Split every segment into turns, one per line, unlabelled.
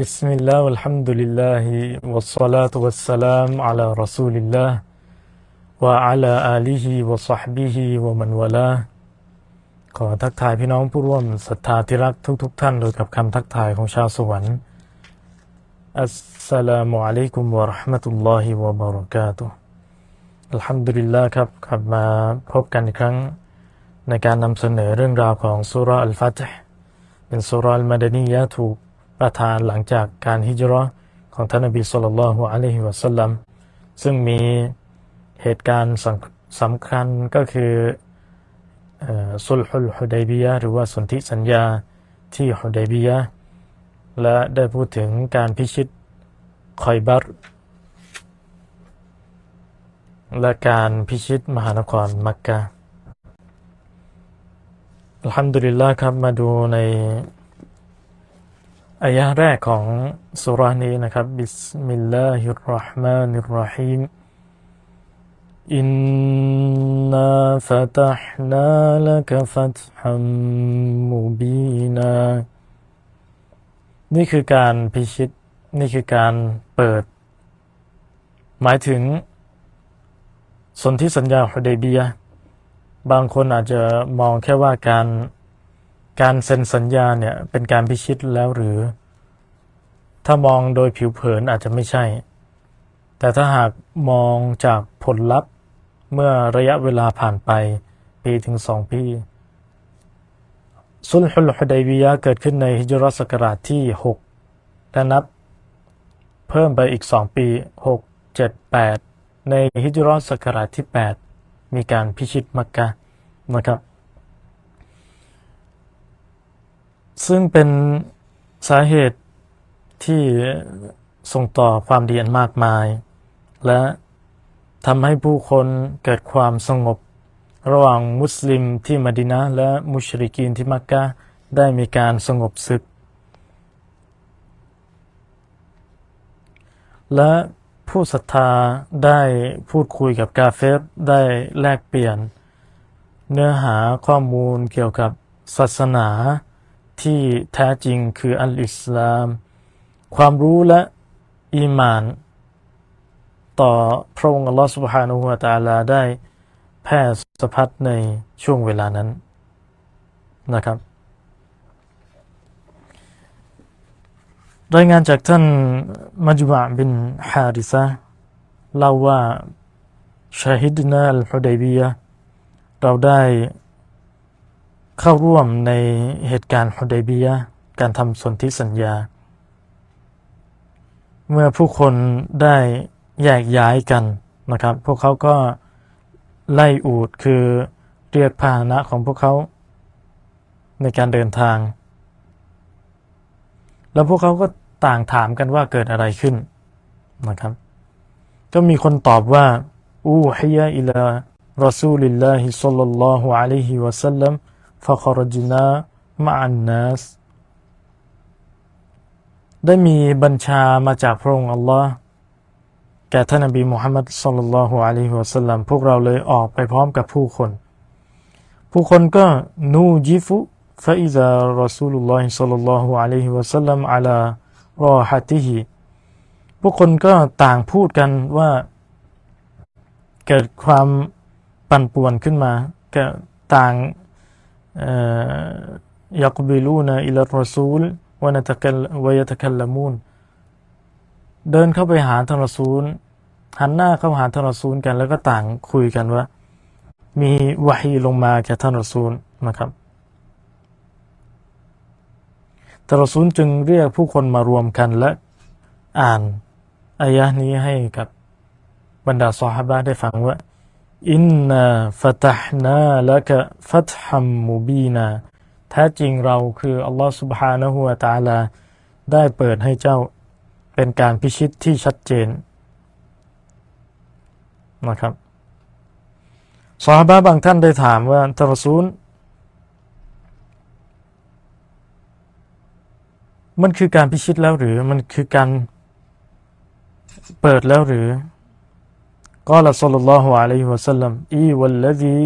بسم الله والحمد لله والصلاة والسلام على رسول الله وعلى آله وصحبه ومن والاه ขอทักทายพี่น้องผู้ร่วมศรัทธาที่รักทุกๆทท่านโดยกับคำทักทายของชาวสวรรค์อัสสลามุอะลัยกุมวะราะห์มะตุลลอฮิวะบะเราะกาตุฮ์อัลฮัมดุลิลลาห์ครับกลับมาพบกันอีกครั้งในการนำเสนอเรื่องราวของสุราอัลฟาตห์เป็นสุราอัลมาดานียะห์ถูก ประทานหลังจากการฮิจราะของท่านนบีศ็อลลัลลอฮุอะลัยฮิวะสัลลัมซึ่งมีเหตุการณ์สำคัญก็คือสุลฮุลฮุดัยบียะหรือว่าสนธิสัญญาที่ฮุดัยบียะและได้พูดถึงการพิชิตคอยบัตและการพิชิตมหานครมักกะالحمد للهครับมาดูใน อายะแรกของสุรานี้นะครับبسم الله الرحمن الرحيم إنا فتحنا لك فتحا مبيناนี่คือการพิชิต นี่คือการเปิด หมายถึง สนธิสัญญาฮุดัยบีย บางคนอาจจะมองแค่ว่าการ การเซ็นสัญญาเนี่ยเป็นการพิชิตแล้วหรือ ถ้ามองโดยผิวเผินอาจจะไม่ใช่ แต่ถ้าหากมองจากผลลัพธ์เมื่อระยะเวลาผ่านไป ปีถึงสองปีสุลฮุลฮุดัยบียะเกิดขึ้นในฮิจรัสกราชที่ 6 และนับ เพิ่มไปอีกสองปี 6 7 8 ในฮิจรัสกราชที่ 8 มีการพิชิตมักกะนะครับ ซึ่งเป็นสาเหตุที่ส่งต่อความดีอันมากมาย และทำให้ผู้คนเกิดความสงบ ระหว่างมุสลิมที่มดินะและมุชริกีนที่มักกะได้มีการสงบศึก และผู้ศรัทธาได้พูดคุยกับกาเฟรได้แลกเปลี่ยน เนื้อหาข้อมูลเกี่ยวกับศาสนา ที่แท้จริงคืออัลอิสลาม ความรู้และอีมาน ต่อพระองค์อัลลอฮฺสุบฮานุฮวาตาลาได้แพร่สะพัดในช่วงเวลานั้นนะครับ รายงานจากท่านมัจบะบินฮาริซะเล่าว่าชาฮิดนาอัลฮุดัยบียะเราได้ เข้าร่วมในเหตุการณ์ฮุดัยบียการทำสนธิสัญญา เมื่อผู้คนได้แยกย้ายกันนะครับ พวกเขาก็ไล่อูดคือเรียกพาหนะของพวกเขาในการเดินทาง แล้วพวกเขาก็ต่างถามกันว่าเกิดอะไรขึ้นนะครับ ก็มีคนตอบว่าอูฮิยะอิลารอซูลิลลาฮิซัลลัลลอฮุอะลัยฮิวะสัลลัม ฟะครจินามาอันนัสได้มีบัญชามาจากพระองค์อัลลอฮ์แก่ท่านนบีมุฮัมมัดสุลลัลลอฮุอะลัยฮิวะสัลลัมพวกเราเลยออกไปพร้อมกับผู้คน ผู้คนก็นูจิฟุฟะอิซารอซูลุลลอฮิสุลลัลลอฮุอะลัยฮิวะสัลลัมอัลารอฮัติฮิผู้คนก็ต่างพูดกันว่าเกิดความปั่นป่วนขึ้นมาก็ต่าง ยักบิลูนอิลรอซูลวนตะกัลวยตะกัลลมูนเดินเข้าไปหาท่านรอซูลหันหน้าเข้าหาท่านรอซูลกัน แล้วก็ต่างคุยกันว่า มีวะฮีลงมาแก่ท่านรอซูลนะครับท่านรอซูลจึงเรียกผู้คนมารวมกันและอ่านอายะนี้ให้กับบรรดาซอฮาบะได้ฟังว่า อินนาฟะตัฮนาละกะฟัตฮัมมูบีนาแท้จริงเราคืออัลลอฮฺสุบฮานะฮูวาตาลา ได้เปิดให้เจ้าเป็นการพิชิตที่ชัดเจนนะครับสาบะบางท่านได้ถามว่าทรซูล มันคือการพิชิตแล้วหรือมันคือการเปิดแล้วหรือ قال صلى الله عليه وسلم إي والذي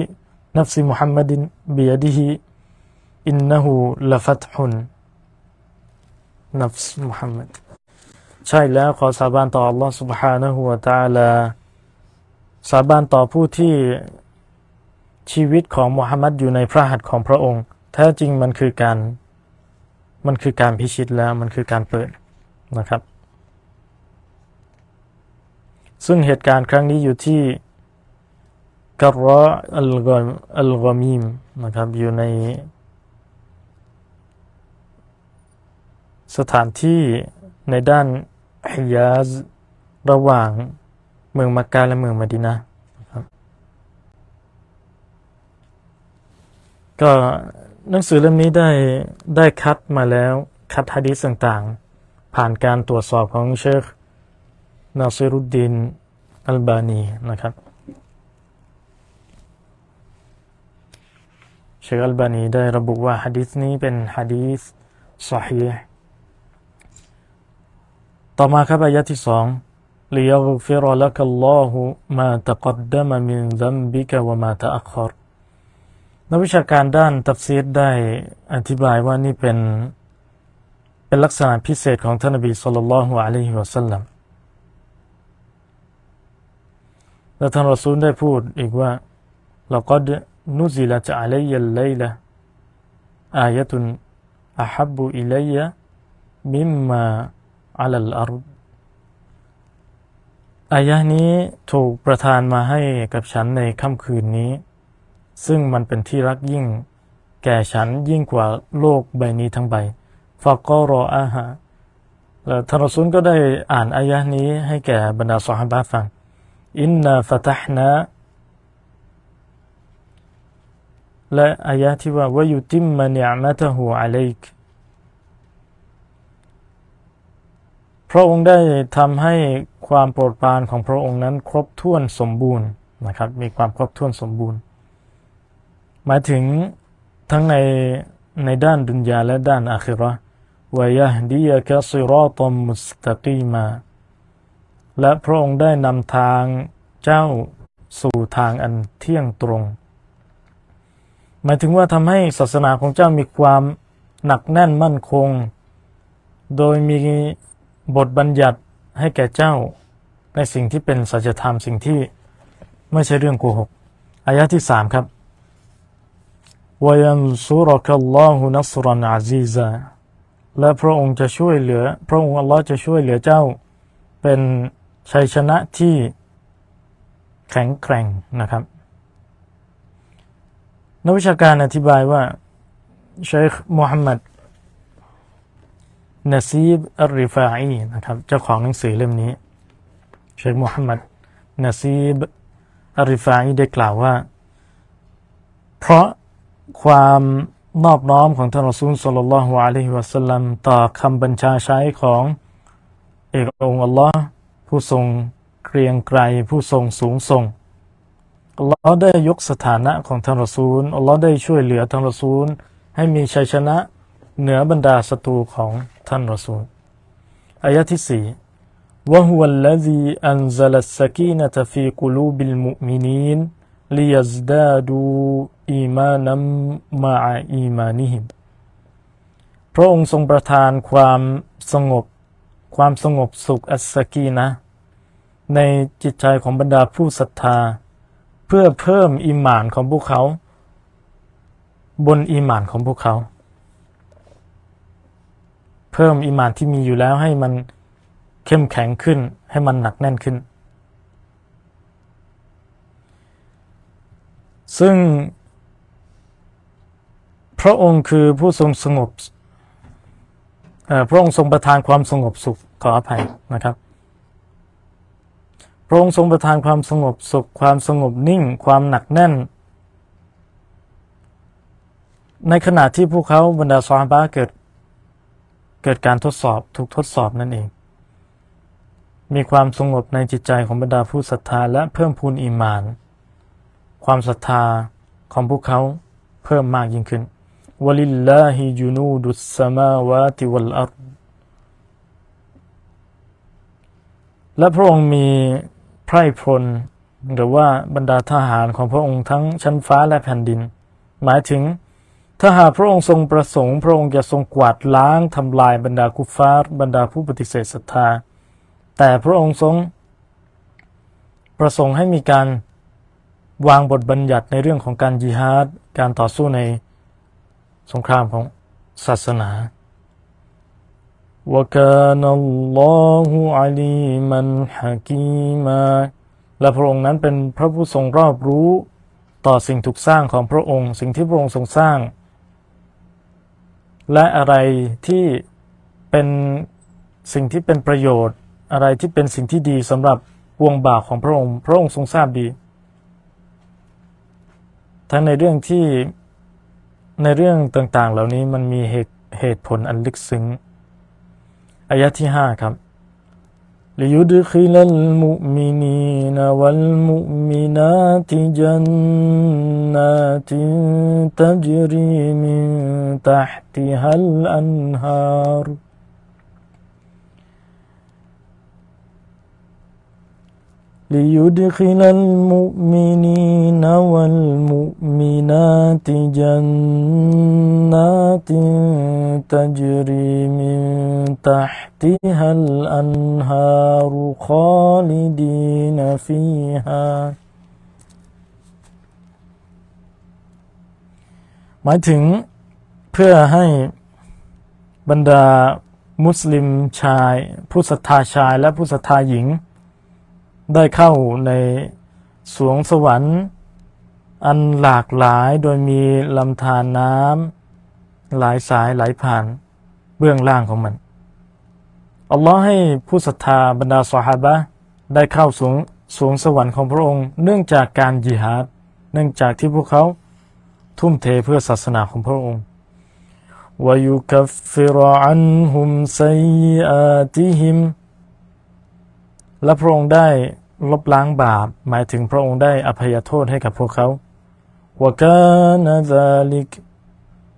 نفس محمد بيده إنه لفتح นัฟส์มุฮัมมัดใช่แล้วขอสาบานต่อ Allah سبحانه และ تعالى สาบานต่อผู้ที่ชีวิตของมุฮัมมัดอยู่ในพระหัตถ์ของพระองค์แท้จริงมันคือการมันคือการพิชิตแล้วมันคือการเปิดนะครับ ซึ่งเหตุการณ์ครั้งนี้อยู่ที่กรออัลกออัลกอมีมนะครับ อยู่ใน สถานที่ในด้านฮิยาซระหว่างเมืองมักกะและเมืองมดินะนะครับก็หนังสือเล่มนี้ได้ได้คัดมาแล้วคัดฮะดีษต่างๆ ผ่านการตรวจสอบของเชค นาซิรุดดินอัลบานีนะครับเชคอัลบานีได้ระบุว่าฮะดีษนี้เป็นฮะดีษสฮีต่อมาครับอายะที่สอง ليغفر لك الله ما تقدم من ذنبك وما تأخر นักวิชาการด้านตัฟซีดได้อธิบายว่านี่เป็นเป็นลักษณะพิเศษของท่านนบีสุลต่านละฮ์อะลัยฮิวะสัลลัม และท่านรอซูลได้พูดอีกว่าเราก็นุซิลจะอะลัยยัลไลละอายะตุนอะฮับบุอิลัยะมิมมาอัลลอัรอายะนี้ถูกประทานมาให้กับฉันในค่ำคืนนี้ ซึ่งมันเป็นที่รักยิ่ง แก่ฉันยิ่งกว่าโลกใบนี้ทั้งใบฟากอรออาหาแล้วท่านรสุลก็ได้อ่านอายะนี้ให้แก่บรรดาสหบาฟัง อินนาฟะตัฮนาและอายะที่ว่าวายุติมมานิอมะตะฮูอะลัยกพระองค์ได้ทำให้ความโปรดปรานของพระองค์นั้นครบถ้วนสมบูรณ์นะครับ มีความครบถ้วนสมบูรณ์ หมายถึงทั้งในในด้านดุนยาและด้านอาคิรอวยะดียะกะซิรอตมุสตะกีมา และพระองค์ได้นำทางเจ้าสู่ทางอันเที่ยงตรง หมายถึงว่าทำให้ศาสนาของเจ้ามีความหนักแน่นมั่นคง โดยมีบทบัญญัติให้แก่เจ้าในสิ่งที่เป็นสัจธรรมสิ่งที่ไม่ใช่เรื่องโกหกอายะที่สามครับวยันซุรกัลลอฮุนัสรันอาซีซาและพระองค์จะช่วยเหลือ พระองค์อัลลอฮ์จะช่วยเหลือเจ้าเป็น ชัยชนะที่แข็งแกร่งนะครับนักวิชาการอธิบายว่าเชคมูฮัมหมัดนซีบอัลริฟาอีนะครับเจ้าของหนังสือเล่มนี้ เชคมูฮัมหมัดนซีบอัลริฟาอีได้กล่าวว่า เพราะความนอบน้อมของท่านรอซูลสุลลัลลอฮุอะลัยฮิวะสัลลัมต่อคำบัญชาใช้ของเอกองค์อัลลอฮ์ ผู้ทรงเกรียงไกรผู้ทรงสูงส่งอัลลอฮ์ได้ยกสถานะของท่านรอซูลอัลลอฮ์ได้ช่วยเหลือท่านรอซูล ให้มีชัยชนะเหนือบรรดาศัตรูของท่านรอซูลอายะที่สี่ وهو الذي أنزل السكينة في قلوب المؤمنين ليزدادوا إيمانا مع إيمانهم พระองค์ทรงประทานความสงบ ความสงบสุขอัสกีนะ ในจิตใจของบรรดาผู้ศรัทธา เพื่อเพิ่มอิหมานของพวกเขา บนอิหมานของพวกเขา เพิ่มอิหมานที่มีอยู่แล้วให้มันเข้มแข็งขึ้น ให้มันหนักแน่นขึ้น ซึ่งพระองค์คือผู้ทรงสงบ พระองค์ทรงประทานความสงบสุขขออภัยนะครับ พระองค์ทรงประทานความสงบสุข ความสงบนิ่ง ความหนักแน่น ในขณะที่พวกเขาบรรดาซอฮาบะเกิด เกิดการทดสอบถูกทดสอบนั่นเอง มีความสงบในจิตใจของบรรดาผู้ศรัทธาและเพิ่มพูนอีมาน ความศรัทธาของพวกเขาเพิ่มมากยิ่งขึ้น วลิลลาฮิจูนูดุสมาวาติวัลอัรและพระองค์มีไพร่พล หรือว่าบรรดาทหารของพระองค์ทั้งชั้นฟ้าและแผ่นดิน หมายถึงถ้าหากพระองค์ทรงประสงค์ พระองค์จะทรงกวาดล้างทำลายบรรดากุฟาร์บรรดาผู้ปฏิเสธศรัทธา แต่พระองค์ทรงประสงค์ให้มีการวางบทบัญญัติในเรื่องของการยิฮาด การต่อสู้ใน สงครามของศาสนา وكان الله عليما حكيما และพระองค์นั้นเป็นพระผู้ทรงรอบรู้ต่อสิ่งถูกสร้างของพระองค์ สิ่งที่พระองค์ทรงสร้าง และอะไรที่เป็นสิ่งที่เป็นประโยชน์ อะไรที่เป็นสิ่งที่ดีสำหรับวงบ่าวของพระองค์ พระองค์ทรงทราบดี ทั้งในเรื่องที่ ในเรื่องต่างๆ เหล่านี้มันมีเหตุเหตุผลอันลึกซึ้งอายะที่ห้าครับลยุดคิลัลมุมินีนวัลมุมินาติจันนาติตัจรีมินตัติฮัลอันฮาร์ ليدخل المؤمنين والمؤمنات جنات تجري من تحتها الأنهار خالدين فيها หมายถึงเพื่อให้บรรดามุสลิมชาย ผู้ศรัทธาชายและผู้ศรัทธาหญิง ได้เข้าในสวงสวรรค์ อันหลากหลายโดยมีลำธารน้ำหลายสายไหลผ่านเบื้องล่างของมัน อัลลอฮ์ให้ผู้ศรัทธาบรรดาสหาบะได้เข้าสวงสวงสวรรค์ของพระองค์ เนื่องจากการยิฮาดเนื่องจากที่พวกเขาทุ่มเทเพื่อศาสนาของพระองค์ ويكفر عنهم سيئاتهم และพระองค์ได้ลบล้างบาป หมายถึงพระองค์ได้อภัยโทษให้กับพวกเขาวกานาซาลิก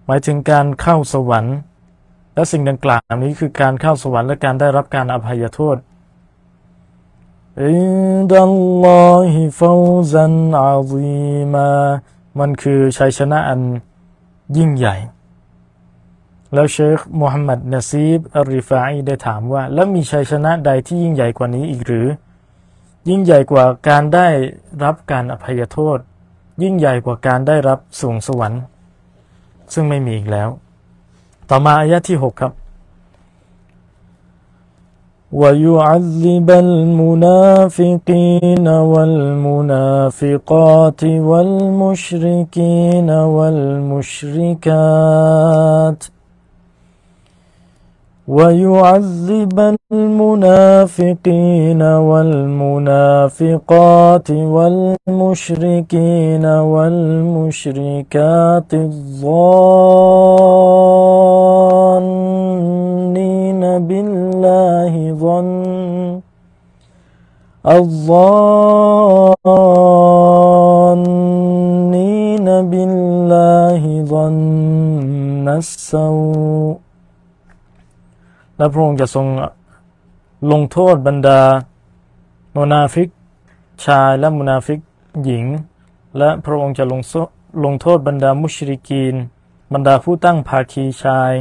หมายถึงการเข้าสวรรค์ และสิ่งดังกล่าวนี้คือการเข้าสวรรค์และการได้รับการอภัยโทษعند الله فوزا عظيماมันคือชัยชนะอันยิ่งใหญ่ แล้วเชคมูฮัมหมัดนาซีบอัลริฟาอีได้ถามว่า แล้วมีชัยชนะใดที่ยิ่งใหญ่กว่านี้อีกหรือยิ่งใหญ่กว่าการได้รับการอภัยโทษ ยิ่งใหญ่กว่าการได้รับสูงสวรรค์ ซึ่งไม่มีอีกแล้ว ต่อมาอายะที่6ครับ ويعذب المنافقين والمنافقات والمشركين والمشركات ويعذب المنافقين والمنافقات والمشركين والمشركات الظانين بالله ظن الظانين และพระองค์จะทรงลงโทษบรรดามนาฟิก ชายและมนาฟิกหญิง และพระองค์จะลงลงโทษบรรดามุชริกีน บรรดาผู้ตั้งภาคีชาย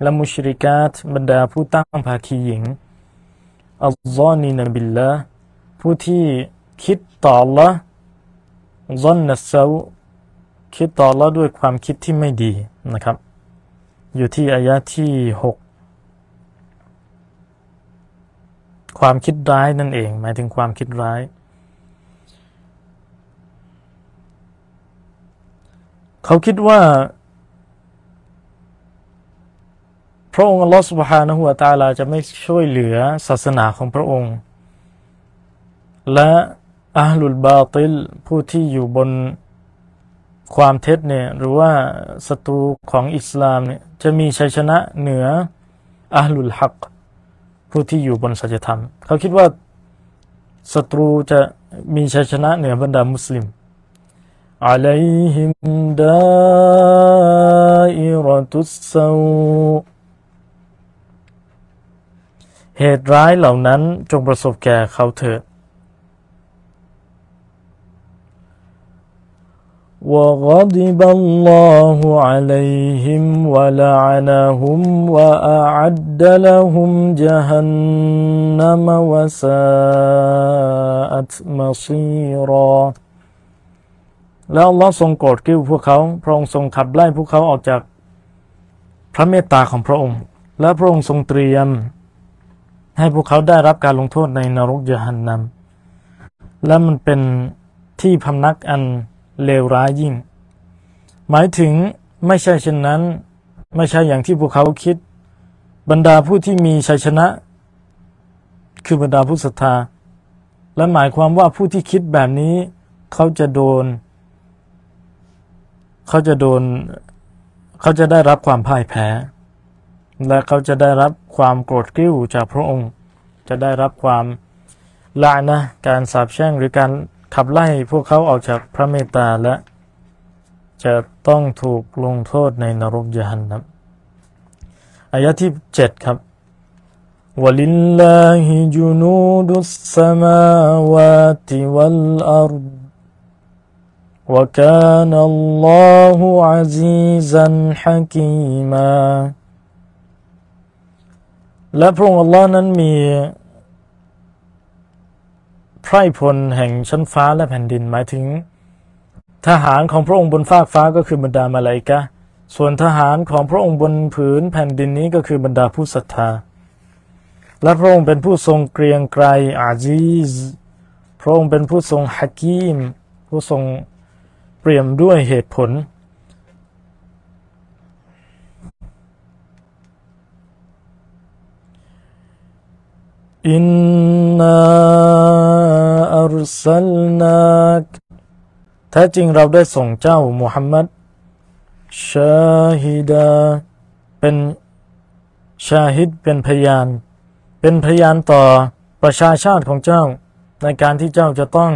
และมุชริกาตบรรดาผู้ตั้งภาคีหญิงอัลลอฮ์นีนบิลละผู้ที่คิดต่อละซอนนัสเซาคิดต่อละด้วยความคิดที่ไม่ดีนะครับ อยู่ที่อายะที่ 6 ความคิดร้ายนั่นเอง หมายถึงความคิดร้าย เขาคิดว่า พระองค์อัลลอฮฺสุบฮานะฮุวาตาลาจะไม่ช่วยเหลือศาสนาของพระองค์ และอัลลุลบาติลผู้ที่อยู่บนความเท็จเนี่ยหรือว่าศัตรูของอิสลามเนี่ยจะมีชัยชนะเหนืออัลลุลฮัก ผู้ที่อยู่บนสัจธรรม เขาคิดว่าศัตรูจะมีชัยชนะเหนือบรรดามุสลิมอะลัยฮิมดาอิรตุสซาเหตุร้ายเหล่านั้นจงประสบแก่เขาเถิด وغضب الله عليهم ولعنهم وأعد لهم جهنم وساءت مصيرا แล้วอัลลอฮ์ทรงโกรธกิ้วพวกเขาพระองค์ทรงขับไล่พวกเขาออกจากพระเมตตาของพระองค์ และพระองค์ทรงเตรียม ให้พวกเขาได้รับการลงโทษในนรกยะหันนำและมันเป็นที่พำนักอัน เลวร้ายยิ่ง หมายถึงไม่ใช่เช่นนั้น ไม่ใช่อย่างที่พวกเขาคิด บรรดาผู้ที่มีชัยชนะ คือบรรดาผู้ศรัทธา และหมายความว่าผู้ที่คิดแบบนี้ เขาจะโดน เขาจะโดน เขาจะได้รับความพ่ายแพ้ และเขาจะได้รับความโกรธกริ้วจากพระองค์ จะได้รับความละนะการสาปแช่งหรือการ ขับไล่พวกเขาออกจากพระเมตตาและ จะต้องถูกลงโทษในนรกยานนะอายะที่เจ็ดครับ ولله جنود السماوات والأرض وكان الله عزيزا حكيما และพระองค์ Allah นั้นมี ไพร่พลแห่งชั้นฟ้าและแผ่นดินหมายถึง ทหารของพระองค์บนฟากฟ้าก็คือบรรดามาลายกะ ส่วนทหารของพระองค์บนผืนแผ่นดินนี้ก็คือบรรดาผู้ศรัทธา และพระองค์เป็นผู้ทรงเกรียงไกรอาจีซพระองค์เป็นผู้ทรงฮักกีม ผู้ทรงเปี่ยมด้วยเหตุผล อินนาอัลซัลนักแท้จริงเราได้ส่งเจ้ามุฮัมมัดชาฮิดาเป็นชาฮิดเป็นพยาน เป็นพยานต่อประชาชาติของเจ้า ในการที่เจ้าจะต้อง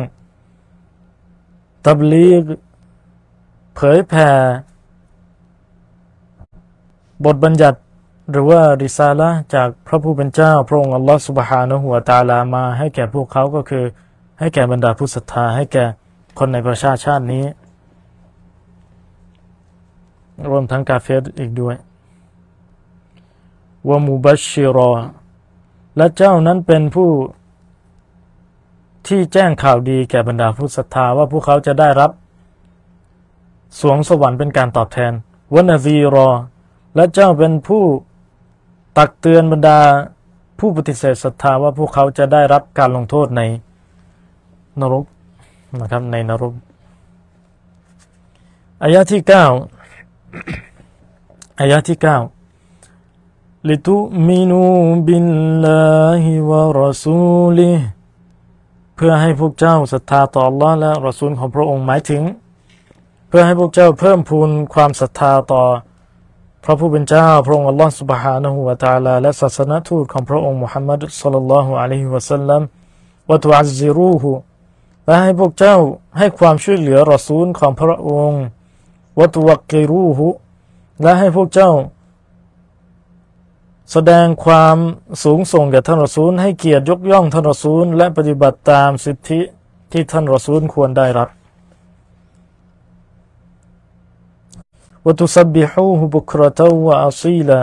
ตับลีกเผยแผ่บทบัญญัติ หรือว่าริซาละจากพระผู้เป็นเจ้า พระองค์อัลลอฮฺสุบฮานะหัวตาลามา ให้แก่พวกเขาก็คือ ให้แก่บรรดาผู้ศรัทธา ให้แก่คนในประชาชาตินี้ รวมทั้งกาเฟรอีกด้วยวามูบัชชิรอและเจ้านั้นเป็นผู้ที่แจ้งข่าวดีแก่บรรดาผู้ศรัทธาว่าพวกเขาจะได้รับ สวงสวรรค์เป็นการตอบแทนวนาซีรอ และเจ้าเป็นผู้ ตักเตือนบรรดาผู้ปฏิเสธศรัทธาว่าพวกเขาจะได้รับการลงโทษในนรกนะครับในนรกอายะที่เก้าอายะที่เก้าลิตุมินูบิลลาฮิวะรอซูลิเพื่อให้พวกเจ้าศรัทธาต่อ Allah และรอซูลของพระองค์หมายถึง เพื่อให้พวกเจ้าเพิ่มพูนความศรัทธาต่อ พระผู้เป็นเจ้า พระองค์อัลลอฮฺสุบฮานะฮูวะตาลาและศาสนทูตของพระองค์มุฮัมมัดสุลลัลลอฮุอะลัยฮิวะสัลลัมวะตุอัซซิรูฮูและให้พวกเจ้าให้ความช่วยเหลือรอซูลของพระองค์วะตุวักกิรูฮูและให้พวกเจ้า แสดงความสูงส่งแก่ท่านรอซูล ให้เกียรติยกย่องท่านรอซูล และปฏิบัติตามสิทธิที่ท่านรอซูลควรได้รับ وتسبحوه بكرة وأصيلا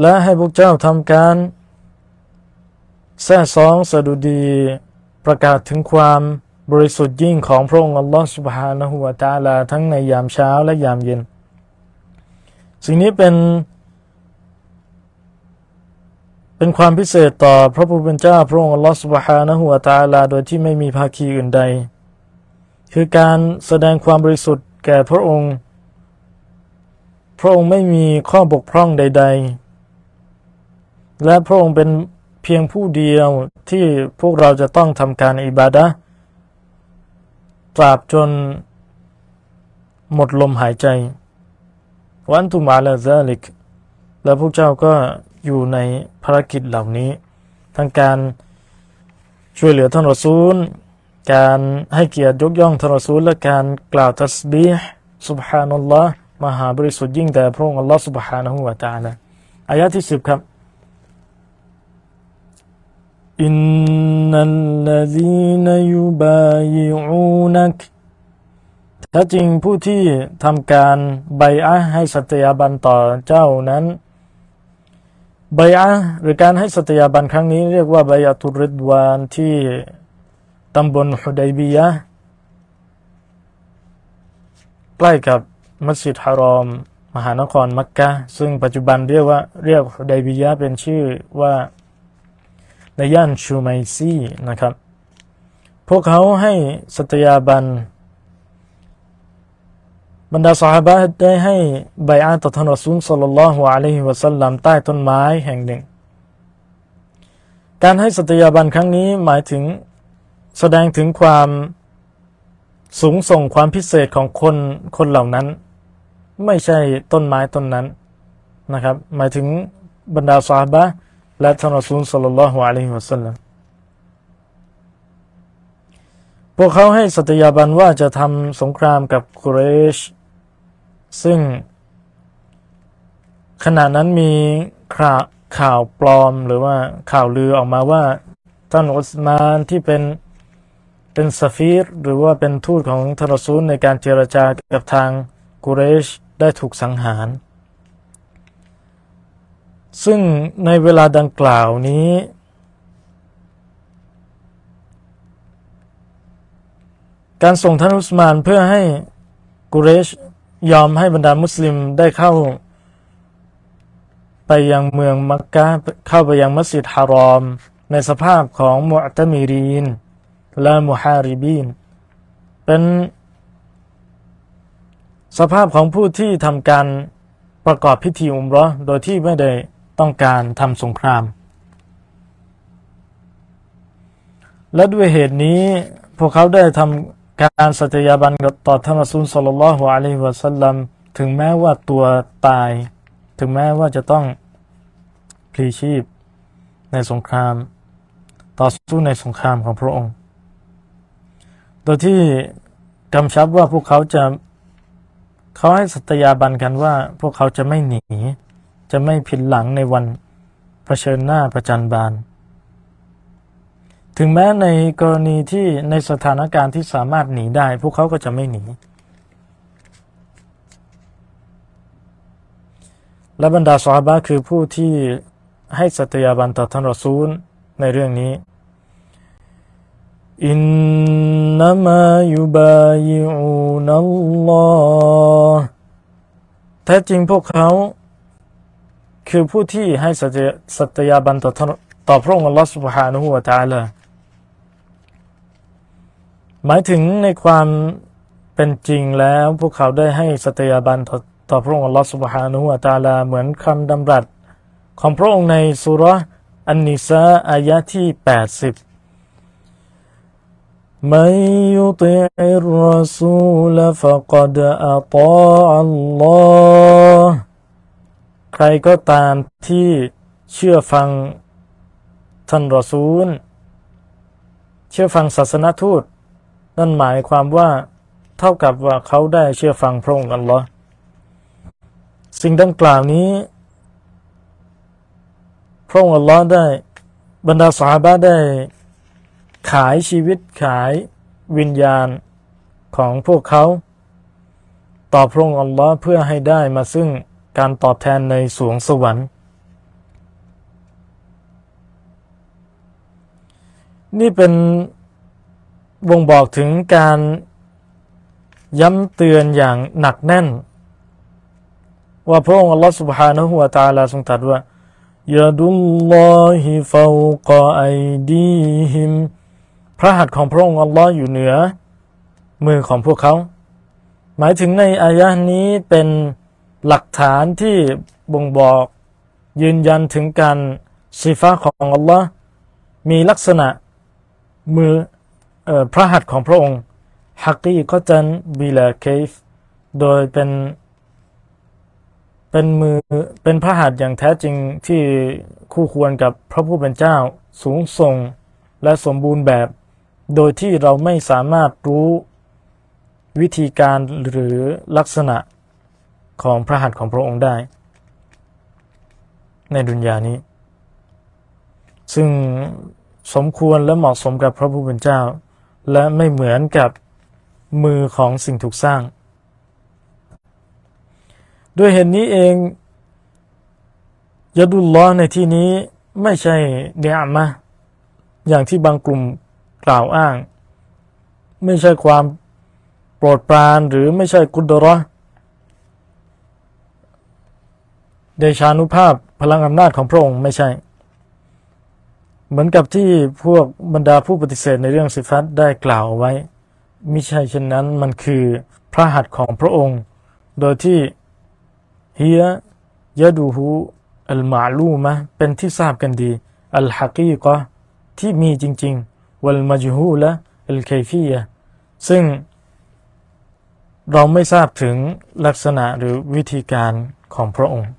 และให้พวกเจ้าทำการแท้ซองสะดุดีประกาศถึงความบริสุทธิ์ยิ่งของพระองค์อัลลอฮฺ سبحانه และ تعالى ทั้งในยามเช้าและยามเย็น สิ่งนี้เป็น เป็นความพิเศษต่อพระผู้เป็นเจ้า พระองค์อัลลอฮฺ سبحانه และ تعالى โดยที่ไม่มีภาคีอื่นใด คือการแสดงความบริสุทธิ์แก่พระองค์ พระองค์ไม่มีข้อบกพร่องใด ๆ และพระองค์เป็นเพียงผู้เดียวที่พวกเราจะต้องทำการอิบาดะตราบจนหมดลมหายใจ วันตุมาลาซาลิก และพวกเจ้าก็อยู่ในภารกิจเหล่านี้ทั้งการช่วยเหลือท่านรอซูล การให้เกียรติยกย่องทรสูลและการกล่าวตัสบีห์ سبحان อัลลอฮ์มหาบริสุทธิ์ยิ่งแต่พระองค์อัลลอฮ์ سبحانه และ تعالى อายะที่สิบครับ อินนัลลซีนยุบายิอูนักถ้าจริงผู้ที่ทำการใบอะให้สัตยาบันต่อเจ้านั้นใบอะหรือการให้สัตยาบันครั้งนี้เรียกว่าใบอะตุริดวานที่ ตำบลฮุดัยบียะใกล้กับมัสยิดฮารอม มหานครมักกะซึ่งปัจจุบันเรียกว่าเรียกฮุดัยบียะเป็นชื่อว่าในย่านชูไมซีนะครับ พวกเขาให้สัตยาบัน บรรดาสหายได้ให้ใบอาต่อท่านรอซูลสัลลัลลอฮุอะลัยฮิวะสัลลัมใต้ต้นไม้แห่งหนึ่ง การให้สัตยาบันครั้งนี้หมายถึง แสดงถึงความสูงส่งความพิเศษของคนคนเหล่านั้น ไม่ใช่ต้นไม้ต้นนั้นนะครับ หมายถึงบรรดาสหายและท่านรอซูลสัลลัลลอฮุอะลัยฮิวะสัลลัมพวกเขาให้สัตยาบันว่าจะทำสงครามกับกุเรช ซึ่งขณะนั้นมีข่าวข่าวปลอมหรือว่าข่าวลือออกมาว่าท่านอุสมานที่เป็น เป็นซาฟีรหรือว่าเป็นทูตของทรซูลในการเจรจากับทางกุเรชได้ถูกสังหาร ซึ่งในเวลาดังกล่าวนี้ การส่งท่านอุสมานเพื่อให้กุเรชยอมให้บรรดามุสลิมได้เข้า ไปยังเมืองมักกะเข้าไปยังมัสยิดฮารอม ในสภาพของมุอตมิรีน ละมุฮาริบีนเป็นสภาพของผู้ที่ทำการประกอบพิธีอุมรอโดยที่ไม่ได้ต้องการทำสงคราม และด้วยเหตุนี้พวกเขาได้ทำการสัตยาบันต่อท่านรอซูลสัลลัลลอฮุอะลัยฮิวะสัลลัมถึงแม้ว่าตัวตาย ถึงแม้ว่าจะต้องพลีชีพในสงคราม ต่อสู้ในสงครามของพระองค์ โดยที่กำชับว่าพวกเขาจะเขาให้สัตยาบันกันว่า พวกเขาจะไม่หนี จะไม่ผิดหลังในวันเผชิญหน้าประจันบาน ถึงแม้ในกรณีที่ในสถานการณ์ที่สามารถหนีได้ พวกเขาก็จะไม่หนี และบรรดาสาบะคือผู้ที่ให้สัตยาบันต่อท่านรอซูลในเรื่องนี้ อินนามายุบายิอูนัลลอฮ์แท้จริงพวกเขา คือผู้ที่ให้สัตยาบันต่อต่อพระองค์อัลลอฮฺ سبحانه และ تعالى หมายถึงในความเป็นจริงแล้วพวกเขาได้ให้สตยาบันต่อต่อพระองค์อัลลอฮฺสุบฮานุวะตาลาเหมือนคำดำรัสของพระองค์ในสุรอันนิสาอายะที่ 80 ไม่ยุติอิรรัสูลฟะกดอัตอัลลอฮ์ใครก็ตามที่เชื่อฟังท่านรอซูล เชื่อฟังศาสนทูต นั่นหมายความว่าเท่ากับว่าเขาได้เชื่อฟังพระองค์อัลลอฮ์สิ่งดังกล่าวนี้ พระองค์อัลลอฮ์ได้บรรดาสาบะได้ ขายชีวิตขายวิญญาณของพวกเขา ต่อพระองค์อัลลอฮ์เพื่อให้ได้มาซึ่งการตอบแทนในสวงสวรรค์ นี่เป็นบ่งบอกถึงการย้ำเตือนอย่างหนักแน่น ว่าพระองค์อัลลอฮฺ سبحانه และ تعالى ทรงตรัสว่ายาดุลลอฮิฟาวกอไอดีฮิม พระหัตถ์ของพระองค์อัลลอฮ์อยู่เหนือ มือของพวกเขา หมายถึงในอายะนี้เป็นหลักฐานที่บ่งบอกยืนยันถึงการสิฟ้าของอัลลอฮ์มีลักษณะมือพระหัตถ์ของพระองค์ฮักกี้ก็จันบิลาเคฟโดยเป็นเป็นมือเป็นพระหัตถ์อย่างแท้จริงที่คู่ควรกับพระผู้เป็นเจ้าสูงส่งและสมบูรณ์แบบ โดยที่เราไม่สามารถรู้วิธีการหรือลักษณะของพระหัตถ์ของพระองค์ได้ ในดุนยานี้ ซึ่งสมควรและเหมาะสมกับพระผู้เป็นเจ้า และไม่เหมือนกับมือของสิ่งถูกสร้าง ด้วยเหตุนนี้เองยาดุลลอในที่นี้ไม่ใช่เนียมะอย่างที่บางกลุ่ม กล่าวอ้าง ไม่ใช่ความโปรดปรานหรือไม่ใช่กุดรอเดชานุภาพพลังอำนาจของพระองค์ไม่ใช่ เหมือนกับที่พวกบรรดาผู้ปฏิเสธในเรื่องสิฟัตได้กล่าวไว้ไม่ใช่เช่นนั้นมันคือพระหัตถ์ของพระองค์ โดยที่เฮียยะดูฮูอัลมาลูมะเป็นที่ทราบกันดี อัลฮักีกะที่มีจริง ๆ วัลมาจฮูละอัลเคฟียซึ่งเราไม่ทราบถึงลักษณะหรือวิธีการของพระองค์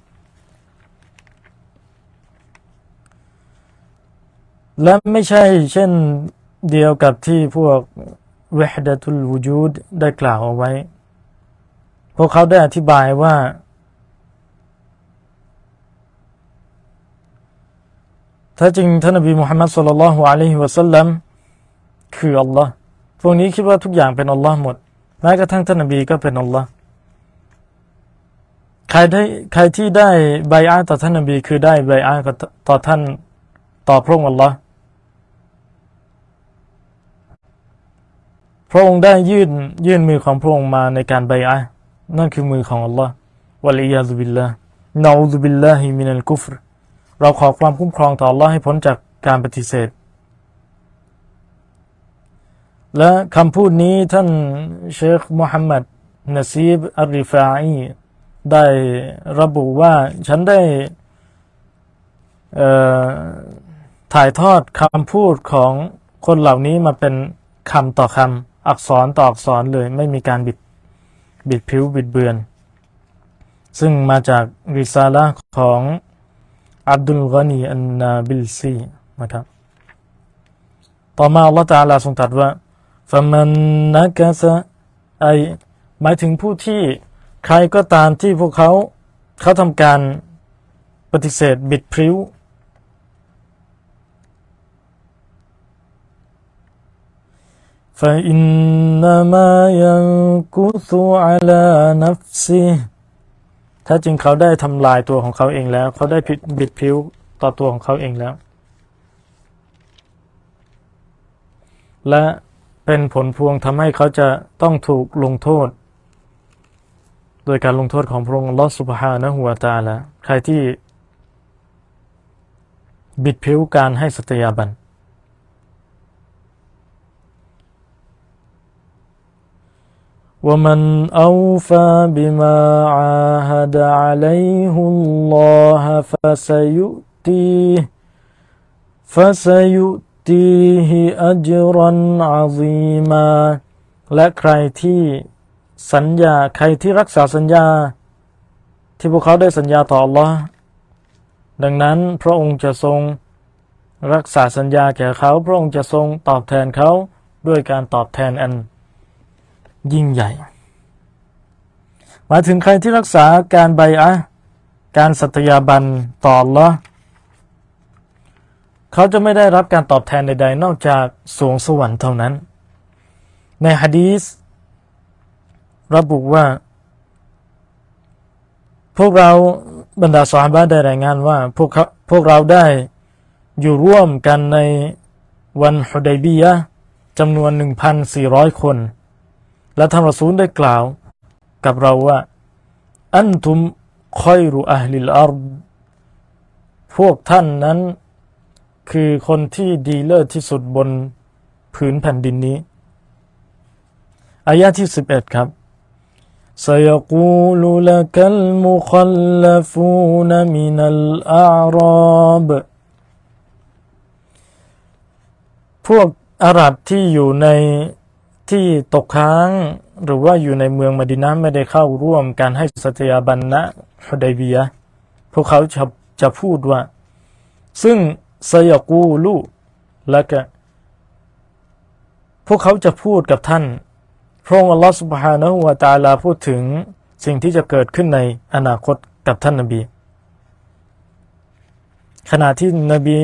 และไม่ใช่เช่นเดียวกับที่พวกเวฮดะตุลวูจูดได้กล่าวเอาไว้ พวกเขาได้อธิบายว่า ถ้าจริงท่านนบีมุฮัมมัดสุลลัลฮุอะลัยฮิวะสัลลัม คืออัลลอฮ์พวกนี้คิดว่าทุกอย่างเป็นอัลลอฮ์หมดแม้กระทั่งท่านนบีก็เป็นอัลลอฮ์ใครได้ใครที่ได้ใบอาต่อท่านนบี คือได้ใบอาต่อท่านต่อพระองค์อัลลอฮ์พระองค์ได้ยื่นยื่นมือของพระองค์มาในการใบอานั่นคือมือของอัลลอฮ์วะลัยาซุบิลลาห์นะอูซุบิลลาฮิมินัลกุฟรเราขอความคุ้มครองต่อ Allah ให้พ้นจากการปฏิเสธ และคำพูดนี้ท่านเชคมุฮัมมัดนซีบอัริฟาอีได้ระบุว่าฉันได้ถ่ายทอดคำพูดของคนเหล่านี้มาเป็นคำต่อคำอักษรต่ออักษรเลยไม่มีการบิดบิดผิวบิดเบือน ซึ่งมาจากริซาละของอับดุลกานีอันนาบิลซีนะครับต่อมาอัลลอฮฺตาลาทรงตรัสว่า ฟะมันนักะซะไอหมายถึงผู้ที่ใครก็ตามที่พวกเขาเขาทำการปฏิเสธบิดพริ้วฟะอินนามายันกุซุอัลานัฟซีถ้าจริงเขาได้ทำลายตัวของเขาเองแล้ว เขาได้ผิดบิดผิวต่อตัวของเขาเองแล้ว และ เป็นผลพวงทำให้เขาจะต้องถูกลงโทษ โดยการลงโทษของพระองค์ลอสุบฮานะหัวตาละใครที่ บิดผิวการให้สตยาบัน ومن أوفى بما عاهد عليه الله فسيؤتيه فسيؤتيه أجرا عظيما และใครที่สัญญาใครที่รักษาสัญญา ที่พวกเขาได้สัญญาต่อ Allah ดังนั้นพระองค์จะทรงรักษาสัญญาแก่เขา พระองค์จะทรงตอบแทนเขาด้วยการตอบแทนอันยิ่งใหญ่ หมายถึงใครที่รักษาการใบอะการสัตยาบันต่อละ เขาจะไม่ได้รับการตอบแทนใด ๆ นอกจากสวงสวรรค์เท่านั้น ในฮะดีสระบุว่า พวกเราบรรดาสาบะได้รายงานว่า พวกพวกเราได้อยู่ร่วมกันในวันฮุดัยบียะจำนวน 1,400 คน และท่านรอซูลได้กล่าว กับเราว่า อันทุมคอยรุอัลลิลอาร์พวกท่านนั้น คือคนที่ดีเลิศที่สุดบนผืนแผ่นดินนี้อายะที่สิบเอ็ดครับ سيقول لك المخلفون من الأعراب พวกอาหรับที่อยู่ในที่ตกค้างหรือว่าอยู่ในเมืองมดินาไม่ได้เข้าร่วมการให้สัตยาบันนะฮุดัยบียะพวกเขาจะจะพูดว่า ซึ่ง สยกูลูและก็พวกเขาจะพูดกับท่าน พระองค์อัลลอฮฺสุบฮานะฮูวาตาลาพูดถึงสิ่งที่จะเกิดขึ้นในอนาคตกับท่านนบี ขณะที่นบี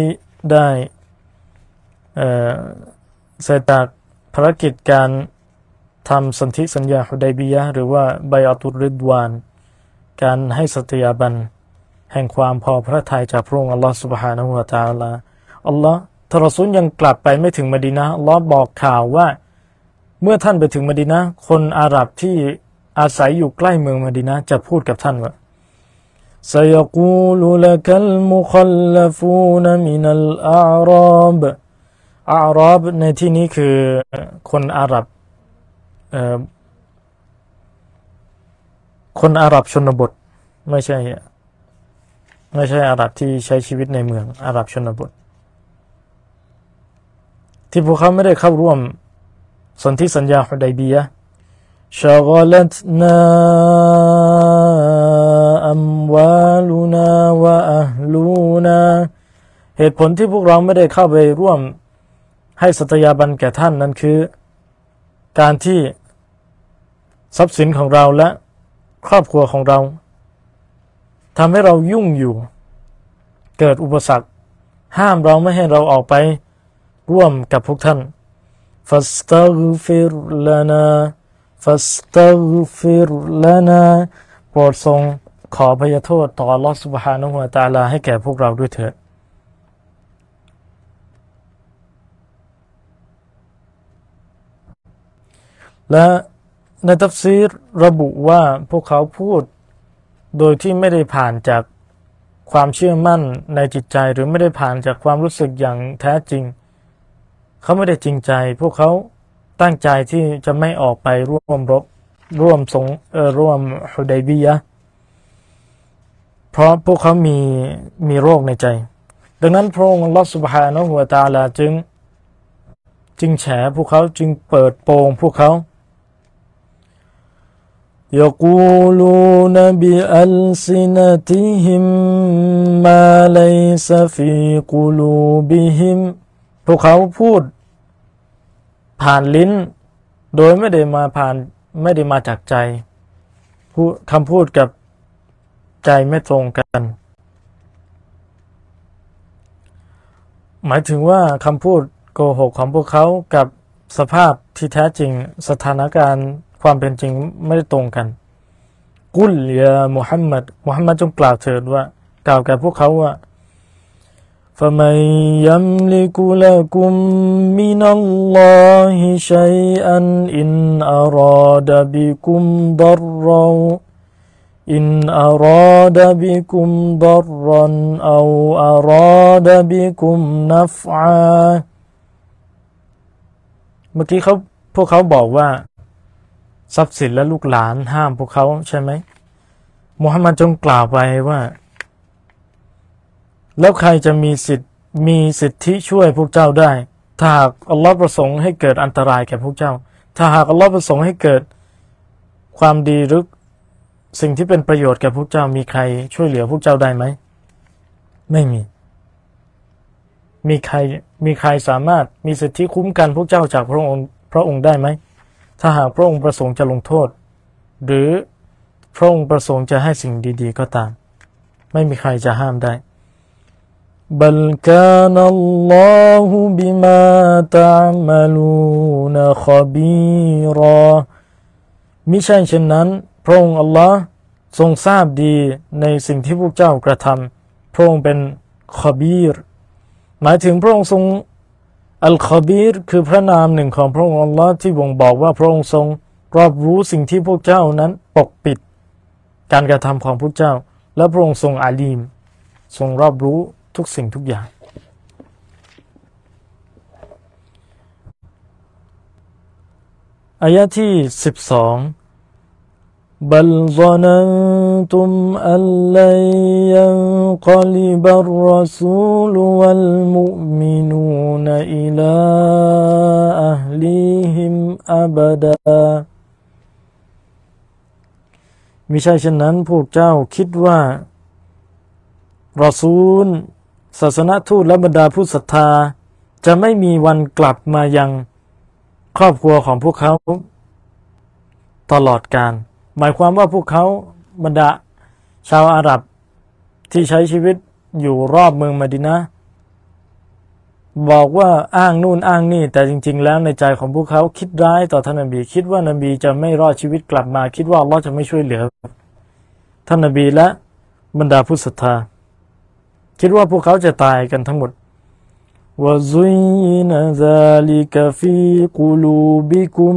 ได้เสร็จจากภารกิจการทำสันธิสัญญาฮุดัยบียะหรือว่าไบอัตุริดวาน การให้สติยาบัน แห่งความพอพระทัยจากพระองค์อัลลอฮฺสุบฮานะฮูวะตาลาอัลลอฮ์ทรสุนยังกลับไปไม่ถึงมดีนะอัลลอฮ์บอกข่าวว่า เมื่อท่านไปถึงมดีนะคนอาหรับที่อาศัยอยู่ใกล้เมืองมดีนะจะพูดกับท่านว่า سيقول لك المخلفون من الأعراب อารอบในที่นี้คือคนอาหรับคนอาหรับชนบท ไม่ใช่ ไม่ใช่อาหรับที่ใช้ชีวิตในเมืองอาหรับชนบท ที่พวกเขาไม่ได้เข้าร่วมสนธิสัญญาฮุดัยบียชากลตนาอัมวาลูนาวะอัลูนาเหตุผลที่พวกเราไม่ได้เข้าไปร่วมให้สัตยาบันแก่ท่านนั้นคือ การที่ทรัพย์สินของเราและครอบครัวของเรา ทำให้เรายุ่งอยู่ เกิดอุปสรรค ห้ามเราไม่ให้เราออกไปร่วมกับพวกท่าน فاستغفر لنا فاستغفر لنا โปรดทรงขอพยโทษต่อลอสุบฮานุฮวตาลาให้แก่พวกเราด้วยเถิดและในตัฟซีรระบุว่าพวกเขาพูด โดยที่ไม่ได้ผ่านจากความเชื่อมั่นในจิตใจหรือไม่ได้ผ่านจากความรู้สึกอย่างแท้จริง เขาไม่ได้จริงใจ พวกเขาตั้งใจที่จะไม่ออกไปร่วมรบร่วมสงเออร่วมฮุดัยบียะเพราะพวกเขามีมีโรคในใจ ดังนั้นพระองค์ลอสุบฮานะหัวตาลาจึง จึงแฉพวกเขาจึงเปิดโปงพวกเขา يقولون بألسنتهم ما ليس في قلوبهم พวกเขาพูด ผ่านลิ้น โดยไม่ได้มาผ่านไม่ได้มาจากใจคำพูดกับใจไม่ตรงกัน หมายถึงว่าคำพูดโกหกของพวกเขากับสภาพที่แท้จริงสถานการณ์ ความเป็นจริงไม่ได้ตรงกัน กุลยามุฮัมมัดมุฮัมมัดจงกล่าวเถิดว่า กล่าวแก่พวกเขาว่า فمن يملك لكم من الله شيئا إن أراد بكم ضرا إن أراد بكم ضرا أو أراد بكم نفعا เมื่อกี้เขาพวกเขาบอกว่า ทรัพย์สินและลูกหลานห้ามพวกเขาใช่ไหมมุฮัมมัดจงกล่าวไปว่า แล้วใครจะมีสิทธิ์มีสิทธิช่วยพวกเจ้าได้ ถ้าหากอัลลอฮ์ประสงค์ให้เกิดอันตรายแก่พวกเจ้า ถ้าหากอัลลอฮ์ประสงค์ให้เกิดความดีหรือสิ่งที่เป็นประโยชน์แก่พวกเจ้ามีใครช่วยเหลือพวกเจ้าได้ไหม ไม่มี มีใครมีใครสามารถมีสิทธิคุ้มกันพวกเจ้าจากพระองค์พระองค์ได้ไหม ถ้าหากพระองค์ประสงค์จะลงโทษ หรือพระองค์ประสงค์จะให้สิ่งดี ๆ ก็ตาม ไม่มีใครจะห้ามได้ بل كان الله بما تعملون خبيرا มิใช่เช่นนั้น พระองค์อัลลอฮ์ทรงทราบดีในสิ่งที่พวกเจ้ากระทำพระองค์เป็นขบีรหมายถึงพระองค์ทรง อัลคอบีรคือพระนามหนึ่งของพระองค์อัลลอฮ์ที่บ่งบอกว่าพระองค์ทรงรอบรู้สิ่งที่พวกเจ้านั้นปกปิด การกระทำของพวกเจ้า และพระองค์ทรงอาลีม ทรงรอบรู้ทุกสิ่งทุกอย่าง อายะที่สิบสอง بل ظننتم أن لن ينقلب الرسول والمؤمنون إلى أهليهم أبدا มิใช่เช่นนั้นพวกเจ้าคิดว่ารอซูล ศาสนทูตและบรรดาผู้ศรัทธา จะไม่มีวันกลับมายังครอบครัวของพวกเขา ตลอดการ หมายความว่าพวกเขาบรรดาชาวอาหรับที่ใช้ชีวิตอยู่รอบเมืองมดินะ บอกว่าอ้างนู่นอ้างนี่ แต่จริง ๆ แล้วในใจของพวกเขาคิดร้ายต่อท่านนบี คิดว่านบีจะไม่รอดชีวิตกลับมา คิดว่าอัลลอฮ์จะไม่ช่วยเหลือ ท่านนบีและบรรดาผู้ศรัทธา คิดว่าพวกเขาจะตายกันทั้งหมดวะซุยนซาลิกฟีกูลูบิกุ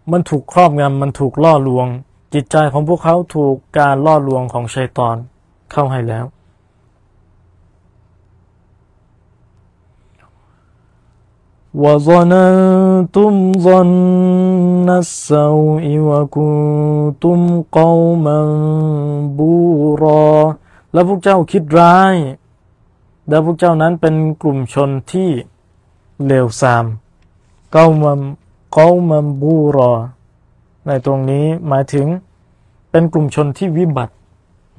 มมันถูกครอบงำมันถูกล่อลวง จิตใจของพวกเขาถูกการล่อลวงของชัยตอนเข้าให้แล้ว وظننتم ظن السوء وكنتم قوما بورا แล้วพวกเจ้าคิดร้าย แล้วพวกเจ้านั้นเป็นกลุ่มชนที่เลวทรามเก้ามัมเ ก้ามัมบูรอ ในตรงนี้หมายถึงเป็นกลุ่มชนที่วิบัติ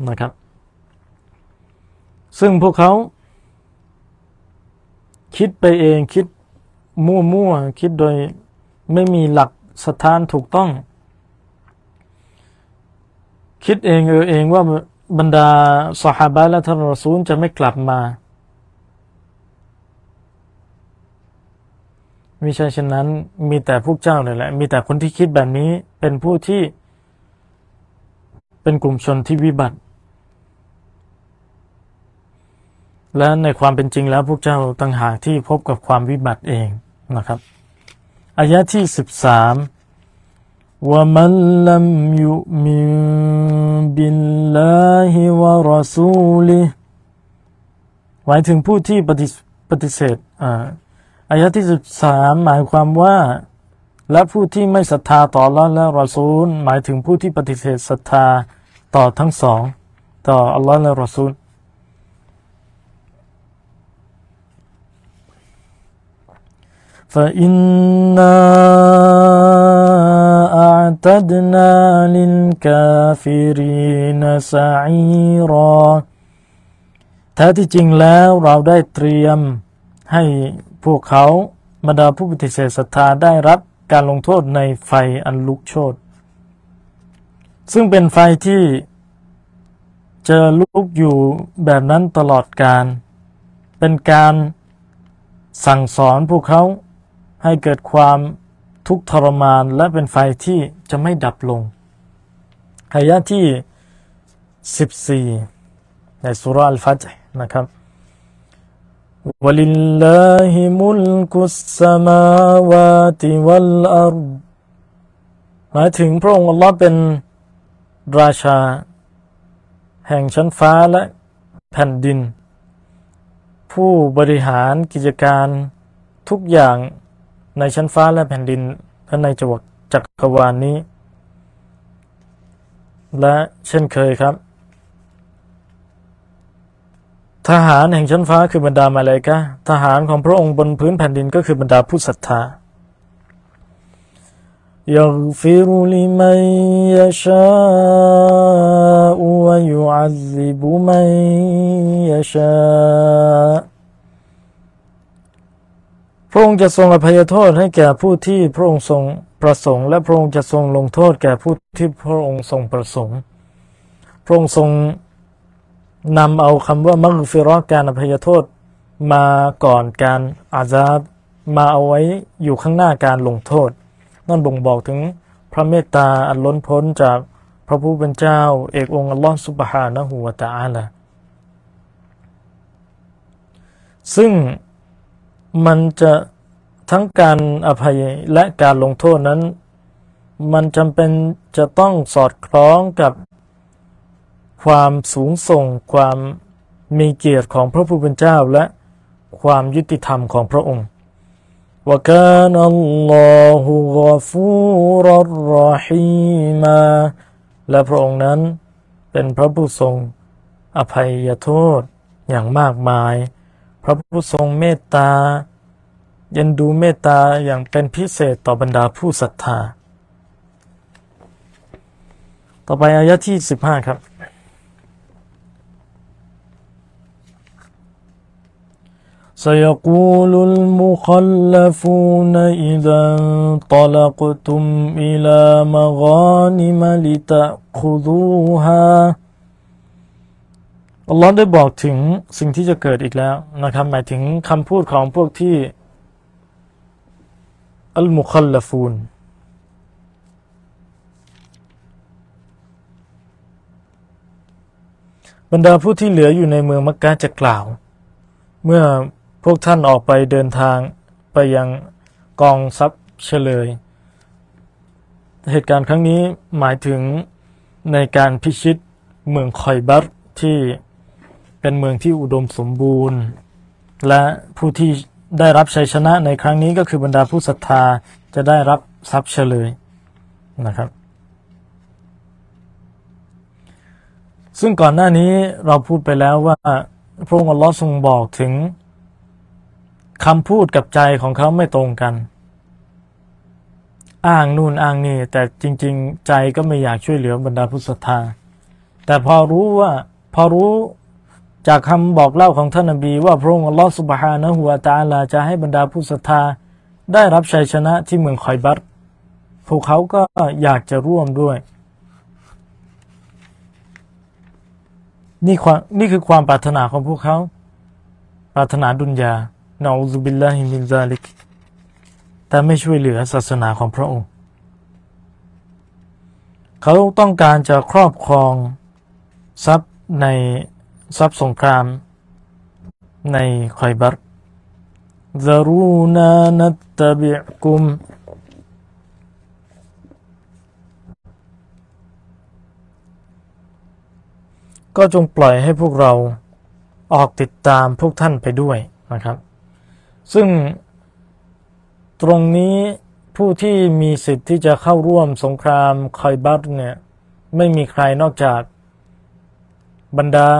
นะครับ ซึ่งพวกเขา คิดไปเองคิดมั่วๆ คิดโดยไม่มีหลักสถานถูกต้อง คิดเองเออเองว่าบรรดาสหายและท่านรอซูลจะไม่กลับมา ม่ใช่เช่นนั้น มีแต่พวกเจ้าเลยแหละ มีแต่คนที่คิดแบบนี้เป็นผู้ที่ เป็นกลุ่มชนที่วิบัติ และในความเป็นจริงแล้วพวกเจ้าต่างหากที่พบกับความวิบัติเองนะครับอายะที่สิบสามว่ามันลัมยุมินบิลลาฮิวะรอซูลิหมายถึงผู้ที่ปฏิปฏิเสธอ่า อายะที่สิบสามหมายความว่า และผู้ที่ไม่ศรัทธาต่อละและรอซูล หมายถึงผู้ที่ปฏิเสธศรัทธาต่อทั้งสอง ต่ออัลลอฮ์และรอซูลฟาอินนาอัตดนาลินกาฟิรินซาอีรอแท้ที่จริงแล้วเราได้เตรียมให้ พวกเขาบรรดาผู้ปฏิเสธศรัทธาได้รับการลงโทษในไฟอันลุกโชนซึ่งเป็นไฟที่เจอลุกอยู่แบบนั้นตลอดการ เป็นการสั่งสอนพวกเขาให้เกิดความทุกข์ทรมานและเป็นไฟที่จะไม่ดับลงอายะที่ 14 ในสุราอัลฟัจนะครับ ولله ملك السماوات والأرض หมายถึงพระองค์อัลลอฮ์เป็นราชา แห่งชั้นฟ้าและแผ่นดิน ผู้บริหารกิจการทุกอย่างในชั้นฟ้าและแผ่นดินและในจักรจักรวาลนนี้ และเช่นเคยครับ ทหารแห่งชั้นฟ้าคือบรรดามาเลกะทหารของพระองค์บนพื้นแผ่นดินก็คือบรรดาผู้ศรัทธา يغفر لمن يشاء ويعذب من يشاء พระองค์จะทรงอภัยโทษให้แก่ผู้ที่พระองค์ทรงประสงค์ และพระองค์จะทรงลงโทษแก่ผู้ที่พระองค์ทรงประสงค์ พระองค์ทรง นำเอาคำว่ามักฟิรอการอภัยโทษมาก่อนการอาซาบมาเอาไว้อยู่ข้างหน้าการลงโทษ นั่นบ่งบอกถึงพระเมตตาอันล้นพ้นจากพระผู้เป็นเจ้า เอกองค์อัลลอฮฺสุบฮานะฮูวะตะอาลาซึ่งมันจะทั้งการอภัยและการลงโทษนั้น มันจำเป็นจะต้องสอดคล้องกับ ความสูงส่งความมีเกียรติของพระผู้เป็นเจ้าและความยุติธรรมของพระองค์วการอัลลอฮฺกฟูรรอฮีมาและพระองค์นั้นเป็นพระผู้ทรงอภัยโทษอย่างมากมาย พระผู้ทรงเมตตายันดูเมตตาอย่างเป็นพิเศษต่อบรรดาผู้ศรัทธา ต่อไปอายะที่สิบห้าครับ سيقول المخلفون إذا انطلقتم إلى مغانم لتأخذوها อัลลอฮ์ได้บอกถึงสิ่งที่จะเกิดอีกแล้วนะครับ หมายถึงคำพูดของพวกที่ อัลมุคัลลฟูนบรรดาผู้ที่เหลืออยู่ในเมืองมักกะจะกล่าว เมื่อ พวกท่านออกไปเดินทางไปยังกองทรัพย์เฉลย เหตุการณ์ครั้งนี้หมายถึงในการพิชิตเมืองคอยบัตที่เป็นเมืองที่อุดมสมบูรณ์ และผู้ที่ได้รับชัยชนะในครั้งนี้ก็คือบรรดาผู้ศรัทธาจะได้รับทรัพย์เฉลยนะครับ ซึ่งก่อนหน้านี้เราพูดไปแล้วว่าพระองค์อัลลอฮ์ทรงบอกถึง คำพูดกับใจของเขาไม่ตรงกัน อ้างนู่นอ้างนี่ แต่จริง ๆ ใจก็ไม่อยากช่วยเหลือบรรดาผู้ศรัทธา แต่พอรู้ว่าพอรู้จากคำบอกเล่าของท่านนบี ว่าพระองค์อัลลอฮฺสุบฮานะฮุวาตาลาจะให้บรรดาผู้ศรัทธา ได้รับชัยชนะที่เมืองคอยบัตพวกเขาก็อยากจะร่วมด้วย นี่ความนี่คือความปรารถนาของพวกเขา ปรารถนาดุนยา นาอูซุบิลลาฮิมินซาลิกแต่ไม่ช่วยเหลือศาสนาของพระองค์ เขาต้องการจะครอบครองทรัพย์ในทรัพย์สงครามในคอยบัตซารูนานัตตบิกุม ก็จงปล่อยให้พวกเราออกติดตามพวกท่านไปด้วยนะครับ ซึ่งตรงนี้ผู้ที่มีสิทธิ์ที่จะเข้าร่วมสงครามคอยบัตเนี่ยไม่มีใครนอกจากบรรดา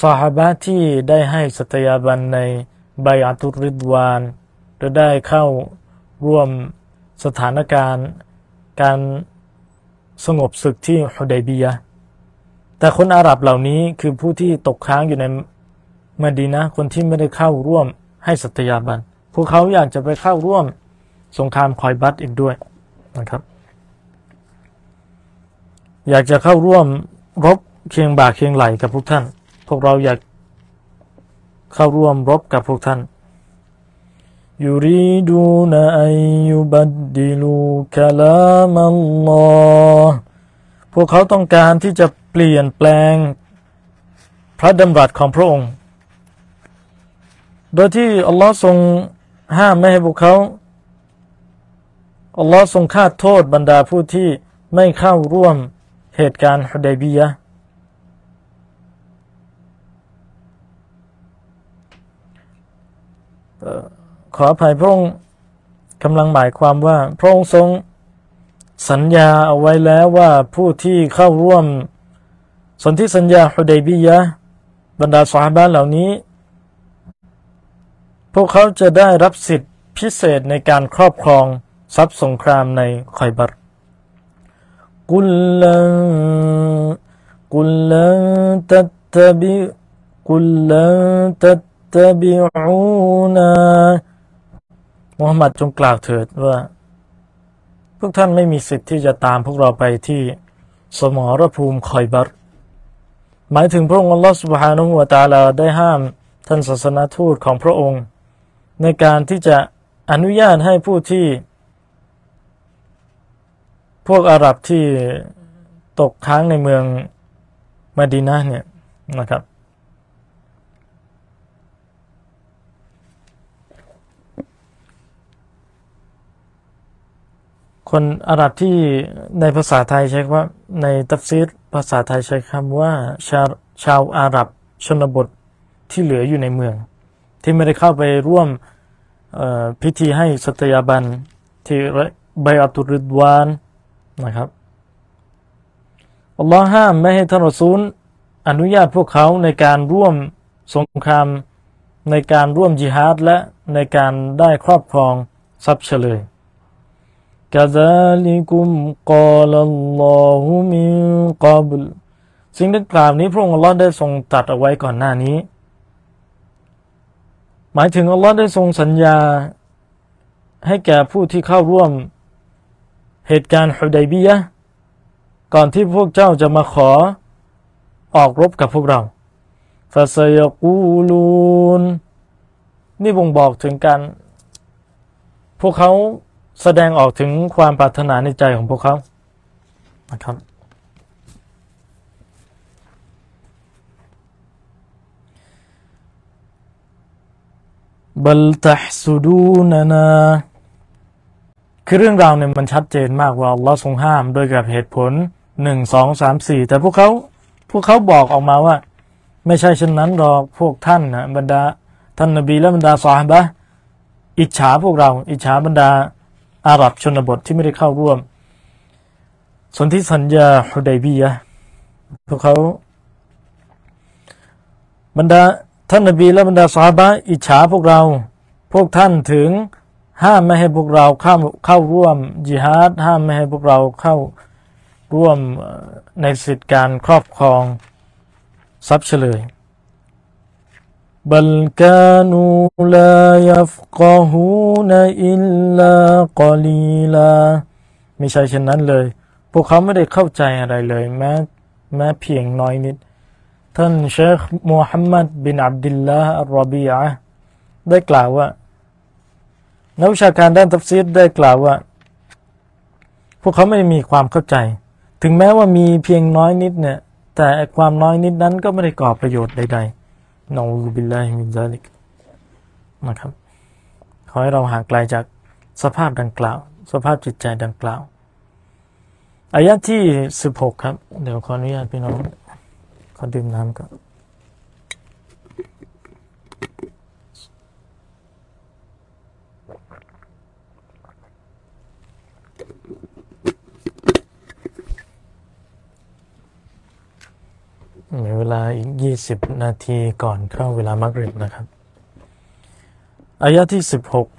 สหบะที่ได้ให้สัตยาบันในใบอัตุริดวานจะได้เข้าร่วมสถานการณ์การสงบศึกที่ฮุดัยบีย แต่คนอาหรับเหล่านี้คือผู้ที่ตกค้างอยู่ในมดีนะคนที่ไม่ได้เข้าร่วม ให้สัตยาบัน พวกเขาอยากจะไปเข้าร่วมสงครามคอยบัตอีกด้วยนะครับ อยากจะเข้าร่วมรบเคียงบ่าเคียงไหลกับพวกท่าน พวกเราอยากเข้าร่วมรบกับพวกท่านยูรีดูนอัยุบัดดิลูคลามัลลอฮพวกเขาต้องการที่จะเปลี่ยนแปลง พระดำรัสของพระองค์ โดยที่อัลลอฮ์ทรงห้ามไม่ให้พวกเขาอัลลอฮ์ทรงคาดโทษบรรดาผู้ที่ไม่เข้าร่วมเหตุการณ์ฮุดัยบียะขออภัยพระองค์กำลังหมายความว่า พระองค์ทรงสัญญาเอาไว้แล้วว่าผู้ที่เข้าร่วมสนธิสัญญาฮุดัยบียะบรรดาสหบ้านเหล่านี้ วกเขาจะได้รับสิทธิพิเศษในการครอบครองทรัพย์สงครามในคอยบัตกุลลันกุลลันตัตบิกุลลันตัตตบิอูนามุฮัมมัดจงกล่าวเถิดว่า พวกท่านไม่มีสิทธิ์ที่จะตามพวกเราไปที่สมรภูมิคอยบัตหมายถึงพระองค์อัลลอฮฺสุบฮานุวะตาลาได้ห้ามท่านศาสนาทูตของพระองค์ ในการที่จะอนุญาตให้ผู้ที่ พวกอาหรับที่ตกค้างในเมืองมาดีนาเนี่ยนะครับ คนอาหรับที่ในภาษาไทยใช้ว่า ในตัฟซีรภาษาไทยใช้คำว่าชาชาวอาหรับชนบทที่เหลืออยู่ในเมือง ที่ไม่ได้เข้าไปร่วมพิธีให้สัตยาบันที่ใบอัตุริดวานนะครับอัลลอฮ์ห้ามไม่ให้ท่านรอซูลอนุญาตพวกเขาในการร่วมสงครามในการร่วมจิฮาดและในการได้ครอบครองทรัพย์เฉลย كذلكم قال الله من قبل สิ่งดังกล่าวนี้พระองค์อัลลอฮ์ได้ทรงตัดเอาไว้ก่อนหน้านี้ หมายถึงอัลลอฮ์ได้ทรงสัญญา ให้แก่ผู้ที่เข้าร่วมเหตุการณ์ฮุดัยบียะก่อนที่พวกเจ้าจะมาขอออกรบกับพวกเราฟาซยกูลูนนี่บ่งบอกถึงการ พวกเขาแสดงออกถึงความปรารถนาในใจของพวกเขานะครับ บัลตฮสุดูนานาคือเรื่องราวเนี่ยมันชัดเจนมากว่าอัลลอฮ์ทรงห้ามโดยกับเหตุผลหนึ่งสองสามสี่แต่พวกเขาพวกเขาบอกออกมาว่า ไม่ใช่เช่นนั้นหรอกพวกท่านนะบรรดาท่านนบีและบรรดาสาฮบะอิจฉาพวกเรา อิจฉาบรรดาอาหรับชนบทที่ไม่ได้เข้าร่วม สนธิสัญญาฮุดัยบียะพวกเขา บรรดา ท่านนบีและบรรดาสาบะอิจฉาพวกเรา พวกท่านถึงห้ามไม่ให้พวกเราเข้าเข้าร่วมจิฮาดห้ามไม่ให้พวกเราเข้าร่วมในสิทธิการครอบครองทรัพย์เฉลยบัลกานูลายฟกะฮูนอิลลากอลีลาไม่ใช่เช่นนั้นเลย พวกเขาไม่ได้เข้าใจอะไรเลยแม้แม้เพียงน้อยนิด ท่านเชคมูฮัมมัดบินอับดุลลาห์อัลรอบีอะได้กล่าวว่า นักวิชาการด้านตัฟซีรได้กล่าวว่า พวกเขาไม่มีความเข้าใจ ถึงแม้ว่ามีเพียงน้อยนิดเนี่ย แต่ความน้อยนิดนั้นก็ไม่ได้ก่อประโยชน์ใดๆنعوذ بالله من ذلكนะครับ ขอให้เราห่างไกลจากสภาพดังกล่าว สภาพจิตใจดังกล่าวอายะที่สิบหกครับ เดี๋ยวขออนุญาตพี่น้อง ขอดื่มน้ำก่อนเวลาอีก 20 นาทีก่อนเข้าเวลามักริบนะครับอายะที่ 16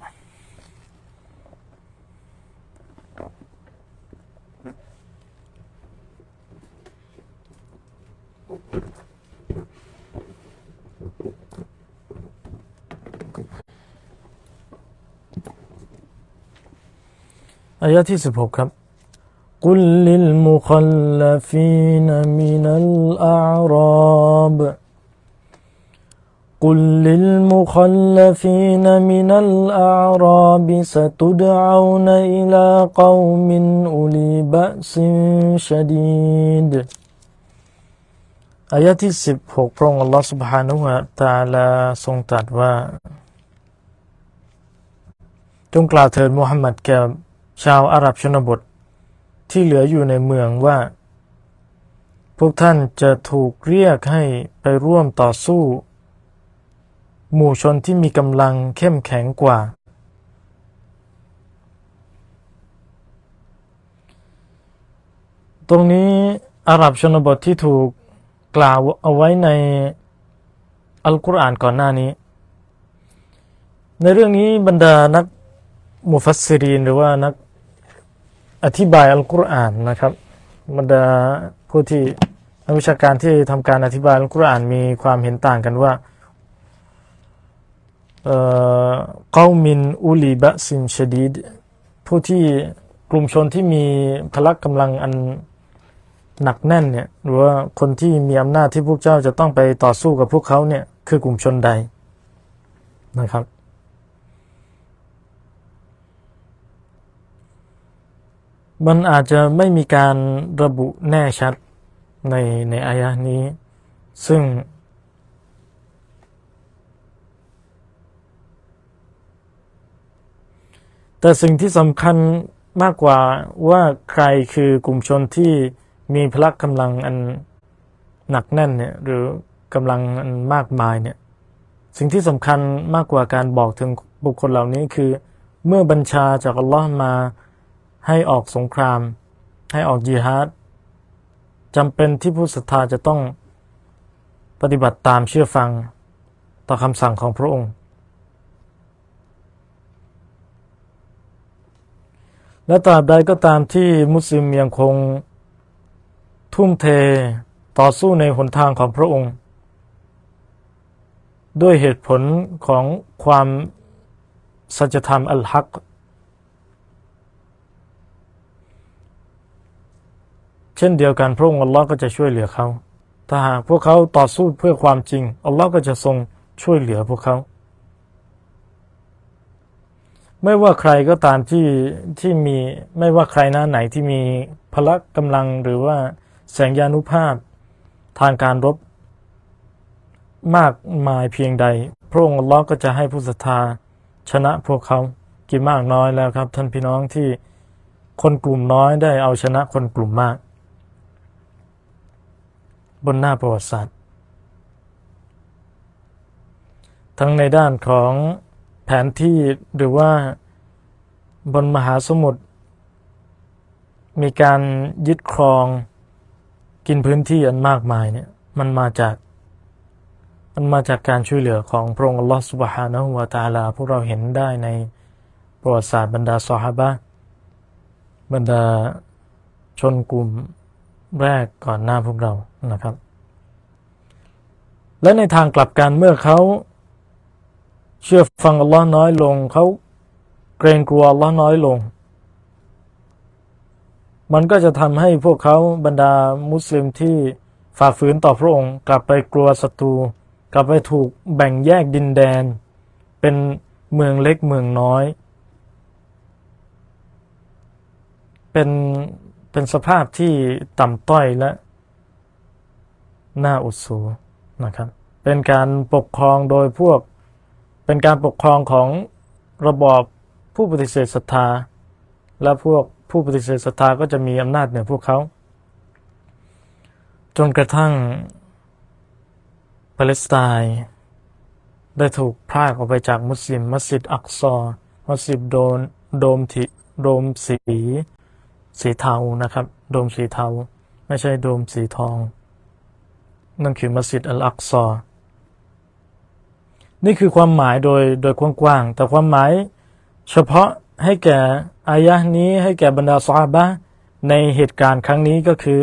آياتي سبحوكم قل للمخلفين من الأعراب. قل للمخلفين من الأعراب ستدعون إلى قوم أولي بأس شديد. آيات 16พระองค์อัลลอฮ์ سبحانه และ تعالى ทรงตรัสว่า จงกล่าวเถิดมุฮัมมัดแก่ ชาวอาหรับชนบทที่เหลืออยู่ในเมืองว่า พวกท่านจะถูกเรียกให้ไปร่วมต่อสู้ หมู่ชนที่มีกำลังเข้มแข็งกว่า ตรงนี้อาหรับชนบทที่ถูกกล่าวเอาไว้ในอัลกุรอานก่อนหน้านี้ ในเรื่องนี้บรรดานักมุฟัสซิรีนหรือว่านัก อธิบายอัลกุรอานนะครับบรรดาผู้ที่นักวิชาการที่ทำการอธิบายอัลกุรอานมีความเห็นต่างกันว่าเอ่อเกามินอุลีบะซินชดีดผู้ที่กลุ่มชนที่มีพละกำลังอันหนักแน่นเนี่ยหรือว่าคนที่มีอำนาจที่พวกเจ้าจะต้องไปต่อสู้กับพวกเขาเนี่ยคือกลุ่มชนใดนะครับ มันอาจจะไม่มีการระบุแน่ชัดในในอายะนี้ ซึ่ง แต่สิ่งที่สำคัญมากกว่าว่าใครคือกลุ่มชนที่มีพละกำลังอันหนักแน่นเนี่ยหรือกำลังอันมากมายเนี่ยสิ่งที่สำคัญมากกว่าการบอกถึงบุคคลเหล่านี้คือ เมื่อบัญชาจากอัลลอฮ์มา ให้ออกสงคราม ให้ออกจิฮาดจำเป็นที่ผู้ศรัทธาจะต้องปฏิบัติตามเชื่อฟังต่อคำสั่งของพระองค์ และตราบใดก็ตามที่มุสลิมยังคงทุ่มเทต่อสู้ในหนทางของพระองค์ ด้วยเหตุผลของความสัจธรรมอัลฮัก เช่นเดียวกันพระองค์อัลลอฮ์ก็จะช่วยเหลือเขา ถ้าหากพวกเขาต่อสู้เพื่อความจริง อัลลอฮ์ก็จะทรงช่วยเหลือพวกเขา ไม่ว่าใครก็ตามที่ที่มีไม่ว่าใครหน้าไหนที่มีพละกำลังหรือว่าแสงยานุภาพ ทางการรบ มากมายเพียงใด พระองค์อัลลอฮ์ก็จะให้ผู้ศรัทธาชนะพวกเขากี่มากน้อยแล้วครับ ท่านพี่น้องที่คนกลุ่มน้อยได้เอาชนะคนกลุ่มมาก บนหน้าประวัติศาสตร์ ทั้งในด้านของแผนที่หรือว่าบนมหาสมุทรมีการยึดครองกินพื้นที่อันมากมายเนี่ยมันมาจากมันมาจากการช่วยเหลือของพระองค์อัลลอฮฺสุบฮานะฮุวาตาลา พวกเราเห็นได้ในประวัติศาสตร์บรรดาซอฮาบะบรรดาชนกลุ่ม แรกก่อนหน้าพวกเรานะครับ และในทางกลับกันเมื่อเขาเชื่อฟังอัลลอฮ์น้อยลง เขาเกรงกลัวอัลลอฮ์น้อยลง มันก็จะทำให้พวกเขาบรรดามุสลิมที่ฝ่าฝืนต่อพระองค์ กลับไปกลัวศัตรู กลับไปถูกแบ่งแยกดินแดน เป็นเมืองเล็กเมืองน้อย เป็น เป็นสภาพที่ต่ำต้อยและน่าอุดสูนะครับ เป็นการปกครองโดยพวก เป็นการปกครองของระบอบผู้ปฏิเสธศรัทธา และพวกผู้ปฏิเสธศรัทธาก็จะมีอำนาจเหนือพวกเขา จนกระทั่งปาเลสไตน์ได้ถูกพรากออกไปจากมุสลิมมัสยิดอักซอ มัสยิดโดนโดมทิโดมสี สีเทานะครับ โดมสีเทา ไม่ใช่โดมสีทอง นั่นคือมัสยิดอัลอักซอนี่คือความหมายโดยโดยกว้างๆ แต่ความหมายเฉพาะให้แก่อายะนี้ให้แก่บรรดาซาบะในเหตุการณ์ครั้งนี้ก็คือ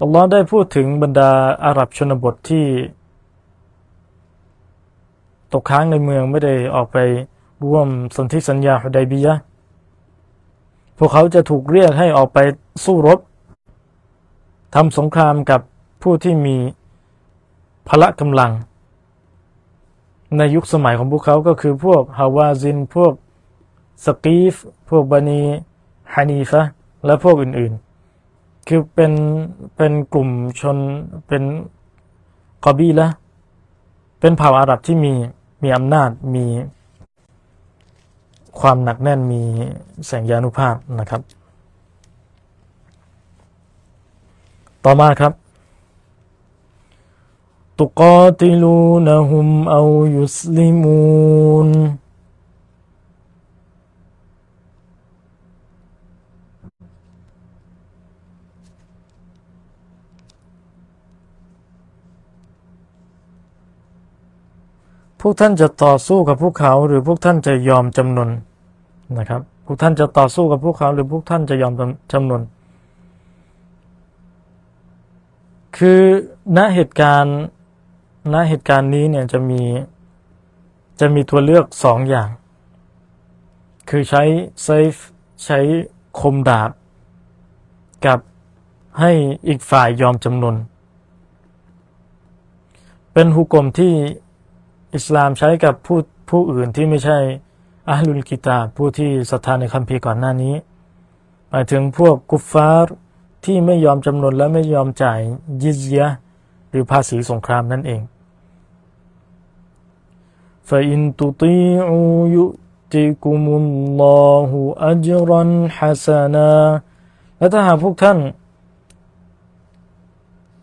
อัลลอฮ์ได้พูดถึงบรรดาอาหรับชนบทที่ ตกค้างในเมืองไม่ได้ออกไปร่วมสนธิสัญญาฮุดัยบียะ พวกเขาจะถูกเรียกให้ออกไปสู้รบทำสงครามกับผู้ที่มีพละกำลัง ในยุคสมัยของพวกเขาก็คือพวกฮาวาซิน พวกสกีฟ พวกบานีฮานีฟะและพวกอื่นๆ คือเป็นเป็นกลุ่มชนเป็นกอบีละเป็นเผ่าอาหรับที่มีมีอำนาจมี ความหนักแน่นมีแสงยานุภาพนะครับ ต่อมาครับ ตุกอติลูนะฮุมเอายุสลิมูน พวกท่านจะต่อสู้กับพวกเขาหรือพวกท่านจะยอมจำนนนะครับ พวกท่านจะต่อสู้กับพวกเขาหรือพวกท่านจะยอมจำนน คือณเหตุการณ์ณเหตุการณ์นี้เนี่ยจะมีจะมีตัวเลือกสองอย่าง คือใช้เซฟใช้คมดาบ กับให้อีกฝ่ายยอมจำนน เป็นหุกกลมที่ อิสลามใช้กับผู้ผู้อื่นที่ไม่ใช่อัลลุลกิตาผู้ที่ศรัทธาในคัมภีร์ก่อนหน้านี้ หมายถึงพวกกุฟฟาร์ที่ไม่ยอมจำนนและไม่ยอมจ่ายยิซยะหรือภาษีสงครามนั่นเองฟอินตุตีอูยุติกุมุลลอฮุอัจรันฮัสนาและถ้าหากพวกท่าน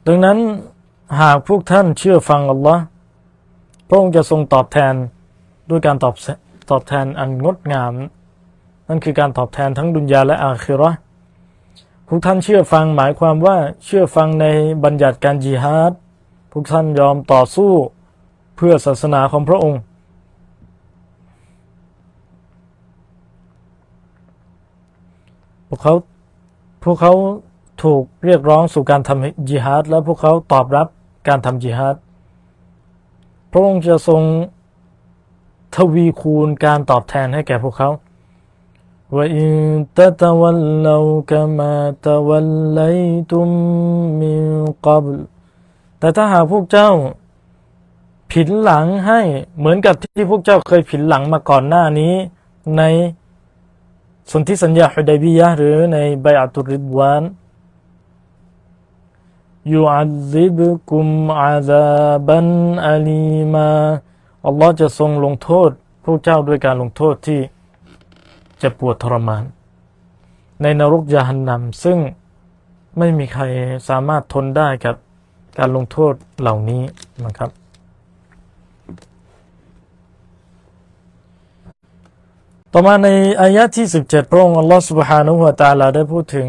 ดังนั้นหากพวกท่านเชื่อฟังอัลลอฮ์ พระองค์จะทรงตอบแทนด้วยการตอบตอบแทนอันงดงาม นั่นคือการตอบแทนทั้งดุนยาและอาคิรอพวกท่านเชื่อฟังหมายความว่าเชื่อฟังในบัญญัติการจิฮาดพวกท่านยอมต่อสู้เพื่อศาสนาของพระองค์ พวกเขาพวกเขาถูกเรียกร้องสู่การทำจิฮาดและพวกเขาตอบรับการทำจิฮาด พระองค์จะทรงทวีคูณการตอบแทนให้แก่พวกเขาว่าอินตะตะวันเลวกมาตะวันไลตุมมิกับแต่ถ้าหากพวกเจ้า ผินหลังให้เหมือนกับที่พวกเจ้าเคยผินหลังมาก่อนหน้านี้ ในสนธิสัญญาฮุดัยบียะหรือในใบอัตุริบวาน ยูอัลซิบกุมอาซาบันอาลีมาอัลลอฮ์จะทรงลงโทษ พวกเจ้าด้วยการลงโทษที่จะปวดทรมาน ในนรกยาหันนำซึ่งไม่มีใครสามารถทนได้กับการลงโทษเหล่านี้นะครับ ต่อมาในอายะที่ 17 พระองค์อัลลอฮฺ سبحانه และ تعالى ได้พูดถึง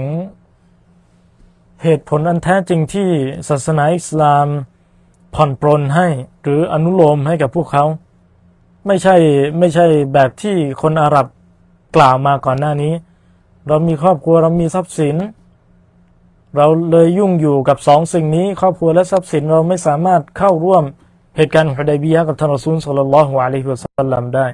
เหตุผลอันแท้จริงที่ศาสนาอิสลามผ่อนปรนให้ หรืออนุโลมให้กับพวกเขา ไม่ใช่ไม่ใช่แบบที่คนอาหรับกล่าวมาก่อนหน้านี้ เรามีครอบครัวเรามีทรัพย์สิน เราเลยยุ่งอยู่กับสองสิ่งนี้ ครอบครัวและทรัพย์สินเราไม่สามารถเข้าร่วมเหตุการณ์ฮุดัยบียะกับท่านรอซูลสุลลัลลอฮุอะลัยฮิวะสัลลัมได้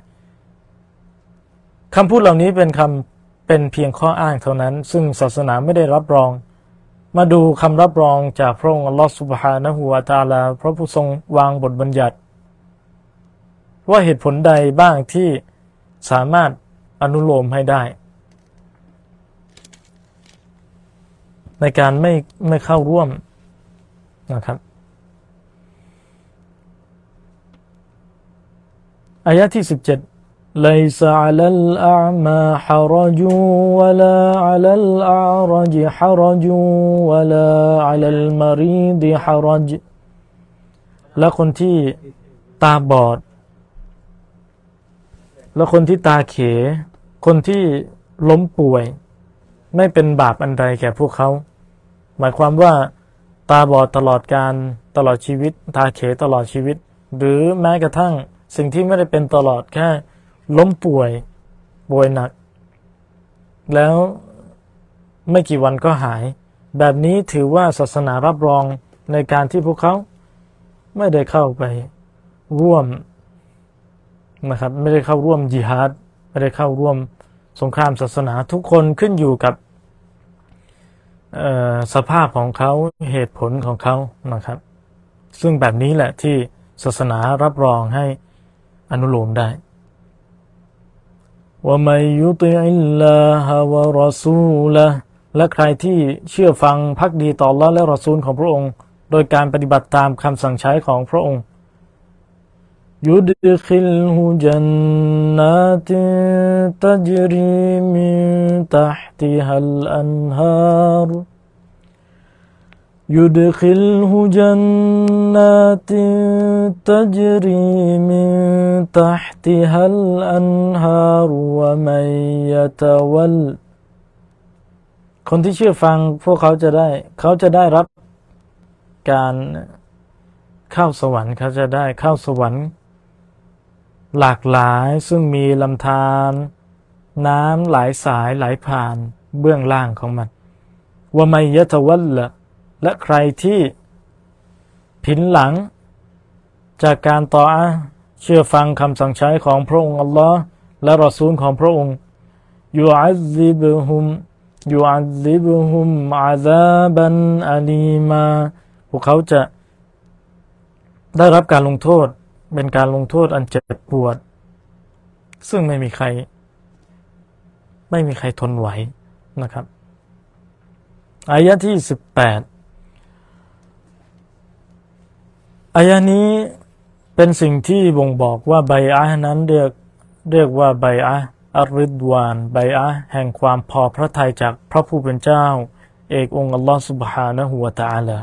คำพูดเหล่านี้เป็นคำเป็นเพียงข้ออ้างเท่านั้น ซึ่งศาสนาไม่ได้รับรอง มาดูคำรับรองจากพระองค์อัลลอฮฺสุบฮานะฮูวาตาลาพระผู้ทรงวางบทบัญญัติ ว่าเหตุผลใดบ้างที่สามารถอนุโลมให้ได้ ในการไม่ไม่เข้าร่วมนะครับอายะที่17 ليس على الأعمى حرج ولا على الأعرج حرج ولا على المريض حرج และคนที่ตาบอดแล้วคนที่ตาเข คนที่ล้มป่วย ไม่เป็นบาปอันใดแก่พวกเขา หมายความว่าตาบอดตลอดการตลอดชีวิต ตาเขตลอดชีวิต หรือแม้กระทั่งสิ่งที่ไม่ได้เป็นตลอดแค่ ล้มป่วยป่วยหนัก แล้วไม่กี่วันก็หาย แบบนี้ถือว่าศาสนารับรองในการที่พวกเขาไม่ได้เข้าไปร่วมนะครับ ไม่ได้เข้าร่วมยิฮาดไม่ได้เข้าร่วมสงครามศาสนาทุกคนขึ้นอยู่กับสภาพของเขาเหตุผลของเขานะครับ ซึ่งแบบนี้แหละที่ศาสนารับรองให้อนุโลมได้ ว่าไม่ยุติอิลลาฮะวะรอซูละและใครที่เชื่อฟังพักดีต่อละและรอซูลของพระองค์ โดยการปฏิบัติตามคำสั่งใช้ของพระองค์ يدخله جنات تجري من تحتها الأنهار يدخله جنات تجري من تحتها الأنهار ومن يتول คนที่เชื่อฟังพวกเขาจะได้ เขาจะได้รับการเข้าสวรรค์เขาจะได้เข้าสวรรค์หลากหลายซึ่งมีลำธารน้ำหลายสายไหลผ่านเบื้องล่างของมันว่าไม่ยะทวัลละ และใครที่ผินหลัง จากการต่ออาเชื่อฟังคำสั่งใช้ของพระองค์อัลลอฮ์และรอซูลของพระองค์ยูอัลซิบฮุมยูอัลซิบฮุมอาซาบันอาลีมาพวกเขาจะได้รับการลงโทษเป็นการลงโทษอันเจ็บปวด ซึ่งไม่มีใคร ไม่มีใครทนไหวนะครับอายะที่สิบแปด อายะนี้เป็นสิ่งที่บ่งบอกว่าใบอานั้นเรียกเรียกว่าใบอาอัริดวานใบอาแห่งความพอพระทัยจากพระผู้เป็นเจ้า เอกองค์อัลลอฮฺ سبحانه และ تعالى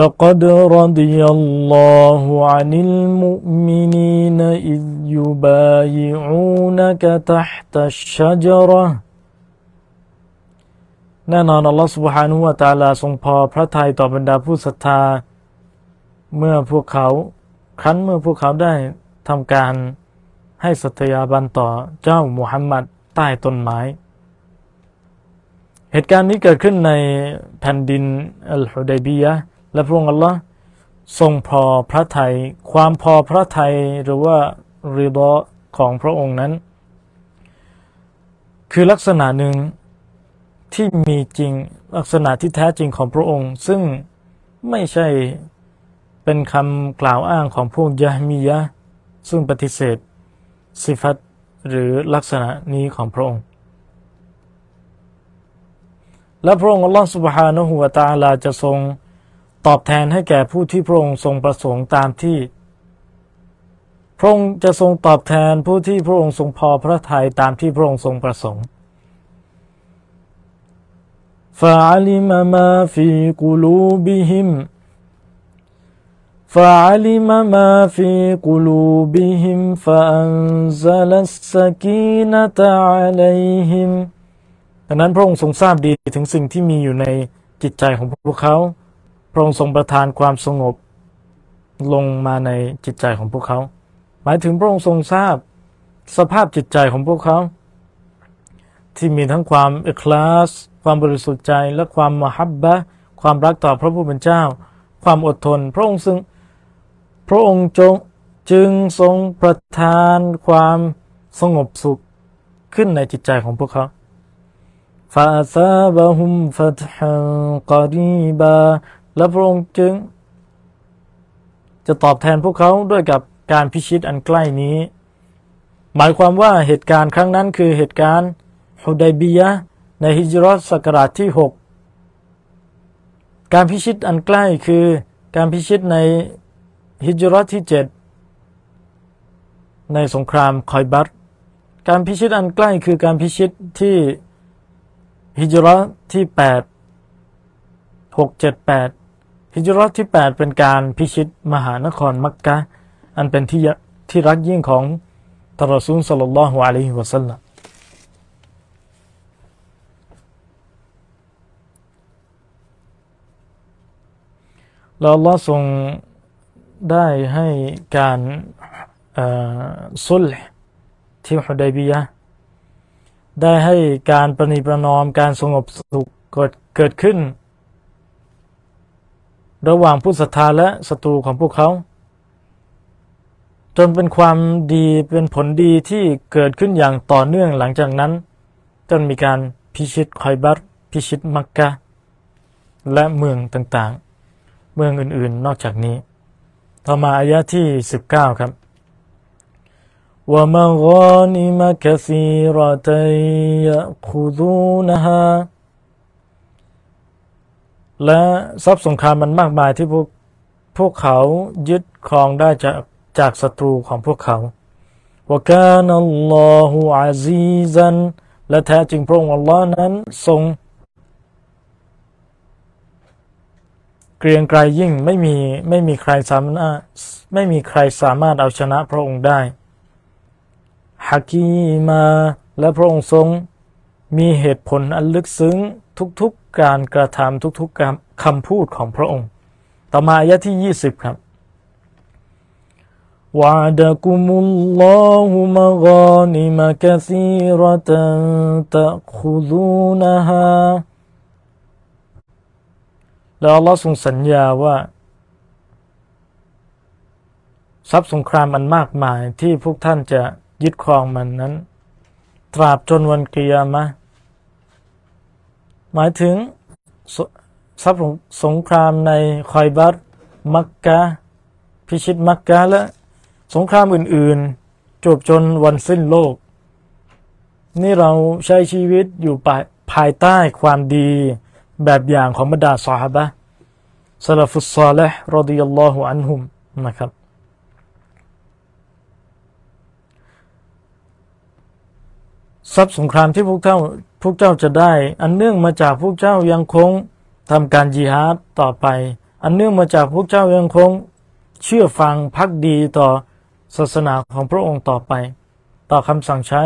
لقد رضي الله عن المؤمنين إذ يبايعونك تحت الشجرة แน่นอนอัลลอฮฺสุบฮานุวาตาลาทรงพอพระทัยต่อบรรดาผู้ศรัทธา เมื่อพวกเขาครั้นเมื่อพวกเขาได้ทำการให้สัตยาบันต่อเจ้ามุฮัมมัดใต้ต้นไม้ เหตุการณ์นี้เกิดขึ้นในแผ่นดินอัลฮุดยบียะและพระองค์อัลลอฮ์ทรงพอพระทัยความพอพระทัยหรือว่าริบอของพระองค์นั้น คือลักษณะหนึ่ง ที่มีจริงลักษณะที่แท้จริงของพระองค์ ซึ่งไม่ใช่เป็นคำกล่าวอ้างของพวกยะมียะ ซึ่งปฏิเสธสิฟัตหรือลักษณะนี้ของพระองค์ และพระองค์อัลลอฮฺสุบฮานะฮูวะตาลาจะทรงตอบแทนให้แก่ผู้ที่พระองค์ทรงประสงค์ตามที่ พระองค์จะทรงตอบแทนผู้ที่พระองค์ทรงพอพระทัยตามที่พระองค์ทรงประสงค์ فعلم ما في قلوبهم فعلم ما في قلوبهم فأنزل السكينة عليهم ดังนั้นพระองค์ทรงทราบดีถึงสิ่งที่มีอยู่ในจิตใจของพวกเขา พระองค์ทรงประทานความสงบลงมาในจิตใจของพวกเขา หมายถึงพระองค์ทรงทราบสภาพจิตใจของพวกเขา ที่มีทั้งความเอกลาส ความบริสุทธิ์ใจและความมหับบะความรักต่อพระผู้เป็นเจ้า ความอดทน พระองค์ซึ่งพระองค์จงจึงทรงประทานความสงบสุขขึ้นในจิตใจของพวกเขาฟาซาบะฮุมฟัตฮันกอรีบาและพระองค์จึง จะตอบแทนพวกเขาด้วยกับการพิชิตอันใกล้นี้ หมายความว่าเหตุการณ์ครั้งนั้นคือเหตุการณ์ ฮุดัยบียะในฮิจรัสศักราชที่ 6 การพิชิตอันใกล้คือการพิชิตในฮิจรัตที่ 7 ในสงครามคอยบัตการพิชิตอันใกล้คือการพิชิตที่ฮิจรัตที่ 8 6 7 8 ฮิจรัตที่ 8 เป็นการพิชิตมหานครมักกะอันเป็นที่ที่รักยิ่งของทรซูลสัลลัลลอฮุอะลัยฮิวะสัลลัม แล้วลอทรงได้ให้การสุลที่ฮุดัยบียะได้ให้การประนีประนอมการสงบสุขเกิดเกิดขึ้น ระหว่างผู้ศรัทธาและศัตรูของพวกเขา จนเป็นความดีเป็นผลดีที่เกิดขึ้นอย่างต่อเนื่องหลังจากนั้น จนมีการพิชิตคอยบัตพิชิตมักกะและเมืองต่างๆ เมืองอื่นๆ นอกจากนี้ ต่อมาอายะที่ 19 ครับว่ามะงกานิมะคซีรตัยยะคุดูนะฮะและทรัพย์สงครามมันมากมายที่พวกพวกเขายึดครองได้จากจากศัตรูของพวกเขาว่ากานอัลลอฮฺอาซีซันและแท้จริงพระองค์อัลลอฮ์นั้นทรง เกรียงไกรยิ่งไม่มีไม่มีใครสามารถไม่มีใครสามารถเอาชนะพระองค์ได้ฮักีมาและพระองค์ทรงมีเหตุผลอันลึกซึ้งทุกๆกการกระทำทุกๆคำพูดของพระองค์ ต่อมาอายะที่ 20 ครับวะดะกุมุลลอฮุมะกานิมะกะซีรตันตะคุลูนะฮา แล้วอัลลอฮ์ทรงสัญญาว่า ทรัพย์สงครามมันมากมายที่พวกท่านจะยึดครองมันนั้น ตราบจนวันกิยามะหมายถึงทรัพย์สงครามในคอยบัตมักกะพิชิตมักกะและสงครามอื่น ๆ จบจนวันสิ้นโลก นี่เราใช้ชีวิตอยู่ภายใต้ความดี แบบอย่างของบรรดาสาบะซาลฟุสซาลห์รดิยัลลอฮุอันฮุมนะครับ ทรัพย์สงครามที่พวกเจ้าพวกเจ้าจะได้ อันเนื่องมาจากพวกเจ้ายังคงทำการจิฮาดต่อไป อันเนื่องมาจากพวกเจ้ายังคงเชื่อฟังพักดีต่อศาสนาของพระองค์ต่อไป ต่อคำสั่งใช้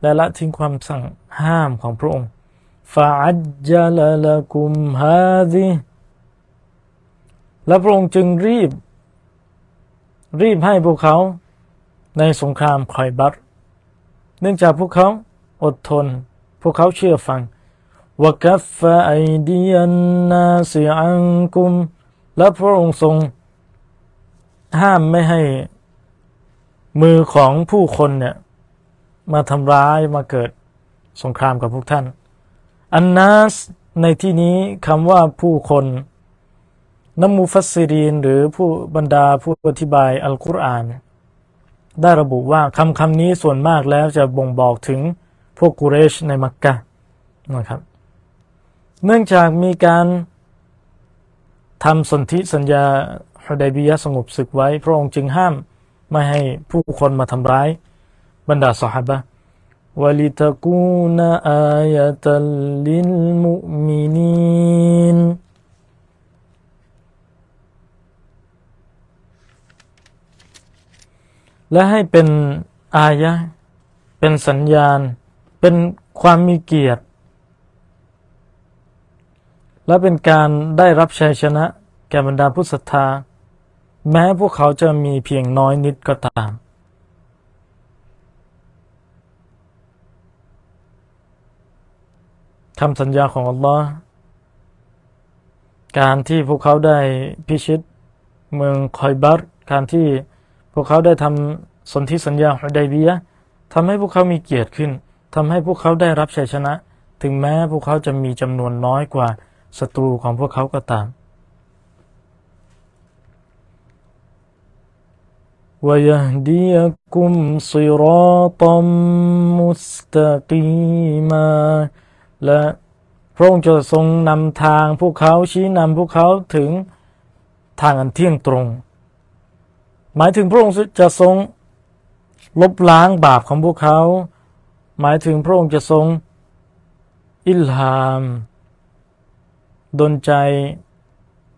และละทิ้งความสั่งห้ามของพระองค์ ฟาอัจจลละกุมฮาดิและพระองค์จึงรีบ รีบให้พวกเขาในสงครามคอยบัตเนื่องจากพวกเขาอดทน พวกเขาเชื่อฟังวกัฟฟะไอดียนนาสิอังกุม และพระองค์ทรง ห้ามไม่ให้มือของผู้คนเนี่ย มาทำร้ายมาเกิดสงครามกับพวกท่าน อันนัสในที่นี้คำว่าผู้คนนัมมุฟัสซิรีน หรือผู้บรรดาผู้อธิบายอัลกุรอาน ได้ระบุว่าคำคำนี้ส่วนมากแล้วจะบ่งบอกถึงพวกกุเรชในมักกะนะครับ เนื่องจากมีการทำสนธิสัญญาฮุดัยบียะสงบศึกไว้ พระองค์จึงห้ามไม่ให้ผู้คนมาทำร้ายบรรดาสหาย ولتكون آية للمؤمنين และให้เป็นอายะเป็นสัญญาณ เป็นความมีเกียรติ และเป็นการได้รับชัยชนะ แก่บรรดาผู้ศรัทธา แม้พวกเขาจะมีเพียงน้อยนิดก็ตาม คำสัญญาของอัลลอฮ์การที่พวกเขาได้พิชิตเมืองคอยบัตการที่พวกเขาได้ทำสนธิสัญญาฮุดัยบียะทำให้พวกเขามีเกียรติขึ้นทำให้พวกเขาได้รับชัยชนะ ถึงแม้พวกเขาจะมีจำนวนน้อยกว่าศัตรูของพวกเขาก็ตาม ويهديكم صراطا مستقيما และพระองค์จะทรงนำทางพวกเขาชี้นำพวกเขาถึงทางอันเที่ยงตรง หมายถึงพระองค์จะทรงลบล้างบาปของพวกเขา หมายถึงพระองค์จะทรงอิลฮาม ดนใจ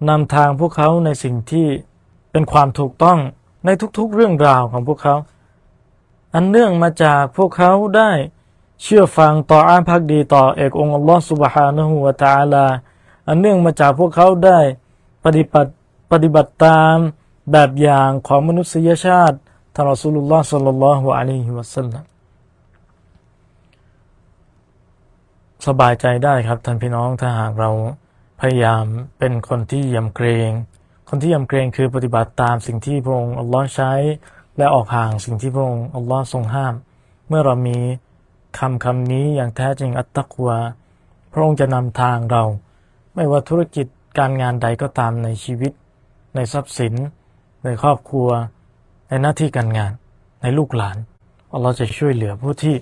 นำทางพวกเขาในสิ่งที่เป็นความถูกต้องในทุกๆเรื่องราวของพวกเขา อันเนื่องมาจากพวกเขาได้ เชื่อฟังต่ออ้านพักดีต่อเอกองค์อัลลอฮฺสุบฮานะฮูวะตาลา อันเนื่องมาจากพวกเขาได้ปฏิบัติปฏิบัติตามแบบอย่างของมนุษยชาติท่านรอสุลลอฮ์สัลลัลลอฮุอะลัยฮิวะสัลลัมสบายใจได้ครับท่านพี่น้องถ้าหากเราพยายามเป็นคนที่ยำเกรง คนที่ยำเกรงคือปฏิบัติตามสิ่งที่พระองค์อัลลอฮ์ใช้ และออกห่างสิ่งที่พระองค์อัลลอฮ์ทรงห้าม เมื่อเรามี คำคำนี้อย่างแท้จริงอัตตะกัวพระองค์จะนำทางเรา ไม่ว่าธุรกิจการงานใดก็ตามในชีวิต ในทรัพย์สิน ในครอบครัว ในหน้าที่การงาน ในลูกหลานเราจะช่วยเหลือผู้ที่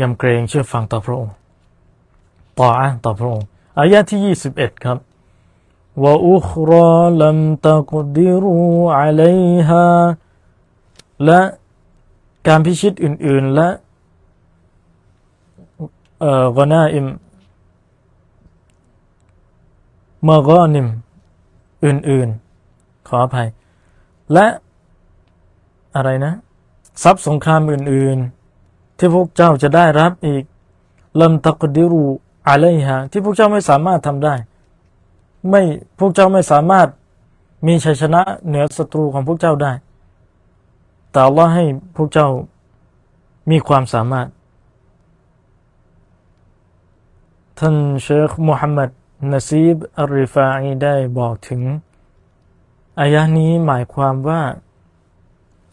ยำเกรงเชื่อฟังต่อพระองค์ ต่ออะต่อพระองค์อายะที่ 21 ครับว่าอุคราลัมตะกดิรูอะลัยฮาและ การพิชิตอื่น ๆ และเอ่อกนาอิมมากอนิม อื่น ๆ ขออภัย และอะไรนะ ทรัพย์สงครามอื่น ๆ ที่พวกเจ้าจะได้รับอีกลัมตักดิรูอะไรฮะที่พวกเจ้าไม่สามารถทำได้ ไม่พวกเจ้าไม่สามารถมีชัยชนะเหนือศัตรูของพวกเจ้าได้ แต่ว่าให้พวกเจ้ามีความสามารถ ท่านเชคมุฮัมมัดนาซีบอัริฟาอีได้บอกถึงอายะนี้หมายความว่า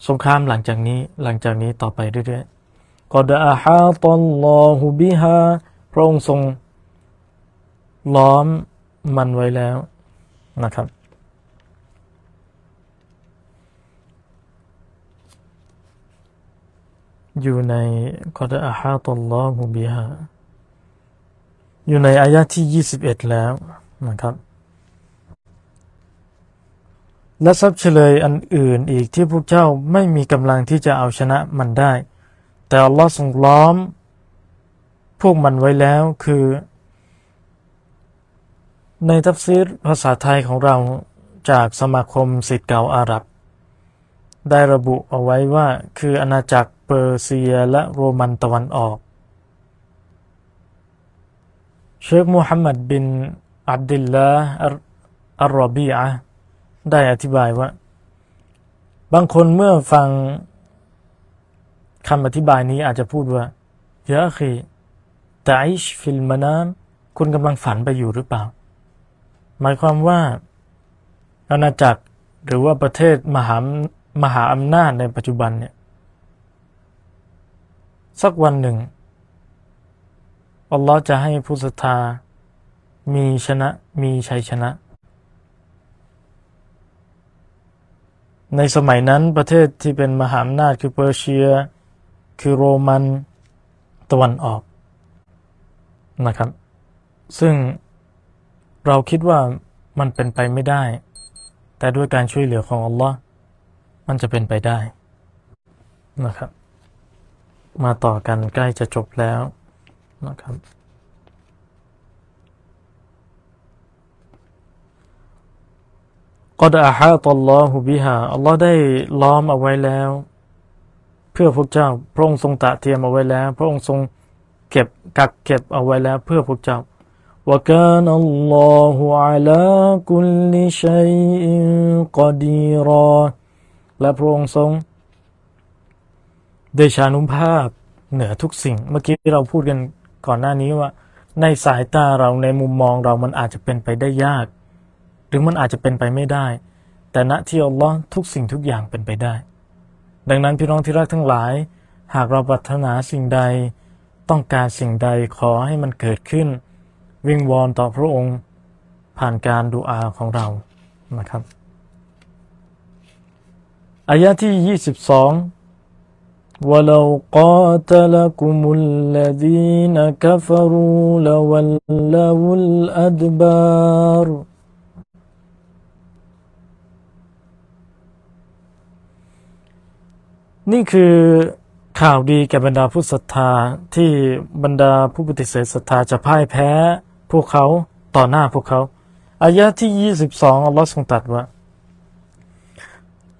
สงครามหลังจากนี้หลังจากนี้ต่อไปเรื่อยๆกอดอาฮาตอลลอฮุบิฮาพระองค์ทรงล้อมมันไว้แล้วนะครับ อยู่ในกอดอาฮาตุลลอฮุบิฮาอยู่ในอายะที่ 21 แล้วนะครับ และทรัพย์เฉลยอันอื่นอีกที่พวกเจ้าไม่มีกำลังที่จะเอาชนะมันได้ แต่อัลลอฮ์ทรงล้อม พวกมันไว้แล้วคือ ในทัฟซีรภาษาไทยของเราจากสมาคมสิทธิ์เก่าอาหรับ ได้ระบุเอาไว้ว่า คืออาณาจักรเปอร์เซียและโรมันตะวันออก เชคมูฮัมหมัดบินอับดุลลาอัลรอบีอะได้อธิบายว่า บางคนเมื่อฟังคำอธิบายนี้อาจจะพูดว่ายะคีต่อิชฟิลมานามคุณกำลังฝันไปอยู่หรือเปล่า หมายความว่าอาณาจักรหรือว่าประเทศมหา มหาอำนาจในปัจจุบันเนี่ย สักวันหนึ่งอัลลอฮ์จะให้ผู้ศรัทธามีชนะมีชัยชนะ ในสมัยนั้นประเทศที่เป็นมหาอำนาจคือเปอร์เซีย คือโรมันตะวันออกนะครับ ซึ่งเราคิดว่ามันเป็นไปไม่ได้ แต่ด้วยการช่วยเหลือของอัลลอฮ์ มันจะเป็นไปได้นะครับ มาต่อกันใกล้จะจบแล้วนะครับ ก็ได้อาฮาตลลอฮุบิฮาอัลลอฮ์ได้ล้อมเอาไว้แล้ว เพื่อพวกเจ้า พระองค์ทรงตะเทียมเอาไว้แล้ว พระองค์ทรงเก็บกักเก็บเอาไว้แล้ว เพื่อพวกเจ้า وكان الله على كل شيء قديرا และพระองค์ทรงเดชานุภาพเหนือทุกสิ่ง เมื่อกี้ที่เราพูดกันก่อนหน้านี้ว่า ในสายตาเราในมุมมองเรามันอาจจะเป็นไปได้ยาก หรือมันอาจจะเป็นไปไม่ได้ แต่ณที่อัลลอฮ์ทุกสิ่งทุกอย่างเป็นไปได้ ดังนั้นพี่น้องที่รักทั้งหลาย หากเราปรารถนาสิ่งใดต้องการสิ่งใดขอให้มันเกิดขึ้น วิงวอนต่อพระองค์ ผ่านการดูอาของเรานะครับ อายะที่ 22 ولو قاتلكم الذين كفروا لولوا الأدبار นี่คือข่าวดีแก่บรรดาผู้ศรัทธาที่บรรดาผู้ปฏิเสธศรัทธาจะพ่ายแพ้พวกเขาต่อหน้าพวกเขาอายะที่ 22อัลลอฮ์ทรงตรัสว่า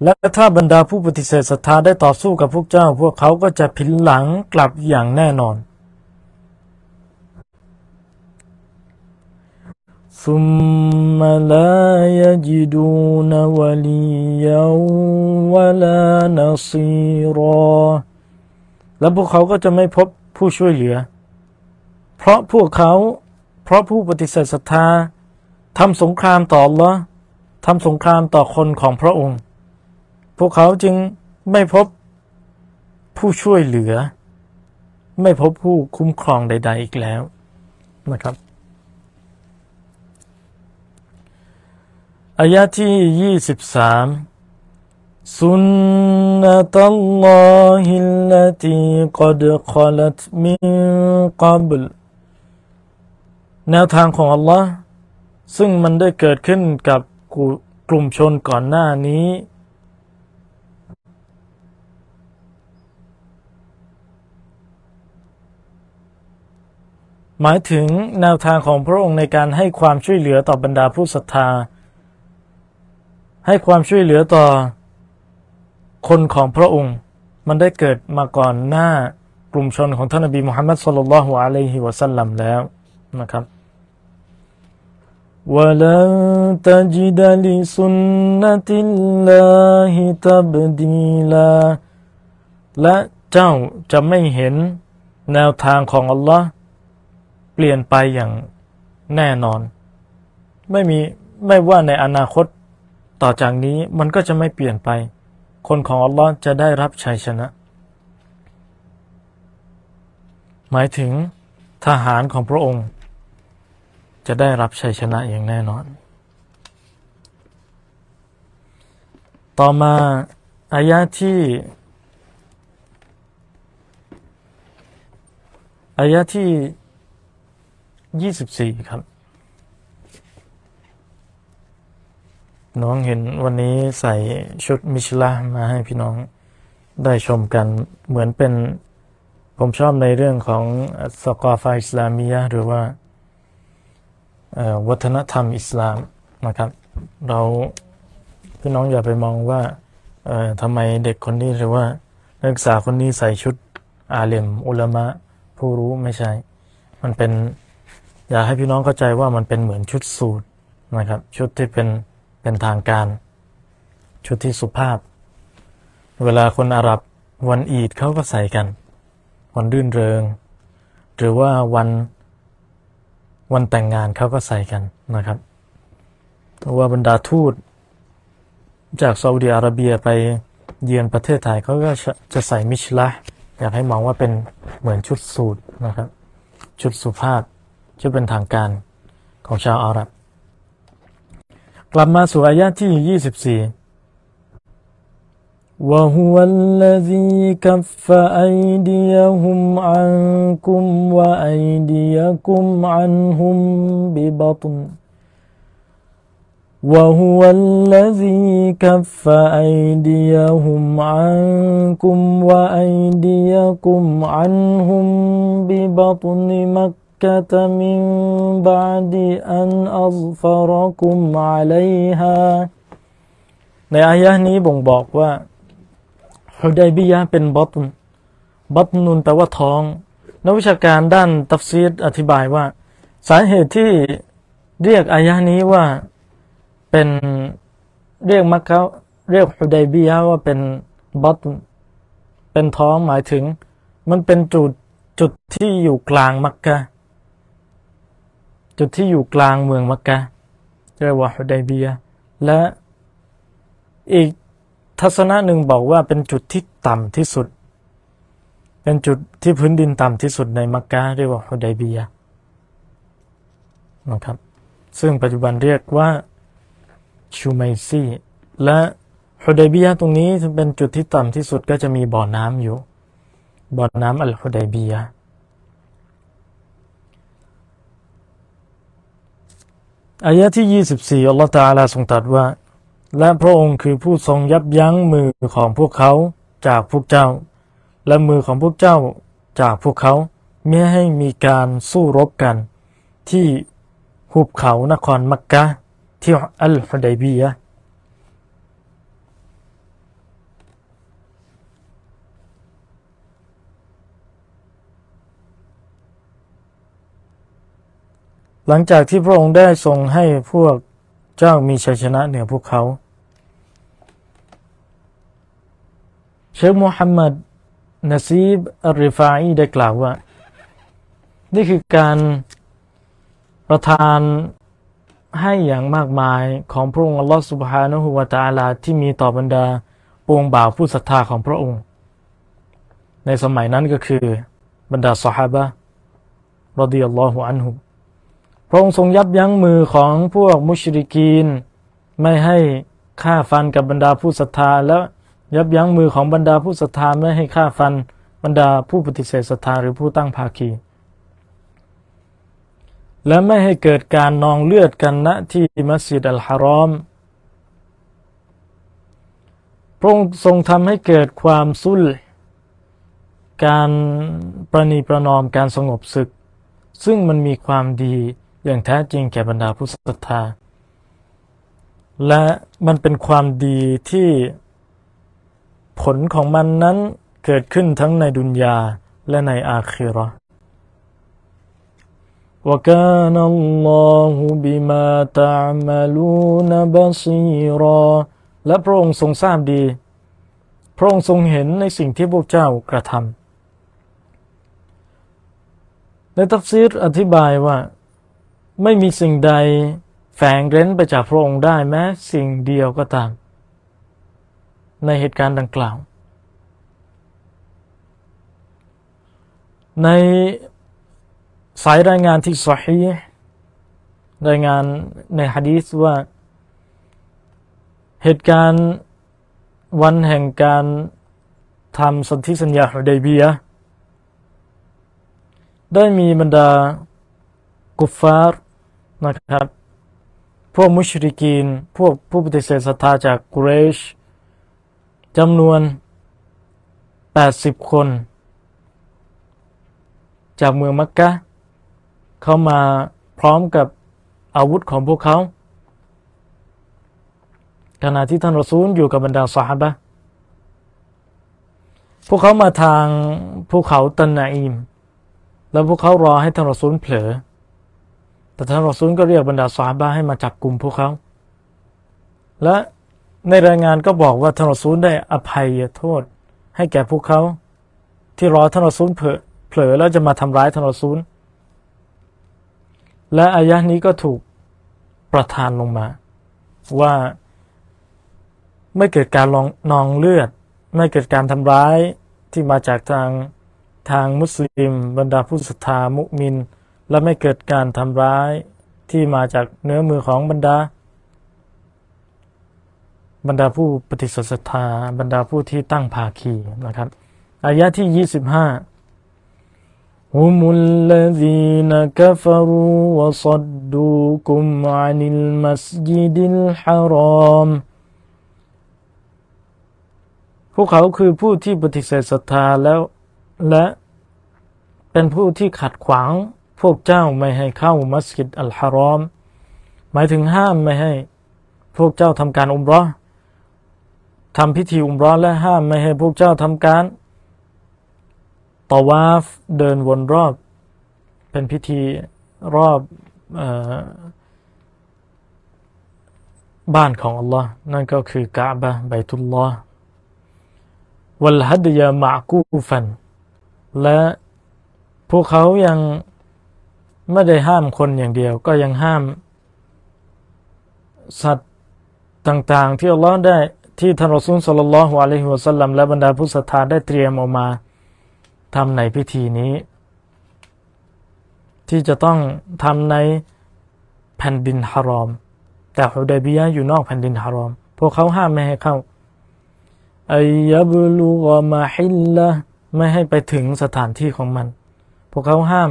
และถ้าบรรดาผู้ปฏิเสธศรัทธาได้ต่อสู้กับพวกเจ้า พวกเขาก็จะผินหลังกลับอย่างแน่นอนซุมมาลายจิดูนวลียาวลานซีรอ และพวกเขาก็จะไม่พบผู้ช่วยเหลือ เพราะพวกเขา เพราะผู้ปฏิเสธศรัทธาทำสงครามต่อละทำสงครามต่อคนของพระองค์ พวกเขาจึงไม่พบผู้ช่วยเหลือ ไม่พบผู้คุ้มครองใด ๆ อีกแล้วนะครับอายะที่ 23 سنة الله التي قد خلت من قبل แนวทางของ Allah ซึ่งมันได้เกิดขึ้นกับกลุ่มชนก่อนหน้านี้ หมายถึงแนวทางของพระองค์ในการให้ความช่วยเหลือต่อบรรดาผู้ศรัทธา ให้ความช่วยเหลือต่อคนของพระองค์มันได้เกิดมาก่อนหน้ากลุ่มชนของท่านนบีมุฮัมมัดสุลลัลลอฮุอะลัยฮิวะสัลลัมแล้วนะครับ ولن تجد لسنة الله تبديلا และเจ้าจะไม่เห็นแนวทางของอัลลอฮ์เ ปลี่ยนไปอย่างแน่นอน ไม่มีไม่ว่าในอนาคตต่อจากนี้มันก็จะไม่เปลี่ยนไป คนของอัลลอฮ์จะได้รับชัยชนะ หมายถึงทหารของพระองค์ จะได้รับชัยชนะอย่างแน่นอน ต่อมาอายะที่อายะที่ 24ครับ น้องเห็นวันนี้ใส่ชุดมิชลามาให้พี่น้องได้ชมกันเหมือนเป็นผมชอบในเรื่องของสกอฟาอิสลามียหรือว่าวัฒนธรรมอิสลามนะครับ เราพี่น้องอย่าไปมองว่าทำไมเด็กคนนี้หรือว่านักศึกษาคนนี้ใส่ชุดอาเลมอุลามะผู้รู้ไม่ใช่ มันเป็น อยากให้พี่น้องเข้าใจว่ามันเป็นเหมือนชุดสูตรนะครับ ชุดที่เป็นเป็นทางการ ชุดที่สุภาพ เวลาคนอาหรับวันอีดเขาก็ใส่กัน วันรื่นเริง หรือว่าวันวันแต่งงานเขาก็ใส่กันนะครับว่าบรรดาทูต จากซาอุดิอาระเบียไปเยือนประเทศไทยเขาก็จะใส่มิชลาอยากให้มองว่าเป็นเหมือนชุดสูตรนะครับ ชุดสุภาพ ชุดเป็นทางการของชาวอาหรับ กลับมาสู่อายะที่ 24 وهو الذي كف أيديهم عنكم وأيديكم عنهم ببطن وهو الذي كف أيديهم عنكم وأيديكم عنهم ببطن مكة من بعد أن أظفركم عليها ในอายะนี้บ่งบอกว่าฮุดัยบียะเป็นบอตบอตนุนแปลว่าท้องนักวิชาการด้านตัฟซีดอธิบายว่า สาเหตุที่เรียกอายะนี้ว่าเป็นเรียกมักเขาเรียกฮุดัยบียะว่าเป็นบอตเป็นท้องหมายถึง มันเป็นจุดจุดที่อยู่กลางมักกะ จุดที่อยู่กลางเมืองมักกะเรียกว่าฮุดัยเบีย และอีกทัศนะหนึ่งบอกว่าเป็นจุดที่ต่ำที่สุด เป็นจุดที่พื้นดินต่ำที่สุดในมักกะเรียกว่าฮุดัยเบียนะครับ ซึ่งปัจจุบันเรียกว่าชูไมซีและฮุดัยเบียตรงนี้เป็นจุดที่ต่ำที่สุดก็จะมีบ่อน้ำอยู่ บ่อน้ำอัลฮุดัยเบีย อายะที่ 24 อัลลอฮฺตาลาทรงตรัสว่า และพระองค์คือผู้ทรงยับยั้งมือของพวกเขาจากพวกเจ้า และมือของพวกเจ้าจากพวกเขาไม่ให้มีการสู้รบกัน ที่หุบเขานครมักกะที่อัลฮุดัยบียะ หลังจากที่พระองค์ได้ทรงให้พวกเจ้ามีชัยชนะเหนือพวกเขา เชคมูฮัมหมัดนซีบอัลริฟาอีได้กล่าวว่า นี่คือการประทานให้อย่างมากมายของพระองค์อัลลอฮฺสุบฮานะฮูวาตาลาที่มีต่อบรรดาปวงบ่าวผู้ศรัทธาของพระองค์ ในสมัยนั้นก็คือบรรดาสหาบะรดิยัลลอฮุอันฮุ พระองค์ทรงยับยั้งมือของพวกมุชริกีน ไม่ให้ฆ่าฟันกับบรรดาผู้ศรัทธา แล้วยับยั้งมือของบรรดาผู้ศรัทธาไม่ให้ฆ่าฟันบรรดาผู้ปฏิเสธศรัทธาหรือผู้ตั้งภาคี และไม่ให้เกิดการนองเลือดกันณที่มัสยิดอัลฮารอมพระองค์ทรงทำให้เกิดความสุลการประนีประนอมการสงบศึก ซึ่งมันมีความดี อย่างแท้จริงแก่บรรดาผู้ศรัทธา และมันเป็นความดีที่ผลของมันนั้นเกิดขึ้นทั้งในดุนยาและในอาคีรอวกานอัลลอฮุบิมาتعملون بصيراและพระองค์ทรงทราบดี พระองค์ทรงเห็นในสิ่งที่พวกเจ้ากระทำในตัฟซีรอธิบายว่า ไม่มีสิ่งใดแฝงเร้นไปจากพระองค์ได้แม้สิ่งเดียวก็ตาม ในเหตุการณ์ดังกล่าว ในสายรายงานที่สฮีรายงานในฮะดีษว่า เหตุการณ์วันแห่งการทำสนธิสัญญาฮุดัยบีย ได้มีบรรดากุฟฟาร์ นะครับ พวกมุชริกีน พวกผู้ปฏิเสธศรัทธาจากกุเรชจำนวน 80 คน จากเมืองมักกะเข้ามาพร้อมกับอาวุธของพวกเขา ขณะที่ท่านรอซูลอยู่กับบรรดาสหบะพวกเขามาทางภูเขาตันนาอิม แล้วพวกเขารอให้ท่านรอซูลเผลอ แต่ท่านรอซูลก็เรียกบรรดาสาบาให้มาจับกลุ่มพวกเขา และในรายงานก็บอกว่าท่านรอซูลได้อภัยโทษ ให้แก่พวกเขา ที่รอท่านรอซูลเผลอแล้วจะมาทำร้ายท่านรอซูล และอายะนี้ก็ถูกประทานลงมา ว่าไม่เกิดการลองนองเลือด ไม่เกิดการทำร้ายที่มาจากทางทางมุสลิม บรรดาผู้ศรัทธามุมิน และไม่เกิดการทำร้ายที่มาจากเนื้อมือของบรรดา บรรดาผู้ปฏิเสธศรัทธา บรรดาผู้ที่ตั้งภาคีนะครับอายะที่ 25 هم الذين كفروا وصدوكم عن المسجد الحرام พวกเขาคือผู้ที่ปฏิเสธศรัทธาแล้ว และเป็นผู้ที่ขัดขวาง พวกเจ้าไม่ให้เข้ามัสยิดอัลฮารอม หมายถึงห้ามไม่ให้ พวกเจ้าทำการอุมรอทำพิธีอุมรอและห้ามไม่ให้พวกเจ้าทำการตาวาฟเดินวนรอบ เป็นพิธีรอบอบ้านของอัลลอฮ์นั่นก็คือกะบะไบตุลลอฮ์วัลฮัดยามะกูฟัน และพวกเขายัง ไม่ได้ห้ามคนอย่างเดียว ก็ยังห้ามสัตว์ต่างๆ ที่อัลลอฮ์ได้ที่ท่านรอซูลสัลลัลลอฮุอะลัยฮิวะสัลลัมและบรรดาผู้ศรัทธาได้เตรียมออกมาทำในพิธีนี้ ที่จะต้องทำในแผ่นดินฮารอม แต่ฮุดัยบียะอยู่นอกแผ่นดินฮารอม พวกเขาห้ามไม่ให้เข้าอายบลูกมาฮิลละไม่ให้ไปถึงสถานที่ของมัน พวกเขาห้าม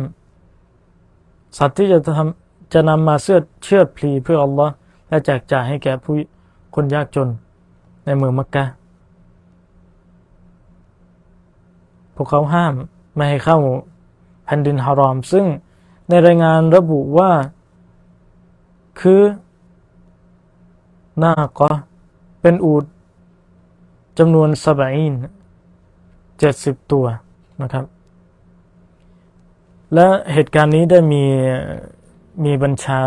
สัตว์ที่จะทำจะนำมาเสื้อเชือดพลีเพื่ออัลลอฮ์และแจกจ่ายให้แก่ผู้คนยากจนในเมืองมักกะพวกเขาห้ามไม่ให้เข้าแผ่นดินฮารอม ซึ่งในรายงานระบุว่า คือนาก็เป็นอูดจำนวนสบาอินเจ็ดสิบตัวนะครับ และเหตุการณ์นี้ได้มีมีบัญชา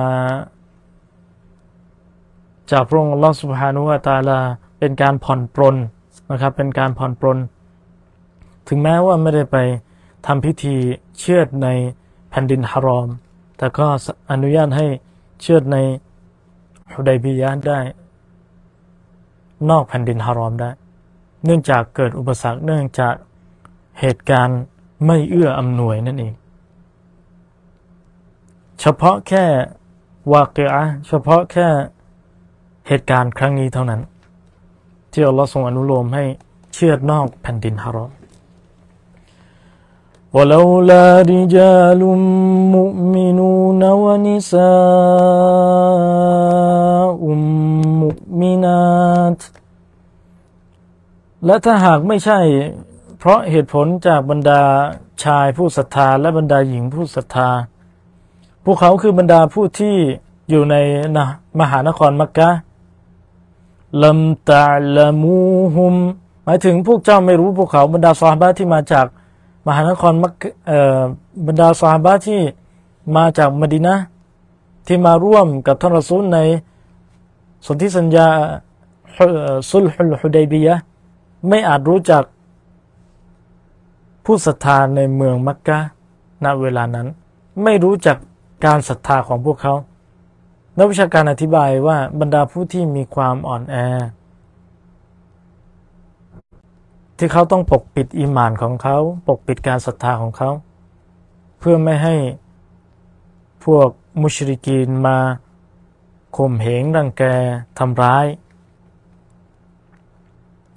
จากพระองค์ลอสุภานุวาตาลาเป็นการผ่อนปรนนะครับ เป็นการผ่อนปรนถึงแม้ว่าไม่ได้ไปทำพิธีเชือดในแผ่นดินฮารอม แต่ก็อนุญาตให้เชือดในฮุดัยบียะได้ นอกแผ่นดินฮารอมได้ เนื่องจากเกิดอุปสรรคเนื่องจากเหตุการณ์ไม่เอื้ออำนวยนั่นเอง เฉพาะแค่วาเกะเฉพาะแค่เหตุการณ์ครั้งนี้เท่านั้น ที่อัลลอฮ์ทรงอนุโลมให้เชือดนอกแผ่นดินฮารอม ولولا رجال مؤمنون ونساء مؤمنات และถ้าหากไม่ใช่ เพราะเหตุผลจากบรรดาชายผู้ศรัทธาและบรรดาหญิงผู้ศรัทธา พวกเขาคือบรรดาผู้ที่อยู่ในนะมหานครมักกะลัมตะลามูฮุม หมายถึงพวกเจ้าไม่รู้พวกเขาบรรดาซาฮบะที่มาจากมหานครมักบรรดาสาบะที่มาจากมดินะที่มาร่วมกับท่านรอซูลในสนธิสัญญาสุลฮุลฮุดยบียะไม่อาจรู้จักผู้ศรัทธาในเมืองมักกะณเวลานั้น ไม่รู้จัก การศรัทธาของพวกเขา นักวิชาการอธิบายว่าบรรดาผู้ที่มีความอ่อนแอ ที่เขาต้องปกปิดอิมานของเขา ปกปิดการศรัทธาของเขา เพื่อไม่ให้พวกมุชริกีนมาข่มเหงรังแกทำร้าย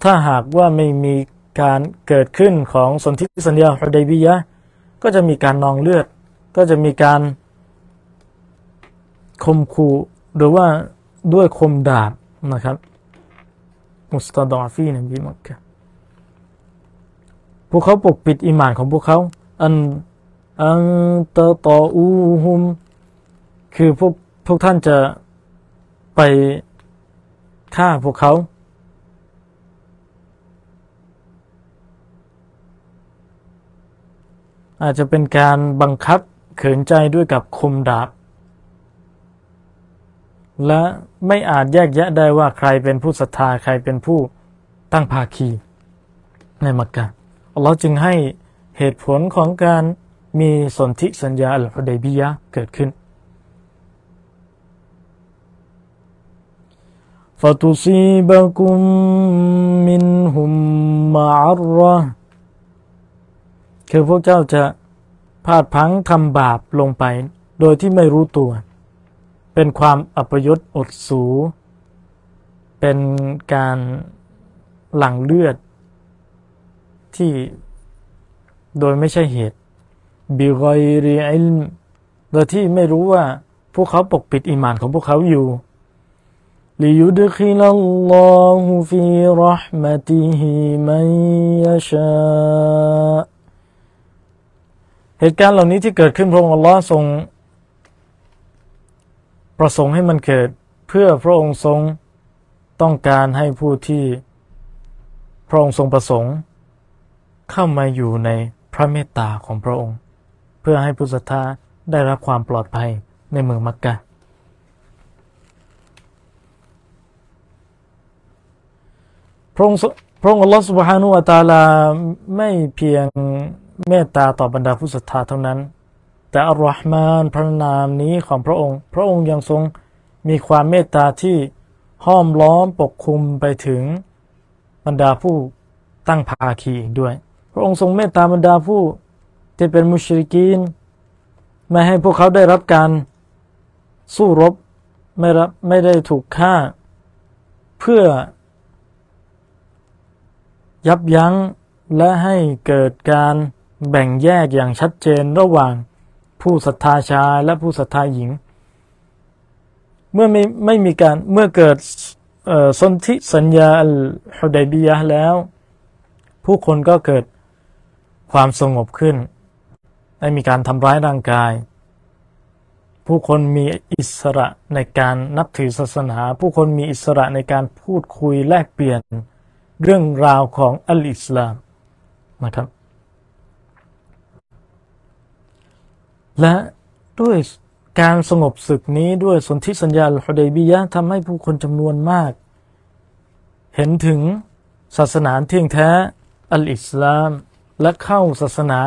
ถ้าหากว่าไม่มีการเกิดขึ้นของสนธิสัญญาฮุดัยบียะก็จะมีการนองเลือด ก็จะมีการ คมคูหรือว่าด้วยคมดาบนะครับมุสตาดอฟีนบีมักกะพวกเขาปกปิดอิมานของพวกเขา อันอันตะตออูฮุม คือพวกพวกท่านจะไปฆ่าพวกเขา อาจจะเป็นการบังคับเขินใจด้วยกับคมดาบ และไม่อาจแยกแยะได้ว่าใครเป็นผู้ศรัทธาใครเป็นผู้ตั้งภาคีในมักกะอัลลอฮ์จึงให้เหตุผลของการมีสนธิสัญญาอัลฮุดัยบียะเกิดขึ้น فتصيبكم منهم معرة คือพวกเจ้าจะพลาดพังทำบาปลงไป โดยที่ไม่รู้ตัว เป็นความอัปยศอดสู เป็นการหลั่งเลือด ที่โดยไม่ใช่เหตุบิกอยรีอิลโดยที่ไม่รู้ว่า พวกเขาปกปิดอิมานของพวกเขาอยู่ลิยุดคิลัลลอฮฟีรหมติฮิมันยชาเหตุการณ์เหล่านี้ที่เกิดขึ้นพระองค์อัลลอฮ์ทรง ประสงค์ให้มันเกิดเพื่อพระองค์ทรงต้องการให้ผู้ที่พระองค์ทรงประสงค์ เข้ามาอยู่ในพระเมตตาของพระองค์ เพื่อให้ผู้ศรัทธาได้รับความปลอดภัยในเมืองมักกะพระองค์พระองค์อัลลอฮฺสุบฮานุวะตาลาไม่เพียงเมตตาต่อบรรดาผู้ศรัทธาเท่านั้น แต่อัลลอฮ์มานพระนามนี้ของพระองค์ พระองค์ยังทรงมีความเมตตาที่ห้อมล้อมปกคลุมไปถึงบรรดาผู้ตั้งภาคีอีกด้วย พระองค์ทรงเมตตาบรรดาผู้ที่เป็นมุชริกีนไม่ให้พวกเขาได้รับการสู้รบไม่รับไม่ได้ถูกฆ่า เพื่อ ยับยั้งและให้เกิดการแบ่งแยกอย่างชัดเจนระหว่าง ผู้ศรัทธาชายและผู้ศรัทธาหญิง เมื่อไม่ไม่มีการเมื่อเกิดสนธิสัญญาอัลฮุดัยบียะแล้ว ผู้คนก็เกิดความสงบขึ้นไม่มีการทำร้ายร่างกาย ผู้คนมีอิสระในการนับถือศาสนา ผู้คนมีอิสระในการพูดคุยแลกเปลี่ยนเรื่องราวของอัลอิสลามนะครับ และด้วยการสงบศึกนี้ด้วยสนธิสัญญาฮุดยบียะทำให้ผู้คนจำนวนมาก เห็นถึงศาสนาเที่ยงแท้อัลอิสลาม และเข้าศาสนา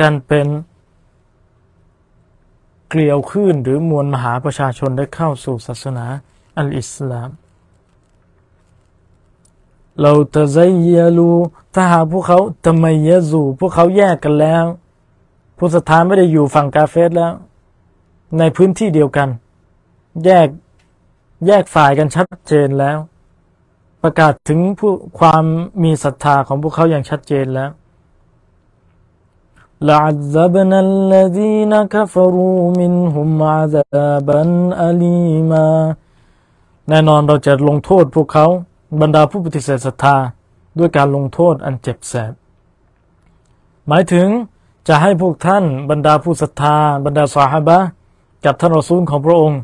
การเป็นเกลียวขึ้นหรือมวลมหาประชาชนได้เข้าสู่ศาสนาอัลอิสลามเราตะไซยลูถ้าหาพวกเขาทำไมยะซูพวกเขาแยกกันแล้ว ผู้ศรัทธาไม่ได้อยู่ฝั่งกาเฟสแล้ว ในพื้นที่เดียวกัน แยกแยกฝ่ายกันชัดเจนแล้ว ประกาศถึงผู้ความมีศรัทธาของพวกเขาอย่างชัดเจนแล้ว لعذبنا الذين كفروا منهم عذابا أليما แน่นอนเราจะลงโทษพวกเขา บรรดาผู้ปฏิเสธศรัทธาด้วยการลงโทษอันเจ็บแสบ หมายถึง จะให้พวกท่านบรรดาผู้ศรัทธา บรรดาสาฮาบะกับท่านรอซูลของพระองค์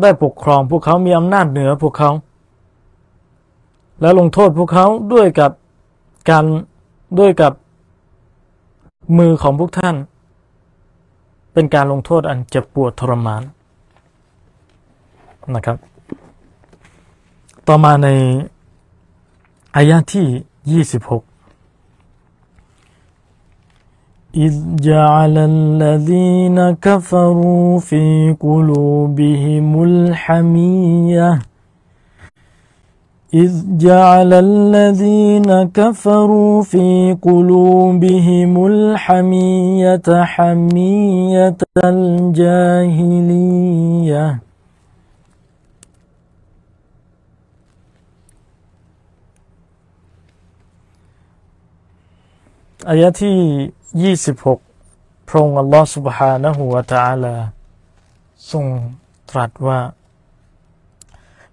ได้ปกครองพวกเขามีอำนาจเหนือพวกเขา และลงโทษพวกเขาด้วยกับการด้วยกับมือของพวกท่าน เป็นการลงโทษอันเจ็บปวดทรมานนะครับ ต่อมาในอายะที่ 26 إذ جعل الذين كفروا في قلوبهم الحمية. إذ جعل الذين كفروا في قلوبهم الحمية حمية الجاهلية. آياتي ยี่สิบหกพระองค์อัลลอฮฺ سبحانه และ تعالى ทรงตรัสว่า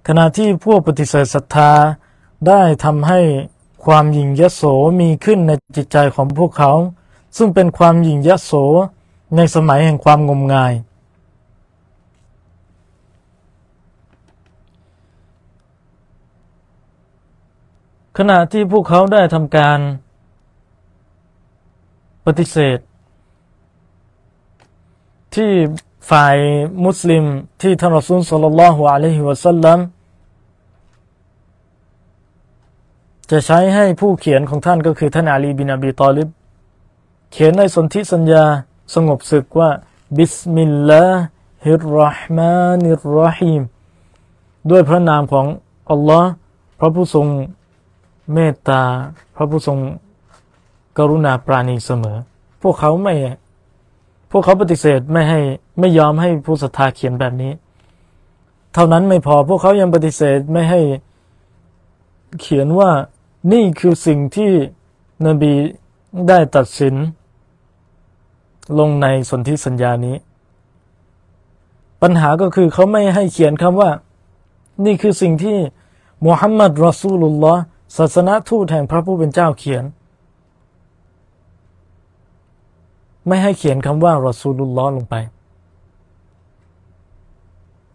ขณะที่พวกปฏิเสธศรัทธาได้ทำให้ความหยิ่งยโสมีขึ้นในจิตใจของพวกเขา ซึ่งเป็นความหยิ่งยโสในสมัยแห่งความงมงาย ขณะที่พวกเขาได้ทำการ ปฏิเสธ ที่ฝ่ายมุสลิมที่ท่านรอซูลสัลลัลลอฮุอะลัยฮิวะสัลลัมจะใช้ให้ผู้เขียนของท่านก็คือท่านอาลีบินอบีตอลิบ เขียนในสนธิสัญญาสงบศึกว่า بسم الله الرحمن الرحيمด้วยพระนามของอัลลอฮ์พระผู้ทรงเมตตา พระผู้ทรง กรุณาปราณีเสมอ พวกเขาไม่ พวกเขาปฏิเสธไม่ให้ไม่ยอมให้ผู้ศรัทธาเขียนแบบนี้ เท่านั้นไม่พอพวกเขายังปฏิเสธไม่ให้เขียนว่านี่คือสิ่งที่นบีได้ตัดสิน ลงในสนธิสัญญานี้ ปัญหาก็คือเขาไม่ให้เขียนคำว่า นี่คือสิ่งที่มุฮัมมัดรอซูลุลลอฮ์ศาสนาทูตแห่งพระผู้เป็นเจ้าเขียน ไม่ให้เขียนคำว่ารอซูลุลลอฮ์ลงไป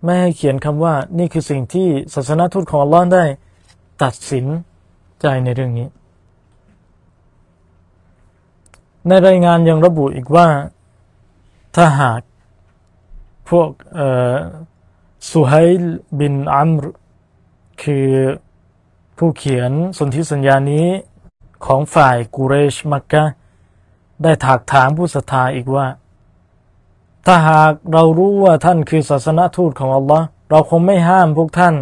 ไม่ให้เขียนคำว่านี่คือสิ่งที่ศาสนาทูตของลอฮ์ได้ตัดสินใจในเรื่องนี้ ในรายงานยังระบุอีกว่าถ้าหากพวกสุไฮล์บินอัมร คือผู้เขียนสนธิสัญญานี้ของฝ่ายกุเรชมักกะ ได้ถากถามผู้ศรัทธาอีกว่า ถ้าหากเรารู้ว่าท่านคือศาสนทูตของอัลลอฮ์เราคงไม่ห้ามพวกท่าน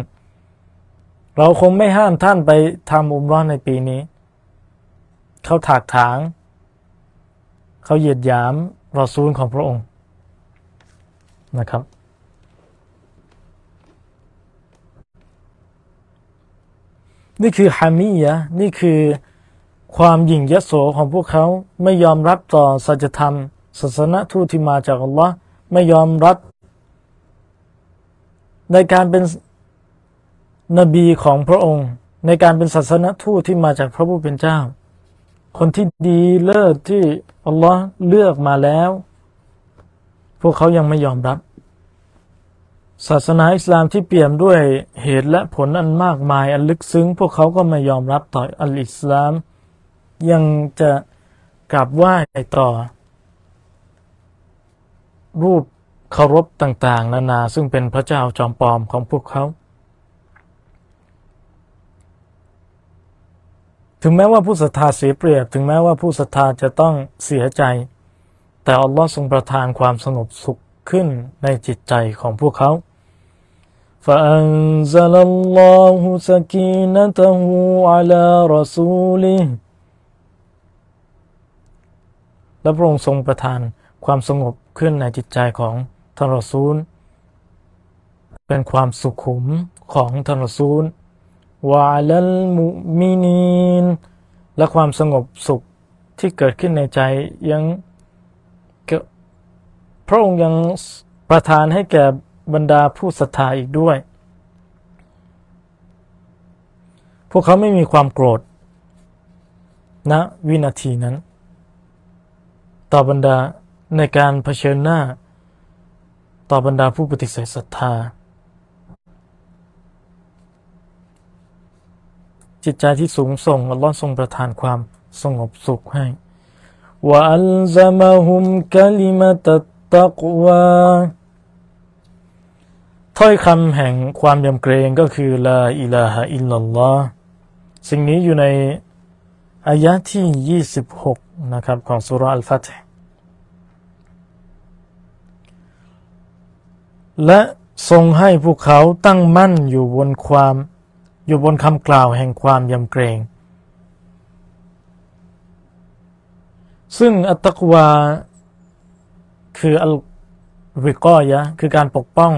เราคงไม่ห้ามท่านไปทำอุมร้อนในปีนี้ เขาถากถาง เขาเหยียดหยามรอซูลของพระองค์นะครับนี่คือฮามียะนี่คือ ความหยิ่งยโสของพวกเขาไม่ยอมรับต่อสัจธรรมศาสนทูตที่มาจากอัลลอฮ์ไม่ยอมรับ ในการเป็นนบีของพระองค์ ในการเป็นศาสนทูตที่มาจากพระผู้เป็นเจ้า คนที่ดีเลิศที่อัลลอฮ์เลือกมาแล้ว พวกเขายังไม่ยอมรับ ศาสนาอิสลามที่เปี่ยมด้วยเหตุและผลอันมากมายอันลึกซึ้ง พวกเขาก็ไม่ยอมรับต่ออัลอิสลาม ยังจะกราบไหว้ต่อ รูปเคารพต่าง ๆ นานาซึ่งเป็นพระเจ้าจอมปลอมของพวกเขาถึงแม้ว่าผู้ศรัทธาเสียเปรียบ ถึงแม้ว่าผู้ศรัทธาจะต้องเสียใจ แต่อัลลอฮ์ทรงประทานความสงบสุขขึ้นในจิตใจของพวกเขา فأنزل الله سكينته على رسوله และพระองค์ทรงประทานความสงบขึ้นในจิตใจของทารซูล เป็นความสุขุมของทารซูลวาลลมุมินีน และความสงบสุขที่เกิดขึ้นในใจยังพระองค์ยังประทานให้แก่บรรดาผู้ศรัทธาอีกด้วย พวกเขาไม่มีความโกรธณนะวินาทีนั้น ต่อบรรดาในการเผชิญหน้า ต่อบรรดาผู้ปฏิเสธศรัทธา จิตใจที่สูงส่งอัลลอฮ์ทรงประทานความสงบสุขให้วะอัลซามะฮุมกะลิมะตัตตักวาถ้อยคำแห่งความยำเกรงก็คือลาอิลาฮะอิลลัลลอฮ์สิ่งนี้อยู่ใน อายะที่ 26 นะครับ ของสุรอัลฟัตและทรงให้พวกเขาตั้งมั่นอยู่บนความ อยู่บนคำกล่าวแห่งความยำเกรง ซึ่งอัตกวา คืออัลวิกอยะ คือการปกป้อง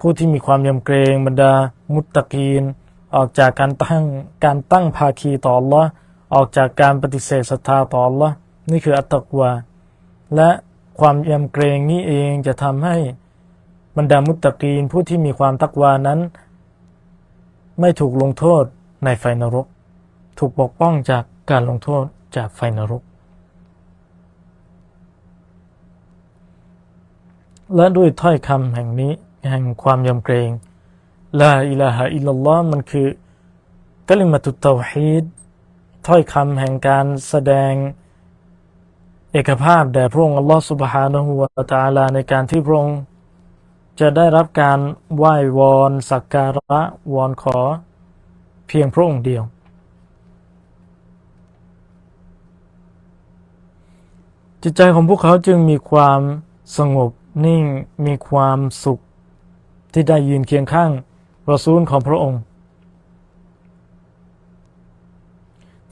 ผู้ที่มีความยำเกรงบรรดามุตตะกีน ออกจากการตั้งการตั้งภาคีต่อ Allah ออกจากการปฏิเสธศรัทธาต่อ Allah นี่คืออัตตกวา และความยำเกรงนี้เองจะทำให้บรรดามุตตะกีนผู้ที่มีความตักวานั้น ไม่ถูกลงโทษในไฟนรก ถูกปกป้องจากการลงโทษจากไฟนรก และด้วยถ้อยคำแห่งนี้แห่งความยำเกรงลาอิลาฮะอิลลัลลอฮ์มันคือกลิมตุตเตาฮีด ถ้อยคำแห่งการแสดงเอกภาพแด่พระองค์อัลลอฮฺสุบฮานะฮูวาตาลาในการที่พระองค์จะได้รับการไหว้วอนสักการะวอนขอเพียงพระองค์เดียว จิตใจของพวกเขาจึงมีความสงบนิ่งมีความสุขที่ได้ยืนเคียงข้างประซูลของพระองค์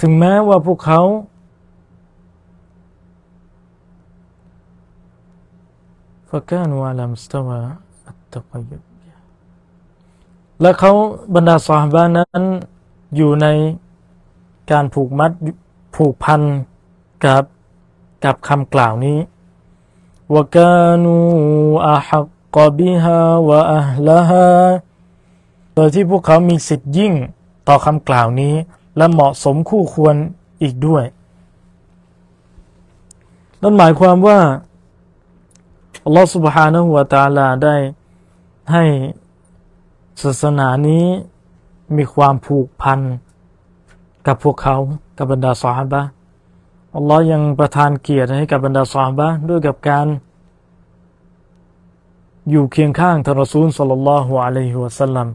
ถึงแม้ว่าพวกเขา فكانوا على مستوى التقيب และเขาบรรดาสหบานั้นอยู่ในการผูกมัดผูกพันกับกับคำกล่าวนี้ว่ากานูอาฮักกบิฮาวะอัลฮะโดยที่พวกเขามีสิทธิ์ยิ่งต่อคำกล่าวนี้ และเหมาะสมคู่ควรอีกด้วย นั่นหมายความว่าอัลลอฮฺ سبحانه และ تعالى ได้ให้ศาสนานี้มีความผูกพันกับพวกเขากับบรรดาสาบะอัลลอฮ์ยังประทานเกียรติให้กับบรรดาสาบะด้วยกับการ อยู่เคียงข้างท่านรอซูลสัลลัลลอฮุอะลัยฮิวะสัลลัม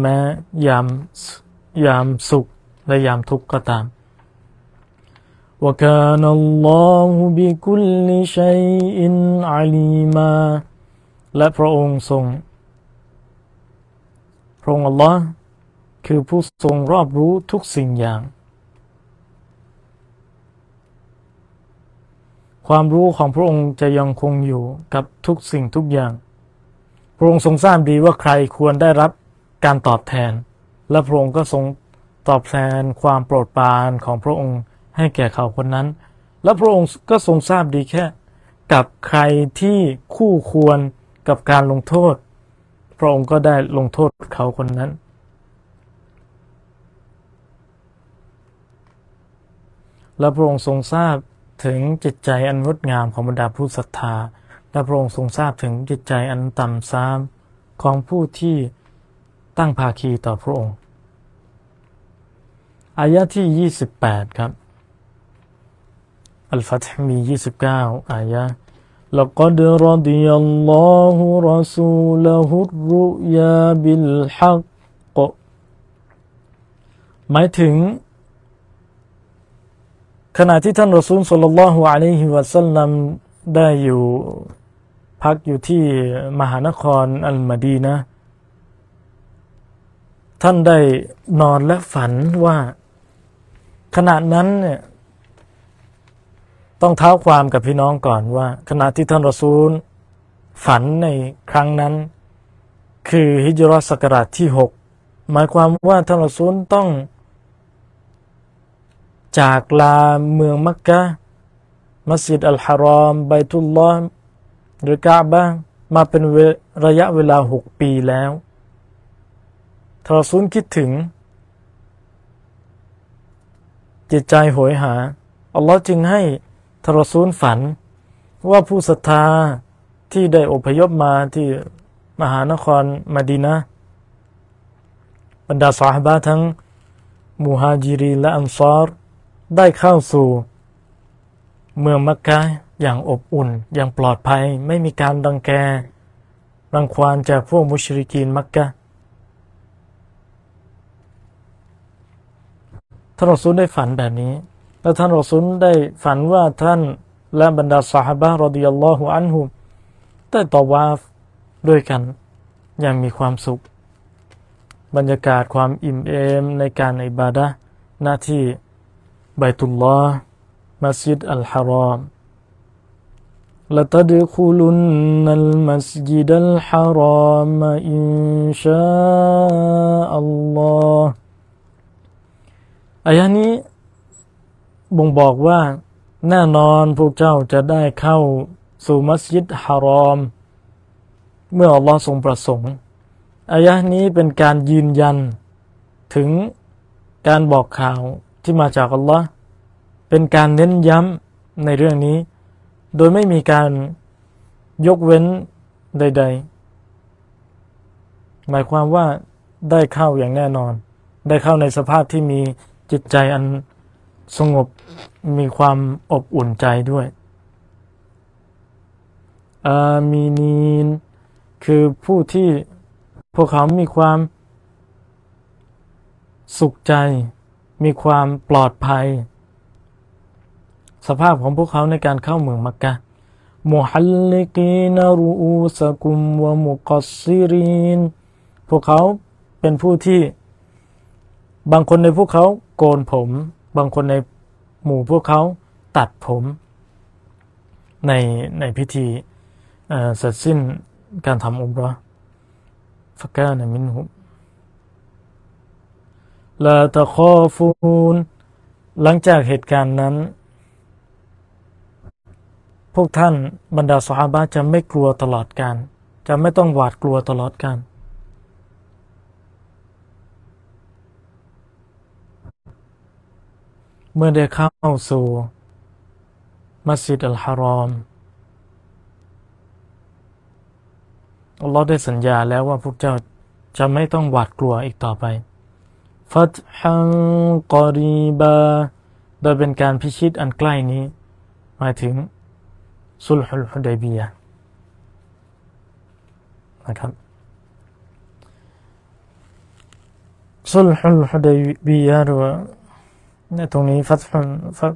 แม้ยามยามสุข และยามทุกข์ก็ตาม وكان الله بكل شيء عليما และพระองค์ทรงพระองค์อัลลอฮ์คือผู้ทรงรอบรู้ทุกสิ่งอย่าง ความรู้ของพระองค์จะยังคงอยู่กับทุกสิ่งทุกอย่าง พระองค์ทรงทราบดีว่าใครควรได้รับการตอบแทน และพระองค์ก็ทรง ตอบแทนความโปรดปรานของพระองค์ให้แก่เขาคนนั้น และพระองค์ก็ทรงทราบดีแค่ กับใครที่คู่ควรกับการลงโทษ พระองค์ก็ได้ลงโทษเขาคนนั้น และพระองค์ทรงทราบถึงจิตใจอันงดงามของบรรดาผู้ศรัทธา และพระองค์ทรงทราบถึงจิตใจอันต่ำซ้ำของผู้ที่ตั้งภาคีต่อพระองค์ อายะที่ 28 ครับ อัลฟัตมี 29 อายะ لقد رضي الله رسوله الرؤيا بالحق หมายถึง ขณะที่ท่านรอซูลสุลลัลลอฮุอะลัยฮิวะสัลลัมได้อยู่พักอยู่ที่มหานครอัลมาดีนะท่านได้นอนและฝันว่า ขณะนั้นเนี่ยต้องเท้าความกับพี่น้องก่อนว่า ขณะที่ท่านรอซูล ฝันในครั้งนั้น คือฮิจรัสศักราชที่หกหมายความว่าท่านรอซูลต้อง จากลาเมืองมักกะมัสยิดอัลฮารอมไบตุลลอฮ์หรือกาบะมาเป็นระยะเวลาหกปีแล้วทรซุนคิดถึง จิตใจโหยหา อัลลอฮ์จึงให้ทรซุนฝัน ว่าผู้ศรัทธาที่ได้อพยพมาที่มหานครมาดีนะบรรดาสาฮบะทั้งมูฮาจิรีและอันซอรได้เข้าสู่เมืองมักกะอย่างอบอุ่น อย่างปลอดภัย ไม่มีการดังแก รังควานจากพวกมุชริกีนมักกะ ท่านรอซูลได้ฝันแบบนี้ แล้วท่านรอซูลได้ฝันว่าท่านและบรรดาสหบะรอดิยัลลอฮุอันฮุได้ตอวาฟด้วยกันอย่างมีความสุข บรรยากาศความอิ่มเอมในการอิบาดะหน้าที่ไบตุลลอฮ์มัสยิดอัลฮารอม لتدخلن المسجد الحرام إن شاء الله อายะนี้บ่งบอกว่าแน่นอนพวกเจ้าจะได้เข้าสู่มัสยิดฮารอม เมื่ออัลลอฮ์ทรงประสงค์อายะนี้เป็นการยืนยัน ถึงการบอกข่าวที่มาจากอัลลอฮ์เป็นการเน้นย้ำในเรื่องนี้ โดยไม่มีการยกเว้นใด ๆ หมายความว่าได้เข้าอย่างแน่นอน ได้เข้าในสภาพที่มี จิตใจอันสงบมีความอบอุ่นใจด้วยอามีนีน คือผู้ที่พวกเขามีความสุขใจ มีความปลอดภัย สภาพของพวกเขาในการเข้าเมืองมักกะมุฮัลลิกีนรูอูสกุมวมุกัสซิรินพวกเขาเป็นผู้ที่ บางคนในพวกเขา โกนผม บางคนในหมู่พวกเขาตัดผมในในพิธีเสร็จสิ้นการทำอุมรอฟักกานมินหุลาตะคอฟูนหลังจากเหตุการณ์นั้น พวกท่านบรรดาสหาบะจะไม่กลัวตลอดการ จะไม่ต้องหวาดกลัวตลอดการ เมื่อได้เข้าสู่มัสยิดอัลฮารอมอัลลอฮ์ได้สัญญาแล้วว่าพวกเจ้าจะไม่ต้องหวาดกลัวอีกต่อไปฟัตฮังกอรีบาโดยเป็นการพิชิตอันใกล้นี้ หมายถึงصلح الحديبية นะครับصلح الحديبيةหรือว่า ในตรงนี้فتح فتح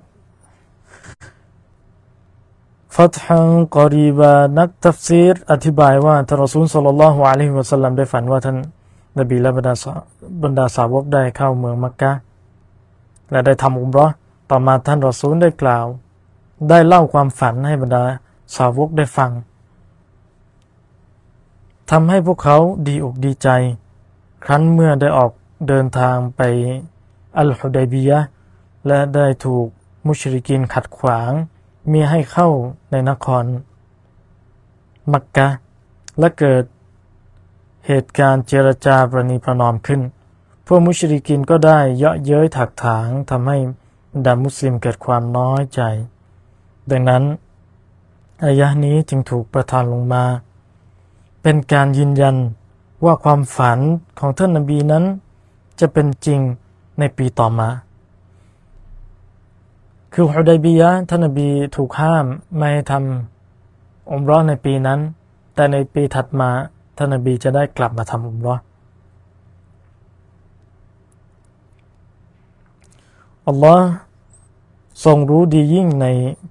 فتحا قريباนักตัฟซีรอธิบายว่าท่านรอซูลصلى الله عليه وسلمได้ฝันว่าท่านนบีและบรรดาบรรดาสาวกได้เข้าเมืองมักกะและได้ทำอุมรอต่อมาท่านรอซูลได้กล่าว ได้เล่าความฝันให้บรรดาสาวกได้ฟังทำให้พวกเขาดีอกดีใจ ครั้นเมื่อได้ออกเดินทางไปอัลฮุดัยบียะ และได้ถูกมุชริกินขัดขวางมีให้เข้าในนคร มักกะ และเกิดเหตุการณ์เจรจาประนีประนอมขึ้น พวกมุชริกินก็ได้เยาะเย้ยถักถางทำให้ดามุสลิมเกิดความน้อยใจ ดังนั้น อายะนี้จึงถูกประทานลงมา เป็นการยืนยันว่าความฝันของท่านนบีนั้น จะเป็นจริงในปีต่อมา คือฮุดัยบียะท่านนบีถูกห้ามไม่ให้ทำอมร้อนในปีนั้น แต่ในปีถัดมาท่านนบีจะได้กลับมาทำอุมรออัลลอฮ์ทรงรู้ดียิ่งใน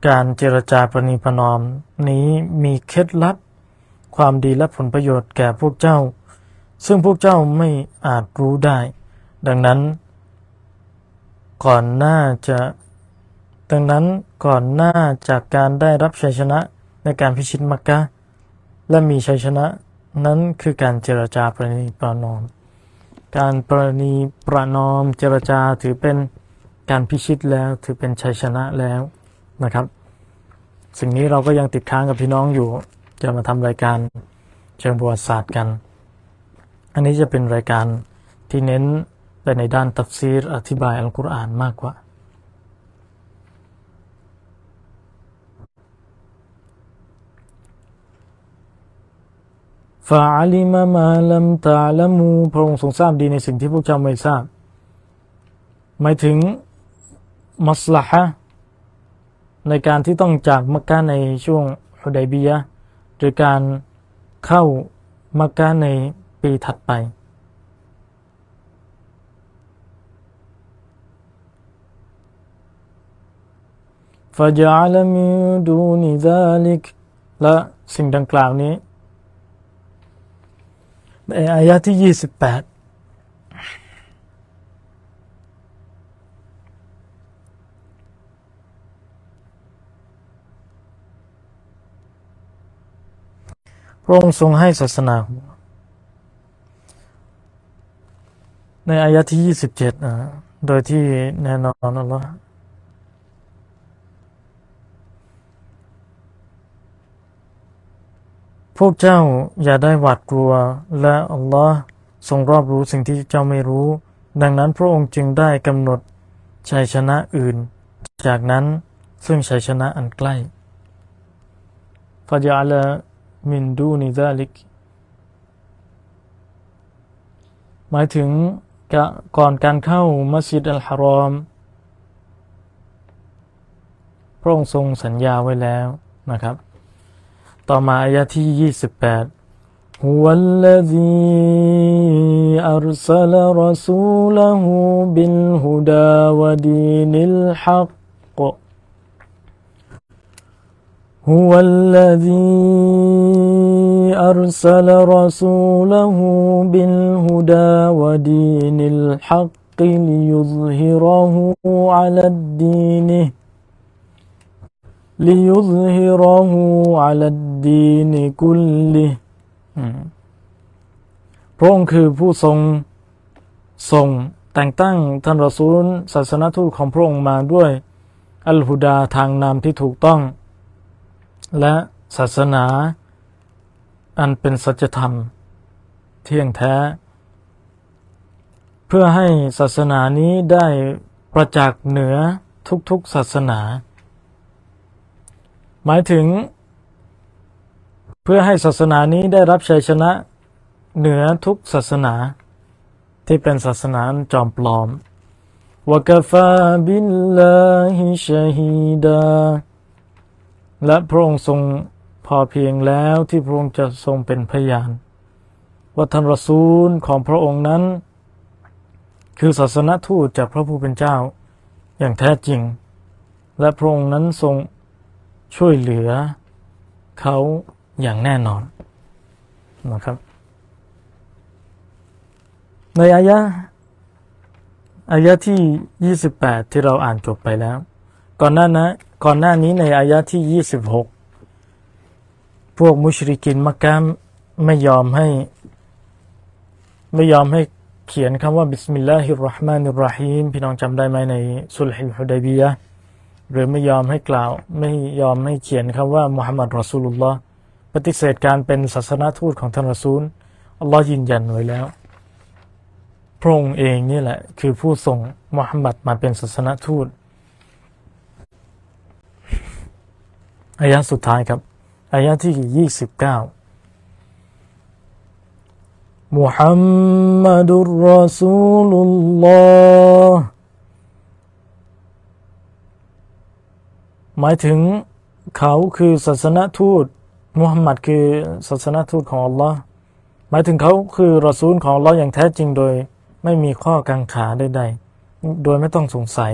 การเจรจาประนีประนอม นี้มีเคล็ดลับ ความดีและผลประโยชน์แก่พวกเจ้า ซึ่งพวกเจ้าไม่อาจรู้ได้ ดังนั้น ก่อนหน้าจะ ดังนั้นก่อนหน้าจากการได้รับชัยชนะในการพิชิตมักกะ และมีชัยชนะนั้นคือการเจรจาประนีประนอม การประนีประนอมเจรจาถือเป็นการพิชิตแล้วถือเป็นชัยชนะแล้วนะครับ สิ่งนี้เราก็ยังติดค้างกับพี่น้องอยู่ จะมาทำรายการเชิงประวัติศาสตร์กัน อันนี้จะเป็นรายการที่เน้นไปในด้านตัฟซีรอธิบายอัลกุรอานมากกว่า ฟาอัลิมามาลัมตาละมูพระองค์ทรงทราบดีในสิ่งที่พวกเจ้าไม่ทราบ หมายถึงมัสลาฮะในการที่ต้องจากมักกะในช่วงฮุดัยบียะหรือการเข้ามักกะในปีถัดไป فجعل من دون ذلك และสิ่งดังกล่าวนี้ ในอายะที่28พระองค์ทรงให้ศาสนา ในอายะที่27นะโดยที่แน่นอนอัลลอฮ์ พวกเจ้าอย่าได้หวาดกลัว และอัลลอฮ์ทรงรอบรู้สิ่งที่เจ้าไม่รู้ ดังนั้นพระองค์จึงได้กำหนดชัยชนะอื่น จากนั้นซึ่งชัยชนะอันใกล้ฟาจาลมินดูนิซาลิก หมายถึงก่อนการเข้ามัสยิดอัลฮารอม พระองค์ทรงสัญญาไว้แล้วนะครับ ต่อมาอายะที่ 28 هو الذي أرسل رسوله بالهدى ودين الحق هو الذي أرسل رسوله بالهدى ودين الحق ليظهره على الدين ليظهره على الدين كله พระองค์คือผู้ทรงส่งแต่งตั้งท่านรอซูลศาสนทูตของพระองค์มาด้วย อัลฮุดาทางนำที่ถูกต้อง และศาสนา อันเป็นสัจธรรม เที่ยงแท้ เพื่อให้ศาสนานี้ได้ประจักษ์เหนือทุกๆศาสนา หมายถึง เพื่อให้ศาสนานี้ได้รับชัยชนะเหนือทุกศาสนา ที่เป็นศาสนาจอมปลอมวกฟาบิลลาฮิชฮีดาและพระองค์ทรงพอเพียงแล้วที่พระองค์จะทรงเป็นพยานว่าท่านรสูลของพระองค์นั้น คือศาสนทูตจากพระผู้เป็นเจ้า อย่างแท้จริง และพระองค์นั้นทรง ช่วยเหลือเขาอย่างแน่นอนนะครับ ในอายะอายะที่ 28 ที่เราอ่านจบไปแล้ว ก่อนหน้านะก่อนหน้านี้ในอายะที่ 26 พวกมุชริกินมักกะไม่ยอมให้ ไม่ยอมให้เขียนคำว่าبسم الله الرحمن الرحيمพี่น้องจำได้ไหมในصلح الحديبية หรือไม่ยอมให้กล่าว ไม่ยอมให้เขียนคำว่าمحمد رسول اللهปฏิเสธการเป็นศาสนาทูตของท่านรอซูลอัลลอฮ์ยืนยันไว้แล้ว พระองค์เองนี่แหละ คือผู้ส่งมุฮัมมัดมาเป็นศาสนาทูตอายะสุดท้ายครับอายะที่ยี่สิบเก้ามุฮัมมัดุลรอซูลุลลอฮ์ หมายถึงเขาคือศาสนทูตมุฮัมมัดคือศาสนทูตของอัลลอฮ์หมายถึงเขาคือรอซูลของอัลลอฮ์อย่างแท้จริงโดยไม่มีข้อกังขาใดๆ โดยไม่ต้องสงสัย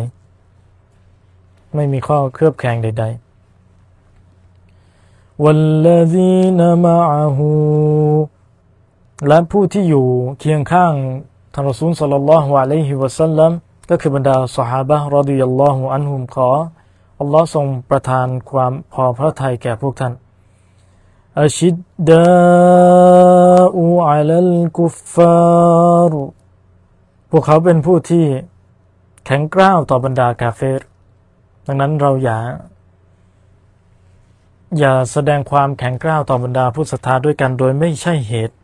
ไม่มีข้อเครือบแคลงใดๆ والذين معه และผู้ที่อยู่เคียงข้างท่านรอซูลสัลลัลลอฮุอะลัยฮิวะสัลลัมก็คือบรรดาสหายรอดิยัลลอฮุอันฮุมขอ อัลลอฮ์ทรงประทานความพอพระทัยแก่พวกท่านอัชิดดาอูอัลลกุฟฟารุพวกเขาเป็นผู้ที่แข็งกร้าวต่อบรรดากาเฟร ดังนั้นเราอย่า อย่าแสดงความแข็งกร้าวต่อบรรดาผู้ศรัทธาด้วยกันโดยไม่ใช่เหตุ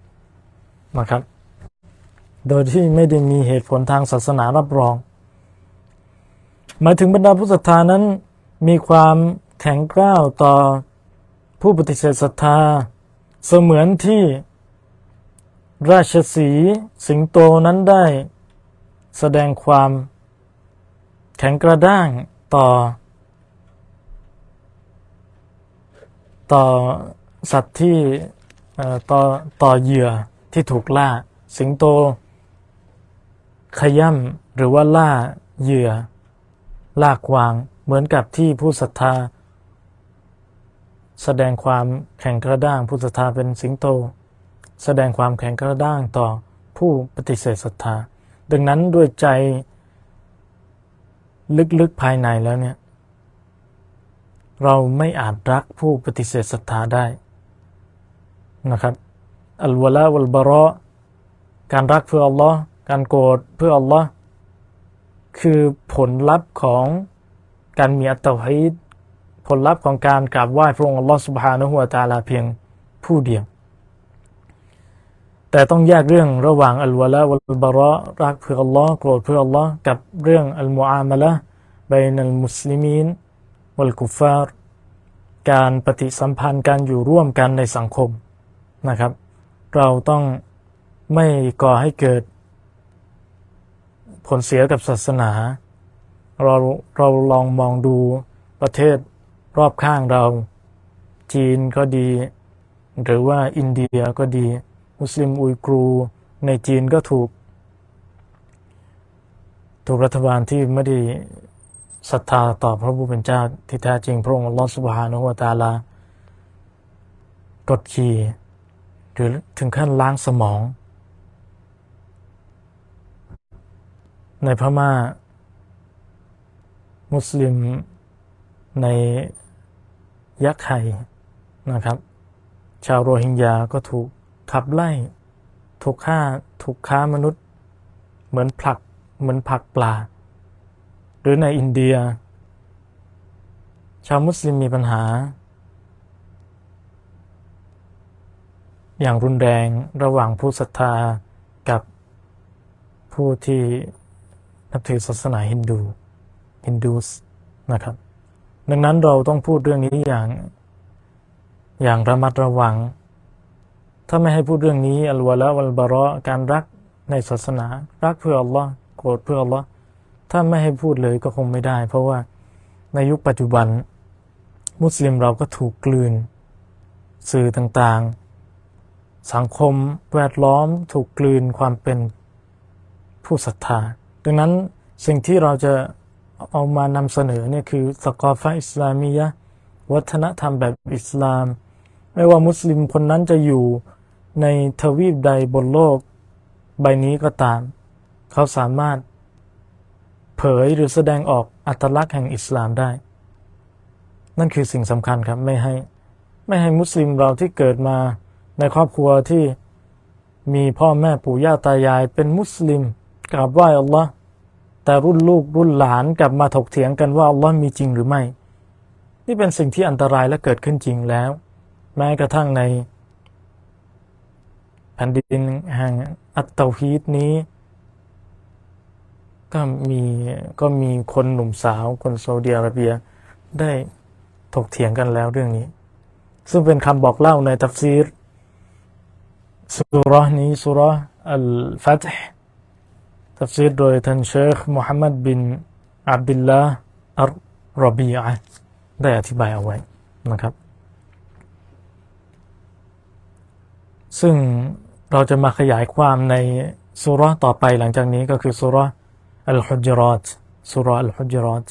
นะครับ โดยที่ไม่ได้มีเหตุผลทางศาสนารับรอง หมายถึงบรรดาผู้ศรัทธานั้น มีความแข็งกร้าวต่อผู้ปฏิเสธศรัทธา เสมือนที่ราชสีสิงโตนั้นได้แสดงความแข็งกระด้างต่อ ต่อสัตว์ที่ต่อต่อเหยื่อที่ถูกล่า สิงโต ขย่ำหรือว่าล่าเหยื่อลากวาง เหมือนกับที่ผู้ศรัทธา แสดงความแข็งกระด้างผู้ศรัทธาเป็นสิงโต แสดงความแข็งกระด้างต่อผู้ปฏิเสธศรัทธา ดังนั้นด้วยใจลึกๆภายในแล้วเนี่ย เราไม่อาจรักผู้ปฏิเสธศรัทธาได้นะครับอัลวะลาวัลบารอการรักเพื่ออัลลอฮ์การโกรธเพื่ออัลลอฮ์คือผลลัพธ์ของ การมีอัตตาฮิดผลลัพธ์ของการกราบไหว้พระองค์อัลลอฮ์สุบฮานะฮุวาตาลาเพียงผู้เดียว แต่ต้องแยกเรื่องระหว่างอัลวะละวัลบาระรักเพื่ออัลลอฮ์โกรธเพื่ออัลลอฮ์กับเรื่องอัลมุอามะละบนัลมุสลิมีนวัลกุฟาร์การปฏิสัมพันธ์การอยู่ร่วมกันในสังคมนะครับ เราต้องไม่ก่อให้เกิดผลเสียกับศาสนา เราเราลองมองดูประเทศรอบข้างเรา จีนก็ดี หรือว่าอินเดียก็ดี มุสลิมอุยกรู ในจีนก็ถูก ถูกรัฐบาลที่ไม่ได้ศรัทธาต่อพระผู้เป็นเจ้าที่แท้จริงพระองค์ลอสุบฮานุวตาลากดขี่หรือถึงขั้นล้างสมอง ในพม่า มุสลิมในยักษ์ไข่นะครับ ชาวโรฮิงญาก็ถูกขับไล่ ถูกฆ่าถูกค้ามนุษย์ เหมือนผลักเหมือนผักปลา หรือในอินเดีย ชาวมุสลิมมีปัญหา อย่างรุนแรงระหว่างผู้ศรัทธากับผู้ที่นับถือศาสนาฮินดู ฮินดูสนะครับ ดังนั้นเราต้องพูดเรื่องนี้อย่างอย่างระมัดระวัง ถ้าไม่ให้พูดเรื่องนี้อัลวะละวัลบาระการรักในศาสนา รักเพื่ออัลลอฮ์โกรธเพื่ออัลลอฮ์ถ้าไม่ให้พูดเลยก็คงไม่ได้ เพราะว่าในยุคปัจจุบัน มุสลิมเราก็ถูกกลืน สื่อต่างๆ สังคมแวดล้อมถูกกลืนความเป็นผู้ศรัทธา ดังนั้นสิ่งที่เราจะ เอามานำเสนอเนี่ยคือสกอฟะอิสลามียะวัฒนธรรมแบบอิสลาม ไม่ว่ามุสลิมคนนั้นจะอยู่ในทวีปใดบนโลก ใบนี้ก็ตาม เขาสามารถเผยหรือแสดงออกอัตลักษณ์แห่งอิสลามได้ นั่นคือสิ่งสำคัญครับไม่ให้ไม่ให้มุสลิมเราที่เกิดมาในครอบครัวที่มีพ่อแม่ปู่ย่าตายายเป็นมุสลิมกราบไหว้อัลลอฮ์ แต่รุ่นลูกรุ่นหลานกลับมาถกเถียงกันว่าอัลลอฮ์มีจริงหรือไม่ นี่เป็นสิ่งที่อันตรายและเกิดขึ้นจริงแล้ว แม้กระทั่งในแผ่นดินแห่งอัตตฮีตนี้ ก็มีก็มีคนหนุ่มสาวคนซาอุดิอาระเบียได้ถกเถียงกันแล้วเรื่องนี้ ซึ่งเป็นคำบอกเล่าในตัฟซีรสุรนี้สุรอัลฟัตห์ ตัฟซีรโดยท่านเชคมุฮัมมัดบินอับดุลลาห์อัลรบีอะได้อธิบายเอาไว้นะครับ ซึ่งเราจะมาขยายความในสุรต่อไปหลังจากนี้ก็คือสุรอัลฮุจรัตสุรอัลฮุจรัต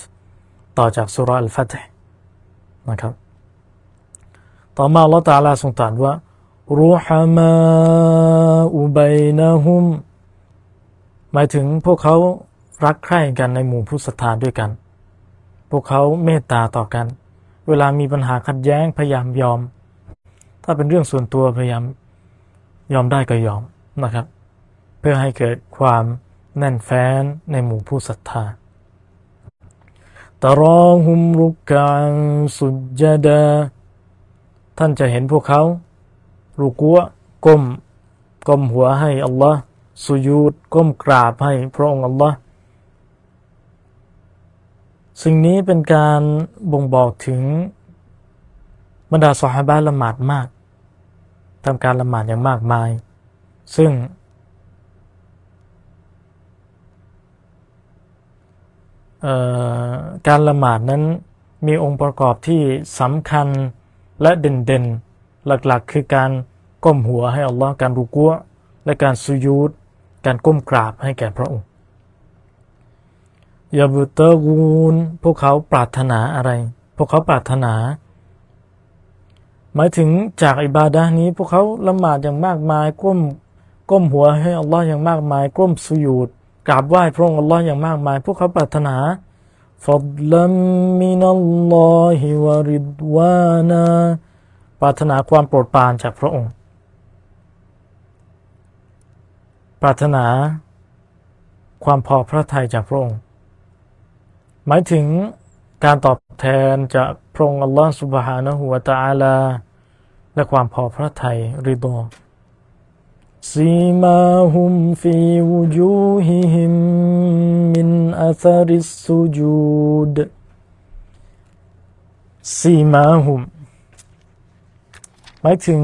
ต่อจากสุรอัลฟัตห์นะครับ ต่อมาอัลลอฮฺตาลาทรงตรัสว่ารูฮามาอุบัยนะฮุม หมายถึงพวกเขารักใคร่กันในหมู่ผู้ศรัทธาด้วยกัน พวกเขาเมตตาต่อกัน เวลามีปัญหาขัดแย้งพยายามยอม ถ้าเป็นเรื่องส่วนตัวพยายามยอมได้ก็ยอมนะครับ เพื่อให้เกิดความแน่นแฟ้นในหมู่ผู้ศรัทธาตรอฮุมรุกการสุจดา ท่านจะเห็นพวกเขา รุกัวก้มก้มหัวให้อัลลอฮ์ สุยูดก้มกราบให้พระองค์อัลลอฮ์สิ่งนี้เป็นการบ่งบอกถึงบรรดาสหายบ้านละหมาดมากทำการละหมาดอย่างมากมาย ซึ่ง การละหมาดนั้นมีองค์ประกอบที่สำคัญและเด่นๆ หลักๆ คือการก้มหัวให้อัลลอฮ์การรุกัวและการสุยูด การก้มกราบให้แก่พระองค์ยาบุตกูนพวกเขาปรารถนาอะไร พวกเขาปรารถนา หมายถึงจากอิบาดานี้ พวกเขาละหมาดอย่างมากมายก้มก้มหัวให้อัลลอฮ์อย่างมากมายก้มสุยูดกราบไหว้พระองค์อัลลอฮ์อย่างมากมาย พวกเขาปรารถนาฟัดลัมมินัลลอฮิวะริดวานาปรารถนาความโปรดปรานจากพระองค์ ปรารถนา ความพอพระทัยจากพระองค์ หมายถึงการตอบแทนจากพระองค์อัลลอฮฺสุบฮานะฮูวตาตาลา และความพอพระทัยริดอซีมาฮุมฟีวูจูฮิฮิมมินอัซาริสซูจูดซีมาฮุมหมายถึง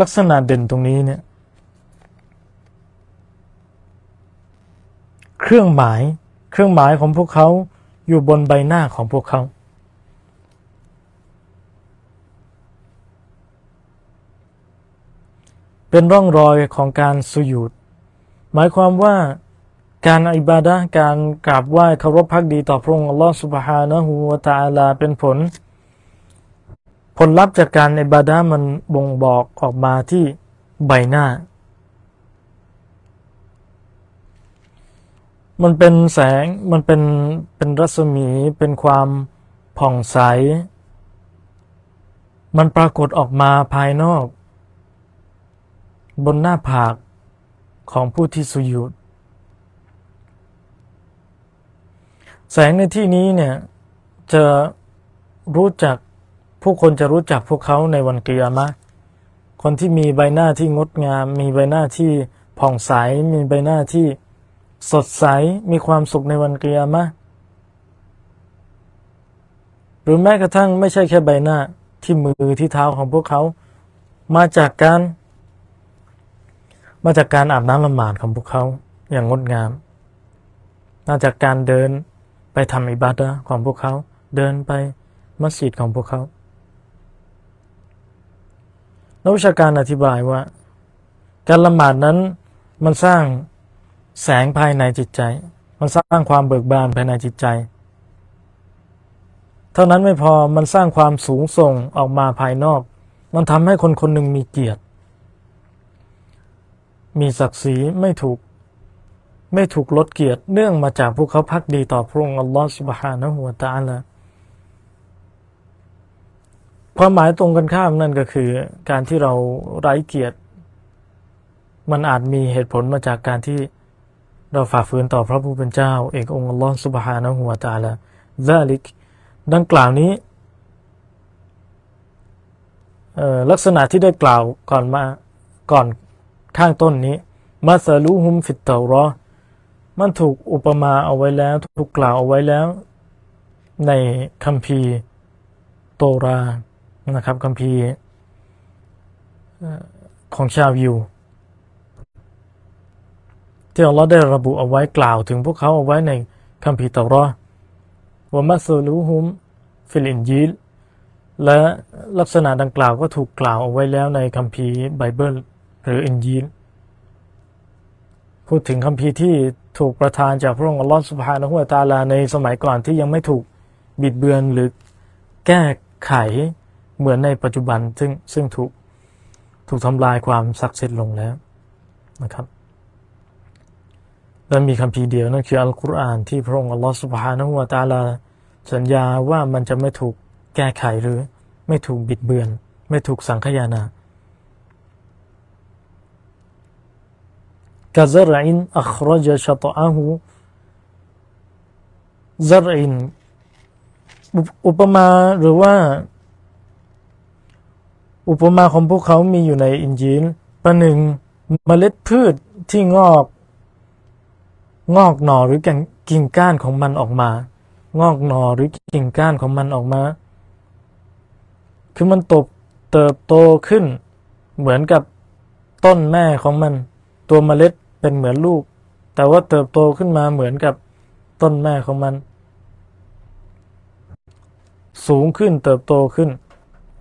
ลักษณะเด่นตรงนี้เนี่ย เครื่องหมาย เครื่องหมายของพวกเขาอยู่บนใบหน้าของพวกเขา เป็นร่องรอยของการสุยุดหมายความว่าการอิบาดะการกราบไหว้เคารพพักดีต่อพระองค์อัลลอฮฺสุบฮานะฮูวาตาลาเป็นผล ผลลัพธ์จากการอิบาดะมันบ่งบอกออกมาที่ใบหน้า มันเป็นแสงมันเป็นเป็นรัศมีเป็นความผ่องใส มันปรากฏออกมาภายนอก บนหน้าผากของผู้ที่สุยุดแสงในที่นี้เนี่ยจะรู้จักผู้คนจะรู้จักพวกเขาในวันกิยามะคนที่มีใบหน้าที่งดงาม มีใบหน้าที่ผ่องใส มีใบหน้าที่ สดใสมีความสุขในวันกิยามะหรือแม้กระทั่งไม่ใช่แค่ใบหน้าที่มือที่เท้าของพวกเขา มาจากการ มาจากการอาบน้ำละหมาดของพวกเขาอย่างงดงาม มาจากการเดินไปทำอิบาดะของพวกเขา เดินไปมัสยิดของพวกเขานักวิชาการอธิบายว่า การละหมาดนั้นมันสร้าง แสงภายในจิตใจ มันสร้างความเบิกบานภายในจิตใจ เท่านั้นไม่พอมันสร้างความสูงส่งออกมาภายนอก มันทำให้คนคนหนึ่งมีเกียรติ มีศักดิ์ศรีไม่ถูก ไม่ถูกลดเกียรติเนื่องมาจากพวกเขาพักดีต่อพระองค์อัลลอฮฺสุบฮานะฮูวตาละความหมายตรงกันข้ามนั่นก็คือ การที่เราไร้เกียรติ มันอาจมีเหตุผลมาจากการที่ เราฝ่าฝืนต่อพระผู้เป็นเจ้า เอกองค์อัลลอฮฺสุบฮานะฮูวาตาละซาลิก ดังกล่าวนี้ลักษณะที่ได้กล่าวก่อนมาก่อนข้างต้นนี้มาซาลูฮุมฟิตเตอรอมันถูกอุปมาเอาไว้แล้ว ถูกกล่าวเอาไว้แล้ว ในคัมภีร์โตรานะครับคัมภีร์ของชาวยิว ที่อัลลอฮ์ได้ระบุเอาไว้กล่าวถึงพวกเขาเอาไว้ในคัมภีร์ตอรอومثلهم في الإنجيلและลักษณะดังกล่าวก็ถูกกล่าวเอาไว้แล้วในคัมภีร์ไบเบิลหรืออินยิลพูดถึงคัมภีร์ที่ถูกประทานจากพระองค์อัลลอฮ์سبحانه وتعالىในสมัยก่อนที่ยังไม่ถูกบิดเบือนหรือแก้ไขเหมือนในปัจจุบันซึ่งซึ่งถูกถูกทำลายความศักดิ์สิทธิ์ลงแล้วนะครับ และมีคำพีเดียวนั่นคืออัลกุรอานที่พระองค์อัลลอฮฺสุบฮานะฮุวาตาลา สัญญาว่ามันจะไม่ถูกแก้ไขหรือ ไม่ถูกบิดเบือน ไม่ถูกสังขยานากาซรอินอัครจชตอาหูซรอินอุปมาหรือว่า อุปมาของพวกเขามีอยู่ในอินจีนประหนึ่งเมล็ดพืชที่งอก งอกหน่อหรือกิ่งก้านของมันออกมา งอกหน่อหรือกิ่งก้านของมันออกมา คือมันตบเติบโตขึ้น เหมือนกับต้นแม่ของมัน ตัวเมล็ดเป็นเหมือนลูก แต่ว่าเติบโตขึ้นมาเหมือนกับต้นแม่ของมัน สูงขึ้นเติบโตขึ้น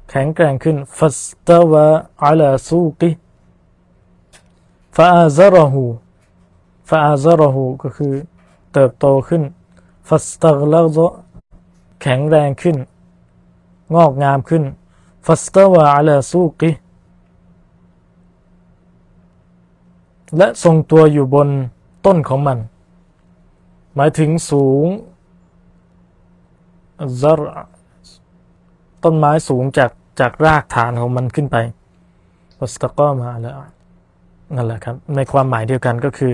แข็งแกร่งขึ้นفاستوى على سوقه فآزره فآزره ก็คือเติบโตขึ้น فاستغلظ แข็งแรงขึ้น งอกงามขึ้น فاستوى على سوقهและทรงตัวอยู่บนต้นของมัน หมายถึงสูงซรต้นไม้สูงจากจากรากฐานของมันขึ้นไปวัสตก็มาแล้วนั่นแหละครับ ในความหมายเดียวกันก็คือ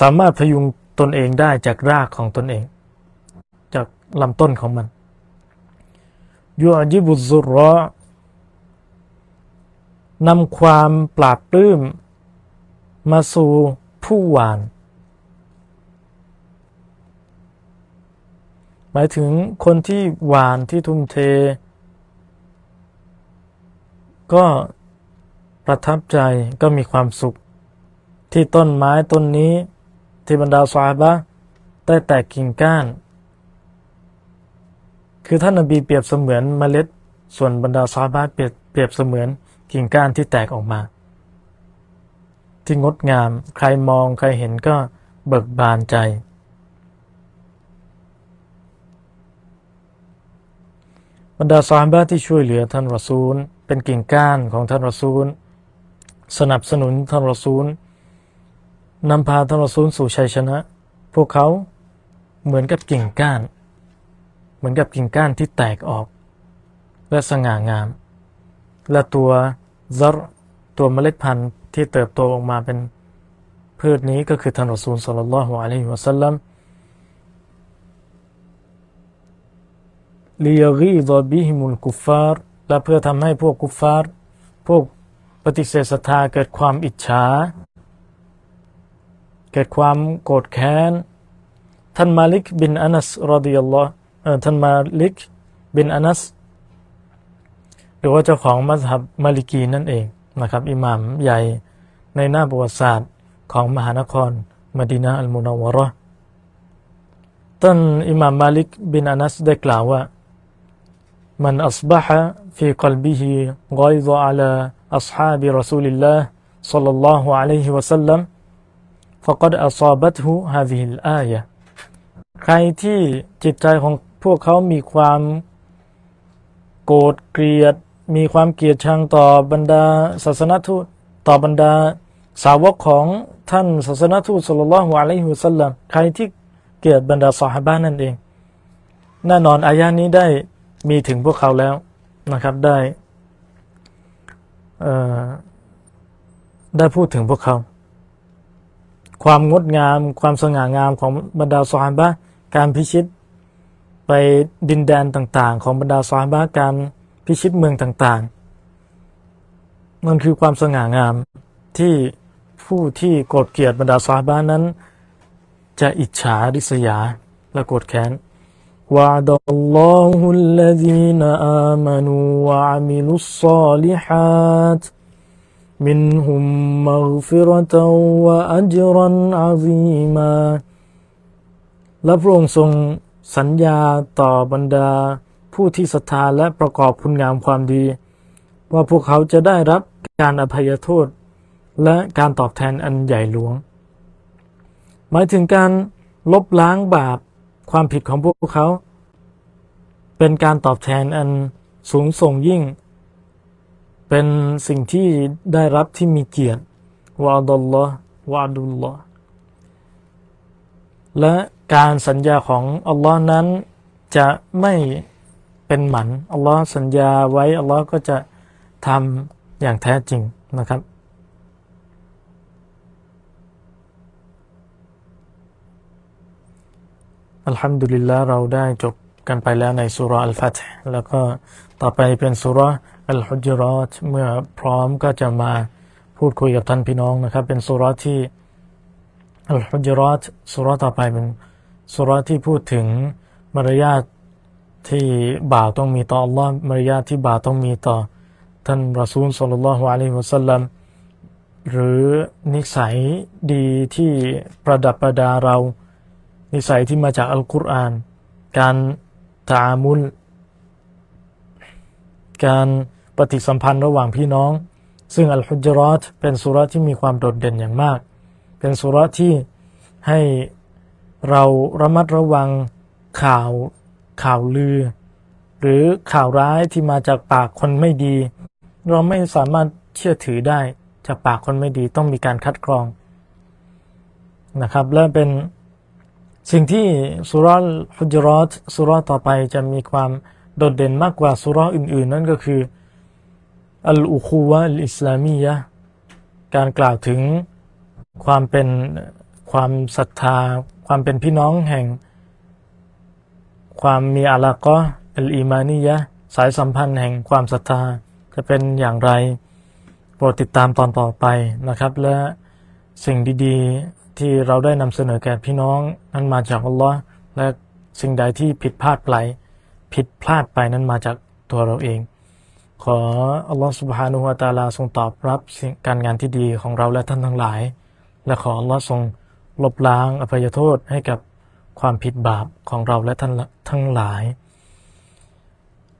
สามารถพยุงตนเองได้จากรากของตนเอง จากลำต้นของมันยูอจิบุซุรอนำความปราบปลื้ม มาสู่ผู้หวาน หมายถึงคนที่หวานที่ทุ่มเท ก็ประทับใจก็มีความสุข ที่ต้นไม้ต้นนี้ ที่บรรดาสาบะได้แตกกิ่งก้าน คือท่านนบีเปรียบเสมือนเมล็ด ส่วนบรรดาซาบะเปรียบเปรียบเสมือนกิ่งก้านที่แตกออกมา ที่งดงาม ใครมองใครเห็นก็เบิกบานใจ บรรดาซาบะที่ช่วยเหลือท่านรอซูล เป็นกิ่งก้านของท่านรอซูล สนับสนุนท่านรอซูล นำพาท่านรอซูลสู่ชัยชนะ พวกเขาเหมือนกับกิ่งก้าน เหมือนกับกิ่งก้านที่แตกออก และสง่างาม และตัวซัรตัวเมล็ดพันธุ์ที่เติบโตออกมาเป็นพืชนี้ก็คือท่านรอซูลสัลลัลฮุอะลัยฮิวะสัลลัมลียกีดบิฮิมุลกุฟฟาร์และเพื่อทำให้พวกกุฟฟาร์พวกปฏิเสธศรัทธาเกิดความอิจฉา เกิดความโกรธแค้น ท่านมาลิกบินอานัสรอดิยัลลอฮ์ท่านมาลิกบินอานัสหรือว่าเจ้าของมัสฮับมาลิกีนั่นเองนะครับ อิหม่ามใหญ่ในหน้าประวัติศาสตร์ของมหานครมดินาอัลมุนาวะรอท่านอิหม่ามมาลิกบินอานัสได้กล่าวว่า من أصبح في قلبه غيظ على أصحاب رسول الله صلى الله عليه وسلم فقد أصابته هذه الآية ใครที่จิตใจของพวกเขามีความโกรธเกลียด มีความเกลียดชังต่อบรรดาศาสนทูตต่อบรรดาสาวกของท่านศาสนทูตสุลลัลฮุอะลัยฮิวสัลลัมใครที่เกลียดบรรดาสหบ้านนั่นเองแน่นอนอายานี้ได้มีถึงพวกเขาแล้วนะครับได้ได้พูดถึงพวกเขา ความงดงามความสง่างามของบรรดาสหบะการพิชิตไปดินแดนต่าง ๆ ของบรรดาสหบะการพิชิตเมืองต่างๆมันคือความสง่างามที่ผู้ที่โกรธเกลียดบรรดาสหบะนั้น จะอิจฉาริษยาและโกรธแค้น وعد الله الذين آمنوا وعملوا الصالحات منهم مغفرة وأجرا عظيما และพระองค์ทรงสัญญาต่อบรรดาผู้ที่ศรัทธาและประกอบคุณงามความดี ว่าพวกเขาจะได้รับการอภัยโทษ และการตอบแทนอันใหญ่หลวง หมายถึงการลบล้างบาปความผิดของพวกเขา เป็นการตอบแทนอันสูงส่งยิ่ง เป็นสิ่งที่ได้รับที่มีเกียรติวาดุลลอฮ์วาดุลลอฮ์และการสัญญาของอัลลอฮ์นั้นจะไม่เป็นหมันอัลลอฮ์สัญญาไว้อัลลอฮ์ก็จะทำอย่างแท้จริงนะครับ อัลฮัมดุลิลละเราได้จบกันไปแล้วในสุรอัลฟัตแล้วก็ต่อไปเป็นสุร อัลฮุจรอตเมื่อพร้อมก็จะมาพูดคุยกับท่านพี่น้องนะครับ เป็นสุรที่อัลฮุจรอตสุรต่อไปเป็นสุรที่พูดถึงมารยาทที่บ่าวต้องมีต่ออัลลอฮ์มารยาทที่บ่าวต้องมีต่อ ท่านรอซูลสุลลัลลอฮุอะลัยฮิวสัลลัมหรือนิสัยดีที่ประดับประดาเรา นิสัยที่มาจากอัลกุรอาน การตามุล การ ปฏิสัมพันธ์ระหว่างพี่น้อง ซึ่งอัลฮุจรอตเป็นสุรที่มีความโดดเด่นอย่างมาก เป็นสุรที่ให้เราระมัดระวังข่าวข่าวลือ หรือข่าวร้ายที่มาจากปากคนไม่ดี เราไม่สามารถเชื่อถือได้จากปากคนไม่ดีต้องมีการคัดกรองนะครับและเป็นสิ่งที่สุรฮุจรอตสุรต่อไปจะมีความโดดเด่นมากกว่าสุรอื่น ๆ นั่นก็คือ อัลอุคูวะอิสลามียะการกล่าวถึงความเป็นความศรัทธา ความเป็นพี่น้องแห่ง ความมีอาลากะอัลอีมานียะสายสัมพันธ์แห่งความศรัทธาจะเป็นอย่างไรโปรดติดตามตอนต่อไปนะครับ และสิ่งดีๆที่เราได้นำเสนอแก่พี่น้องนั้นมาจากอัลลอฮ์และสิ่งใดที่ผิดพลาดไปผิดพลาดไปนั้นมาจากตัวเราเอง ขออัลลอฮฺสุบฮานุฮวาตาลาทรงตอบรับการงานที่ดีของเราและท่านทั้งหลาย และขออัลลอฮฺทรงลบล้างอภัยโทษให้กับความผิดบาปของเราและท่านทั้งหลาย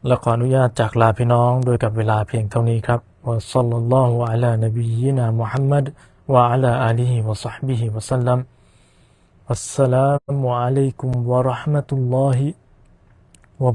และขออนุญาตจากลาพี่น้องโดยกับเวลาเพียงเท่านี้ครับวะซัลลัลลอฮุอะลานบียนามุฮัมมัดวะอะลาอาลีฮิวะซัฮบิฮิวะสัลลัมอัสสลามุอะลัยกุมวะราะห์มะตุลลอฮิว